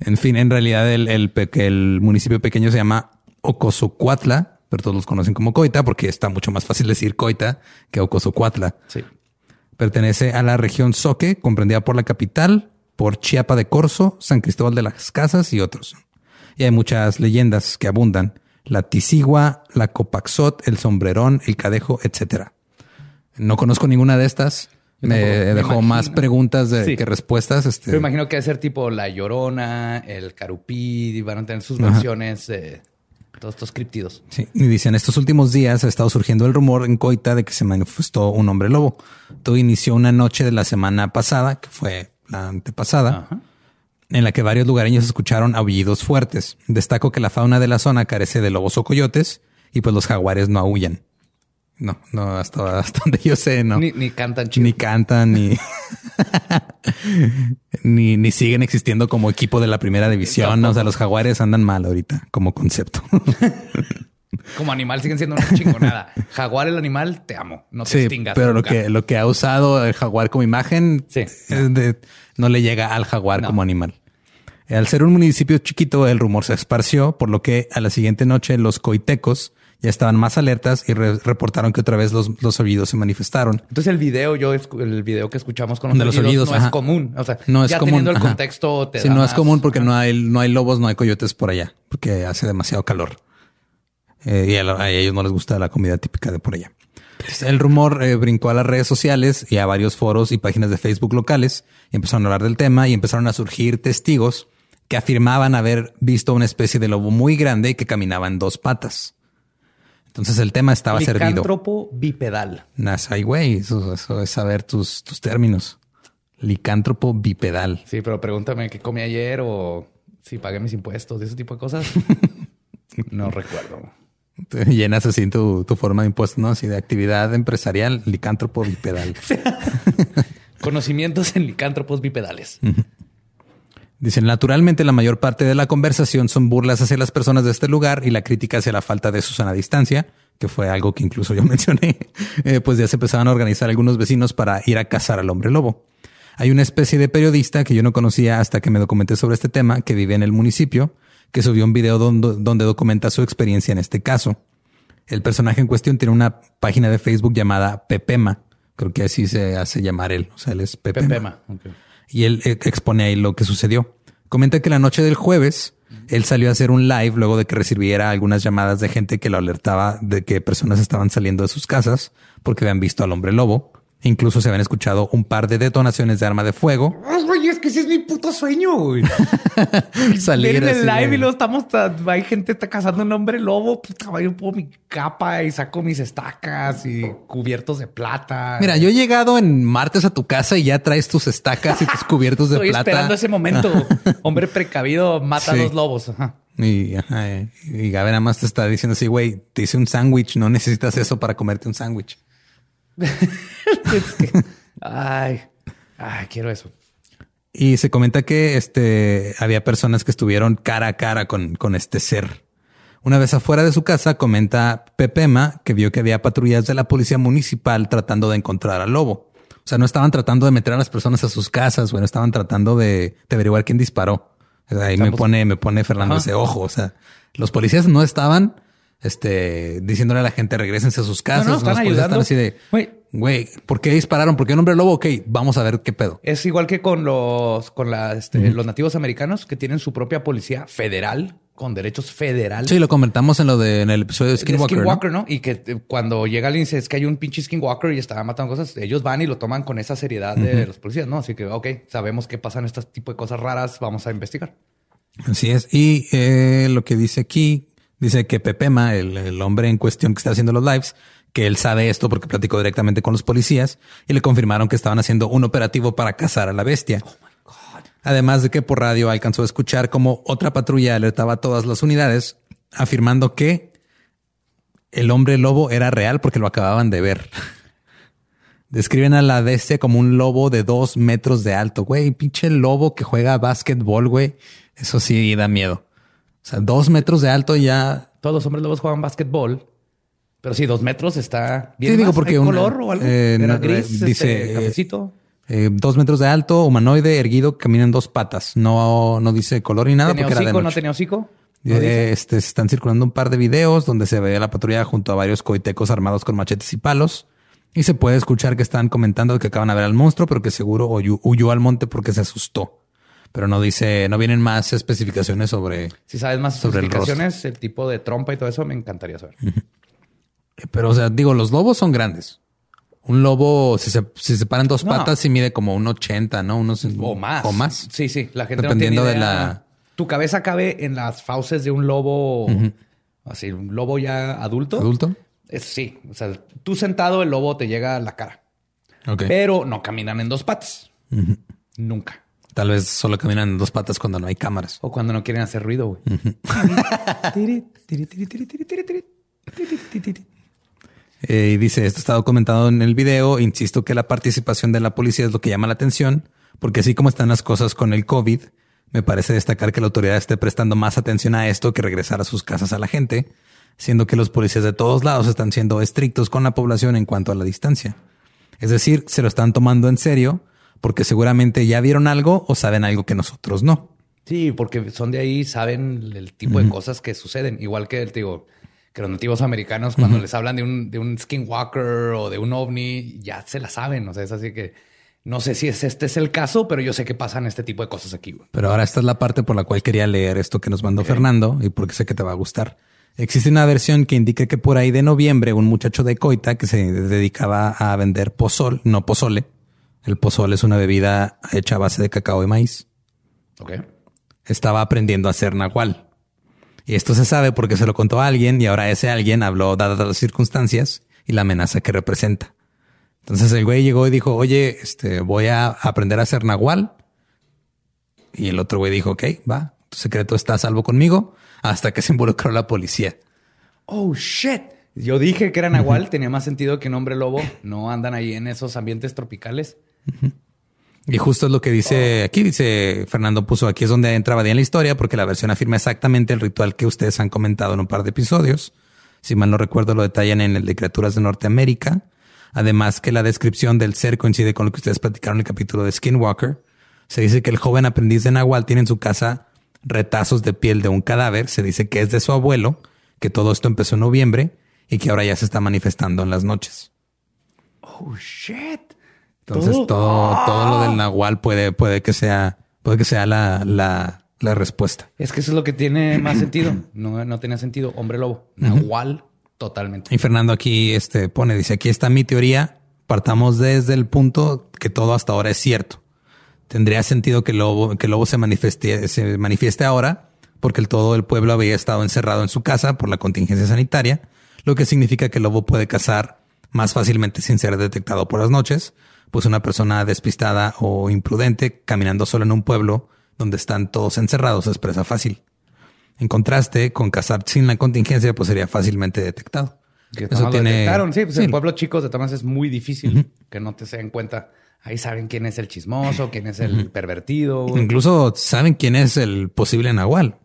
En fin, en realidad el, el municipio pequeño se llama Ocosocuatla, pero todos los conocen como Coita porque está mucho más fácil decir Coita que Ocosocuatla. Sí. Pertenece a la región Soque, comprendida por la capital, por Chiapa de Corzo, San Cristóbal de las Casas y otros. Y hay muchas leyendas que abundan. La Tisigua, la Copaxot, el Sombrerón, el Cadejo, etcétera. No conozco ninguna de estas. Yo Me dejó imagino. más preguntas de, Sí. que respuestas. Este, Yo imagino que debe ser tipo La Llorona, el Carupí, van a tener sus versiones de todos estos criptidos. Sí, y dicen, estos últimos días ha estado surgiendo el rumor en Coita de que se manifestó un hombre lobo. Todo inició una noche de la semana pasada, que fue la antepasada, Ajá. en la que varios lugareños escucharon aullidos fuertes. Destaco que la fauna de la zona carece de lobos o coyotes y pues los jaguares no aullan. No, no, hasta, hasta donde yo sé, no. Ni, ni cantan chido. Ni cantan, ni, ni, ni siguen existiendo como equipo de la primera división. O sea, los jaguares andan mal ahorita como concepto. Como animal siguen siendo una chingonada. Jaguar el animal, te amo. No te Sí, extingas. pero lo que, lo que ha usado el jaguar como imagen Sí. es de- no le llega al jaguar No. como animal. Al ser un municipio chiquito, el rumor se esparció, por lo que a la siguiente noche los coitecos ya estaban más alertas y re- reportaron que otra vez los, los oídos se manifestaron. Entonces el video, yo el video que escuchamos con los, De los oídos no ajá. es común. O sea, No es ya común. teniendo el ajá. contexto te Sí, da no es común porque no hay, no hay lobos, no hay coyotes por allá, porque hace demasiado calor. Eh, y a, la- a ellos no les gusta la comida típica de por allá. Entonces, El rumor eh, brincó a las redes sociales y a varios foros y páginas de Facebook locales y empezaron a hablar del tema y empezaron a surgir testigos que afirmaban haber visto una especie de lobo muy grande que caminaba en dos patas. Entonces el tema estaba servido. Licántropo bipedal. Nas- ay, güey, eso, eso es saber tus, tus términos. Licántropo bipedal. Sí, pero pregúntame qué comí ayer o si pagué mis impuestos y ese tipo de cosas. no recuerdo. Llenas así tu, tu forma de impuesto, ¿no? Así de actividad empresarial, licántropo bipedal. Conocimientos en licántropos bipedales. Dicen, naturalmente la mayor parte de la conversación son burlas hacia las personas de este lugar y la crítica hacia la falta de Susana distancia, que fue algo que incluso yo mencioné, Eh, pues ya se empezaban a organizar algunos vecinos para ir a cazar al hombre lobo. Hay una especie de periodista que yo no conocía hasta que me documenté sobre este tema, que vive en el municipio, que subió un video donde, donde documenta su experiencia en este caso. El personaje en cuestión tiene una página de Facebook llamada Pepema. Creo que así se hace llamar él. O sea, él es Pepema. Pepema. Y él eh, expone ahí lo que sucedió. Comenta que la noche del jueves, él salió a hacer un live luego de que recibiera algunas llamadas de gente que lo alertaba de que personas estaban saliendo de sus casas porque habían visto al hombre lobo Incluso se habían escuchado un par de detonaciones de arma de fuego. Güey, es que ese es mi puto sueño, güey. Salir en el live de- y luego estamos, ta- hay gente está cazando un hombre lobo, puta, güey, yo pongo mi capa y saco mis estacas y cubiertos de plata. Mira, yo he llegado en martes a tu casa y ya traes tus estacas y tus cubiertos de Estoy plata. esperando ese momento. Hombre precavido mata Sí. a los lobos. Ajá. Y, ajá, y Gabe nada más te está diciendo así, güey, te hice un sándwich, no necesitas eso para comerte un sándwich. Es que- ay, ay, quiero eso. Y se comenta que este había personas que estuvieron cara a cara con, con este ser. Una vez afuera de su casa, comenta Pepema que vio que había patrullas de la policía municipal tratando de encontrar al lobo. O sea, no estaban tratando de meter a las personas a sus casas, bueno, estaban tratando de, de averiguar quién disparó. Ahí me pone, me pone Fernando Ajá. ese ojo. O sea, los policías no estaban este, diciéndole a la gente regresense a sus casas. no, están policías ayudando. así de, Güey. güey, ¿por qué dispararon? ¿Por qué un hombre lobo? Ok, vamos a ver qué pedo. Es igual que con los, con la, este, los nativos americanos que tienen su propia policía federal con derechos federales. Sí, lo comentamos en lo de en el episodio de de Skinwalker. ¿no? Skinwalker, ¿no? Y que eh, cuando llega alguien y dice es que hay un pinche Skinwalker y está matando cosas, ellos van y lo toman con esa seriedad de los policías, ¿no? Así que, ok, sabemos que pasan este tipo de cosas raras, vamos a investigar. Así es. Y eh, lo que dice aquí, dice que Pepema, el, el hombre en cuestión que está haciendo los lives, que él sabe esto porque platicó directamente con los policías y le confirmaron que estaban haciendo un operativo para cazar a la bestia. Además de que por radio alcanzó a escuchar como otra patrulla alertaba a todas las unidades, afirmando que el hombre lobo era real porque lo acababan de ver. Describen a la bestia como un lobo de dos metros de alto, güey. Pinche lobo que juega básquetbol, güey. Eso sí da miedo. O sea, dos metros de alto ya. Todos los hombres lobos juegan básquetbol, pero sí, dos metros está bien. Sí, digo más. porque ¿Hay una- color o algo. eh, Era gris, eh, dice, este, eh, cafecito. eh, dos metros de alto, humanoide, erguido, camina en dos patas. No, no dice color ni nada ¿Tenía porque era de hocico? ¿No tenía hocico? ¿No Eh, dice? este, se están circulando un par de videos donde se ve a la patrulla junto a varios coitecos armados con machetes y palos. Y se puede escuchar que están comentando que acaban de ver al monstruo, pero que seguro huyó, huyó al monte porque se asustó. Pero no dice, no vienen más especificaciones sobre. Si sabes más sobre el especificaciones, el, tipo de trompa y todo eso, me encantaría saber. Pero, o sea, digo, los lobos son grandes. Un lobo, si se, si se paran dos No. patas, sí mide como un 80, ¿no? Unos, O más. O más. Sí, sí. La gente Dependiendo no de tiene idea. la- Tu cabeza cabe en las fauces de un lobo, así, un lobo ya adulto. ¿Adulto? Es- sí. O sea, tú sentado, el lobo te llega a la cara. Pero no caminan en dos patas. Nunca. Tal vez solo caminan en dos patas cuando no hay cámaras. O cuando no quieren hacer ruido, güey. Eh, y dice, esto está documentado en el video. Insisto que la participación de la policía es lo que llama la atención, porque así como están las cosas con el COVID, me parece destacar que la autoridad esté prestando más atención a esto que regresar a sus casas a la gente, siendo que los policías de todos lados están siendo estrictos con la población en cuanto a la distancia. Es decir, se lo están tomando en serio porque seguramente ya vieron algo o saben algo que nosotros no. Sí, porque son de ahí, saben el tipo de cosas que suceden. Igual que el digo, que los nativos americanos, cuando les hablan de un, de un skinwalker o de un ovni, ya se la saben. O sea, es así que no sé si es, este es el caso, pero yo sé que pasan este tipo de cosas aquí. Pero ahora esta es la parte por la cual quería leer esto que nos mandó Fernando y porque sé que te va a gustar. Existe una versión que indica que por ahí de noviembre un muchacho de Coita que se dedicaba a vender pozol, no pozole. El pozole es una bebida hecha a base de cacao y maíz. Ok. Estaba aprendiendo a hacer nahual. Y esto se sabe porque se lo contó a alguien y ahora ese alguien habló dadas las circunstancias y la amenaza que representa. Entonces el güey llegó y dijo, oye, este, voy a aprender a hacer nahual. Y el otro güey dijo, ok, va, tu secreto está a salvo conmigo hasta que se involucró la policía. Oh, shit. Yo dije que era nahual, tenía más sentido que un hombre lobo. No andan ahí en esos ambientes tropicales. Y justo es lo que dice aquí, dice Fernando puso aquí es donde entraba bien la historia porque la versión afirma exactamente el ritual que ustedes han comentado en un par de episodios. Si mal no recuerdo lo detallan en el de criaturas de Norteamérica. Además que la descripción del ser coincide con lo que ustedes platicaron en el capítulo de Skinwalker. Se dice que el joven aprendiz de Nahual tiene en su casa retazos de piel de un cadáver. Se dice que es de su abuelo, que todo esto empezó en noviembre y que ahora ya se está manifestando en las noches. Oh, shit. Entonces Todo- todo, todo lo del Nahual puede, puede que sea, puede que sea la, la, la respuesta. Es que eso es lo que tiene más sentido. No, no tenía sentido. Hombre lobo. Nahual, totalmente. Y Fernando aquí este, pone, dice, aquí está mi teoría Partamos desde el punto que todo hasta ahora es cierto. Tendría sentido que el lobo, que el lobo se manifieste, se manifieste ahora porque el todo el pueblo había estado encerrado en su casa por la contingencia sanitaria, lo que significa que el lobo puede cazar más fácilmente sin ser detectado por las noches, pues una persona despistada o imprudente caminando solo en un pueblo donde están todos encerrados es presa fácil. En contraste, con cazar sin la contingencia, pues sería fácilmente detectado. Que Eso tiene- Sí, pues sí. en pueblos chicos de maneras es muy difícil que no te se den cuenta. Ahí saben quién es el chismoso, quién es el pervertido. güey. Incluso saben quién es el posible Nahual.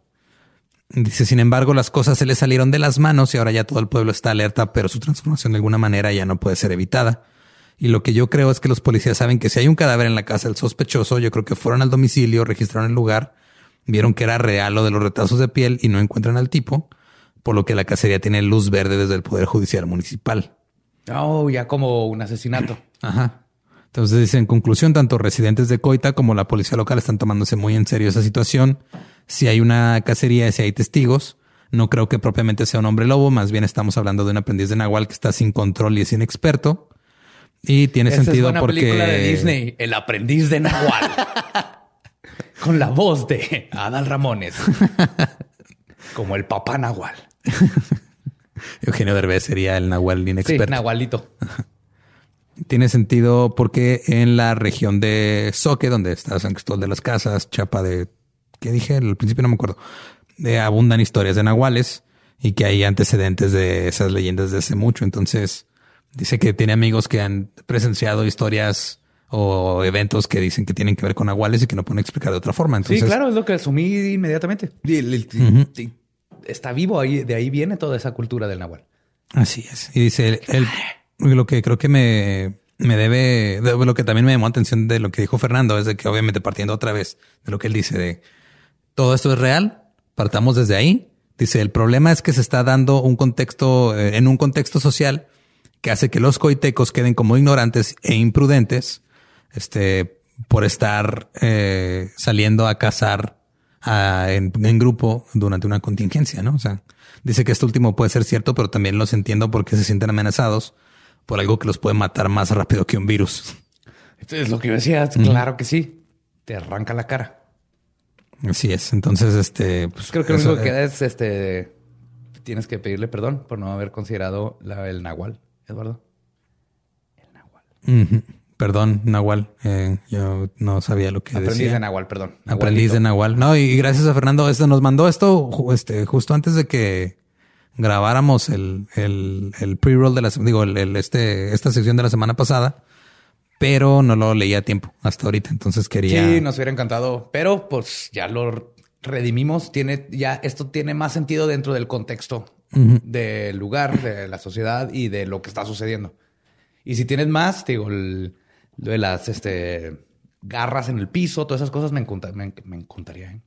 Dice, sin embargo, las cosas se le salieron de las manos y ahora ya todo el pueblo está alerta, pero su transformación de alguna manera ya no puede ser evitada. Y lo que yo creo es que los policías saben que si hay un cadáver en la casa del sospechoso, yo creo que fueron al domicilio, registraron el lugar, vieron que era real lo de los retazos de piel y no encuentran al tipo, por lo que la cacería tiene luz verde desde el Poder Judicial Municipal. Oh, ya como un asesinato. Ajá. Entonces dice, en conclusión, tanto residentes de Coita como la policía local están tomándose muy en serio esa situación. Si hay una cacería, si hay testigos, no creo que propiamente sea un hombre lobo, más bien estamos hablando de un aprendiz de Nahual que está sin control y es inexperto. Y tiene Esa sentido es una porque... película de Disney, El aprendiz de Nahual. Con la voz de Adal Ramones. Como el papá Nahual. Eugenio Derbez sería el Nahual Sí, inexperto. Nahualito. Tiene sentido porque en la región de Soque, donde está San Cristóbal de las Casas, Chapa de, ¿qué dije? Al principio no me acuerdo. De abundan historias de nahuales y que hay antecedentes de esas leyendas de hace mucho. Entonces dice que tiene amigos que han presenciado historias o eventos que dicen que tienen que ver con nahuales y que no pueden explicar de otra forma. Entonces, sí, claro, es lo que asumí inmediatamente. Y el- el- sí, Está vivo ahí, de ahí viene toda esa cultura del Nahual. Así es. Y dice el, el- lo que creo que me, me debe, de- lo que también me llamó la atención de lo que dijo Fernando es de que obviamente partiendo otra vez de lo que él dice de todo esto es real, partamos desde ahí. Dice el problema es que se está dando un contexto eh, en un contexto social que hace que los coitecos queden como ignorantes e imprudentes, este, por estar eh, saliendo a cazar a- en, en grupo durante una contingencia, ¿no? O sea, dice que esto último puede ser cierto, pero también los entiendo porque se sienten amenazados por algo que los puede matar más rápido que un virus. Esto es lo que yo decía. Claro que sí. Te arranca la cara. Así es. Entonces, este, pues Creo que lo único que eh, queda es este. Tienes que pedirle perdón por no haber considerado la- el Nahual, Eduardo. ujú. Perdón, Nahual. eh, yo no sabía lo que Aprendiz decía. de Nahual, perdón. Aprendiz de. Nahual. No, y gracias a Fernando. Este nos mandó esto este, justo antes de que grabáramos el, el, el pre-roll de la digo, el, el- este, esta sección de la semana pasada, pero no lo leí a tiempo hasta ahorita. Entonces quería. Sí, nos hubiera encantado, pero pues ya lo redimimos. Tiene ya esto tiene más sentido dentro del contexto del lugar, de la sociedad y de lo que está sucediendo. Y si tienes más, te digo, el- lo de las este, garras en el piso, todas esas cosas me, encanta- me, me encantaría. ¿eh?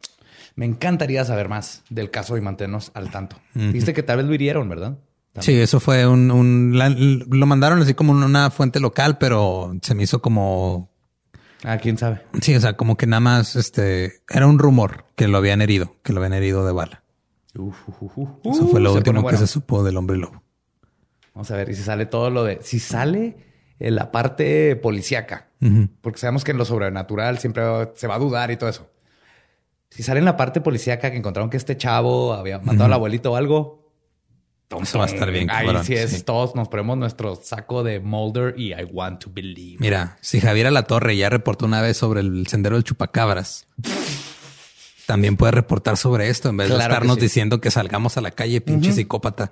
Me encantaría saber más del caso y mantenernos al tanto. Viste que tal vez lo hirieron, ¿verdad? Sí, eso fue un, un la- lo mandaron así como una fuente local, pero se me hizo como Ah, quién sabe. sí, o sea, como que nada más este era un rumor que lo habían herido, que lo habían herido de bala. Uf, uf, uf, uf. Eso fue lo Uh, se último pone que bueno. se supo del hombre lobo. Vamos a ver y si sale todo lo de. Si sale en la parte policíaca, porque sabemos que en lo sobrenatural siempre se va a dudar y todo eso. Si sale en la parte policíaca que encontraron que este chavo había matado al abuelito o algo. Eso va a estar bien, Ahí cabrón, sí es. sí. Todos nos ponemos nuestro saco de Mulder y I want to believe. Mira, si Javier La Torre ya reportó una vez sobre el sendero del chupacabras, también puede reportar sobre esto en vez de que estarnos sí. diciendo que salgamos a la calle, pinche psicópata.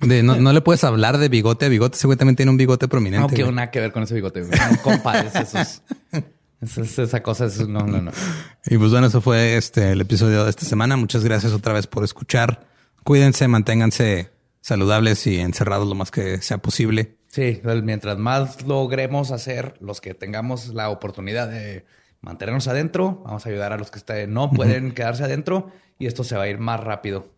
De- no, no le puedes hablar de bigote a bigote. También tiene un bigote prominente. No güey. nada que ver con ese bigote. güey. No compares esos. esos- esa cosa es. No, no, no. Y pues bueno, eso fue este el episodio de esta semana. Muchas gracias otra vez por escuchar. Cuídense, manténganse saludables y encerrados lo más que sea posible. Sí, mientras más logremos hacer, los que tengamos la oportunidad de mantenernos adentro, vamos a ayudar a los que no pueden quedarse adentro y esto se va a ir más rápido.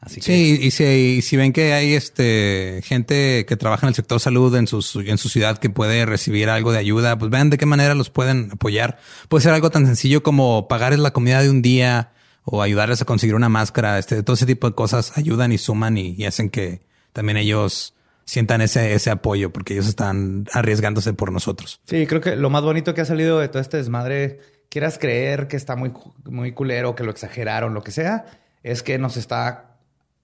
Así que Sí, y si, y si ven que hay este gente que trabaja en el sector salud en su, en su ciudad que puede recibir algo de ayuda, pues vean de qué manera los pueden apoyar. Puede ser algo tan sencillo como pagarles la comida de un día o ayudarles a conseguir una máscara. Este, todo ese tipo de cosas ayudan y suman y, y hacen que también ellos sientan ese, ese apoyo porque ellos están arriesgándose por nosotros. Sí, creo que lo más bonito que ha salido de todo este desmadre, quieras creer que está muy, muy culero, que lo exageraron, lo que sea, es que nos está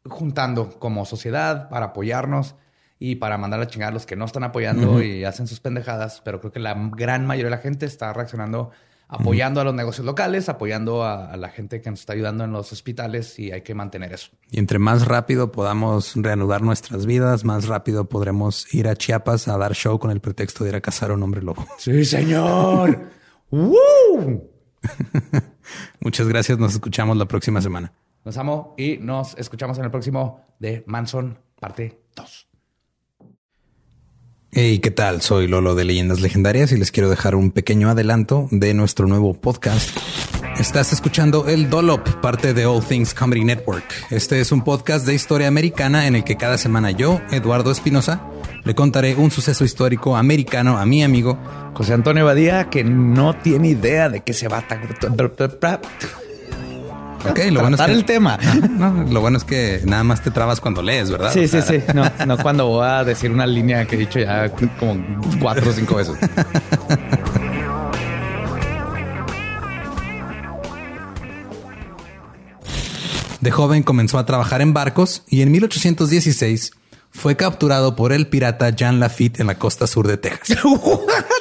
juntando como sociedad para apoyarnos y para mandar a chingar a los que no están apoyando y hacen sus pendejadas, pero creo que la gran mayoría de la gente está reaccionando apoyando a los negocios locales, apoyando a, a la gente que nos está ayudando en los hospitales y hay que mantener eso. Y entre más rápido podamos reanudar nuestras vidas, más rápido podremos ir a Chiapas a dar show con el pretexto de ir a cazar a un hombre lobo. Sí, señor. ¡Woo! Muchas gracias. Nos escuchamos la próxima semana. Nos amo y nos escuchamos en el próximo de Manson, parte 2. Hey, ¿qué tal? Soy Lolo de Leyendas Legendarias y les quiero dejar un pequeño adelanto de nuestro nuevo podcast. Estás escuchando El Dolop, parte de All Things Comedy Network. Este es un podcast de historia americana en el que cada semana yo, Eduardo Espinosa, le contaré un suceso histórico americano a mi amigo José Antonio Badía, que no tiene idea de qué se va a Ok, lo bueno es que el tema. No, lo bueno es que nada más te trabas cuando lees, ¿verdad? Sí, O sea, sí, sí. No, no cuando voy a decir una línea que he dicho ya como cuatro o cinco veces. De joven comenzó a trabajar en barcos y en 1816 fue capturado por el pirata Jean Lafitte en la costa sur de Texas.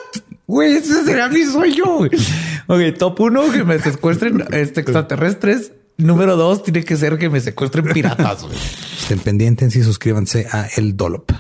Güey, ese será mi sueño. Ok, top uno, que me secuestren este, extraterrestres. Número dos, tiene que ser que me secuestren piratas. güey. Estén pendientes y suscríbanse a El Dolop.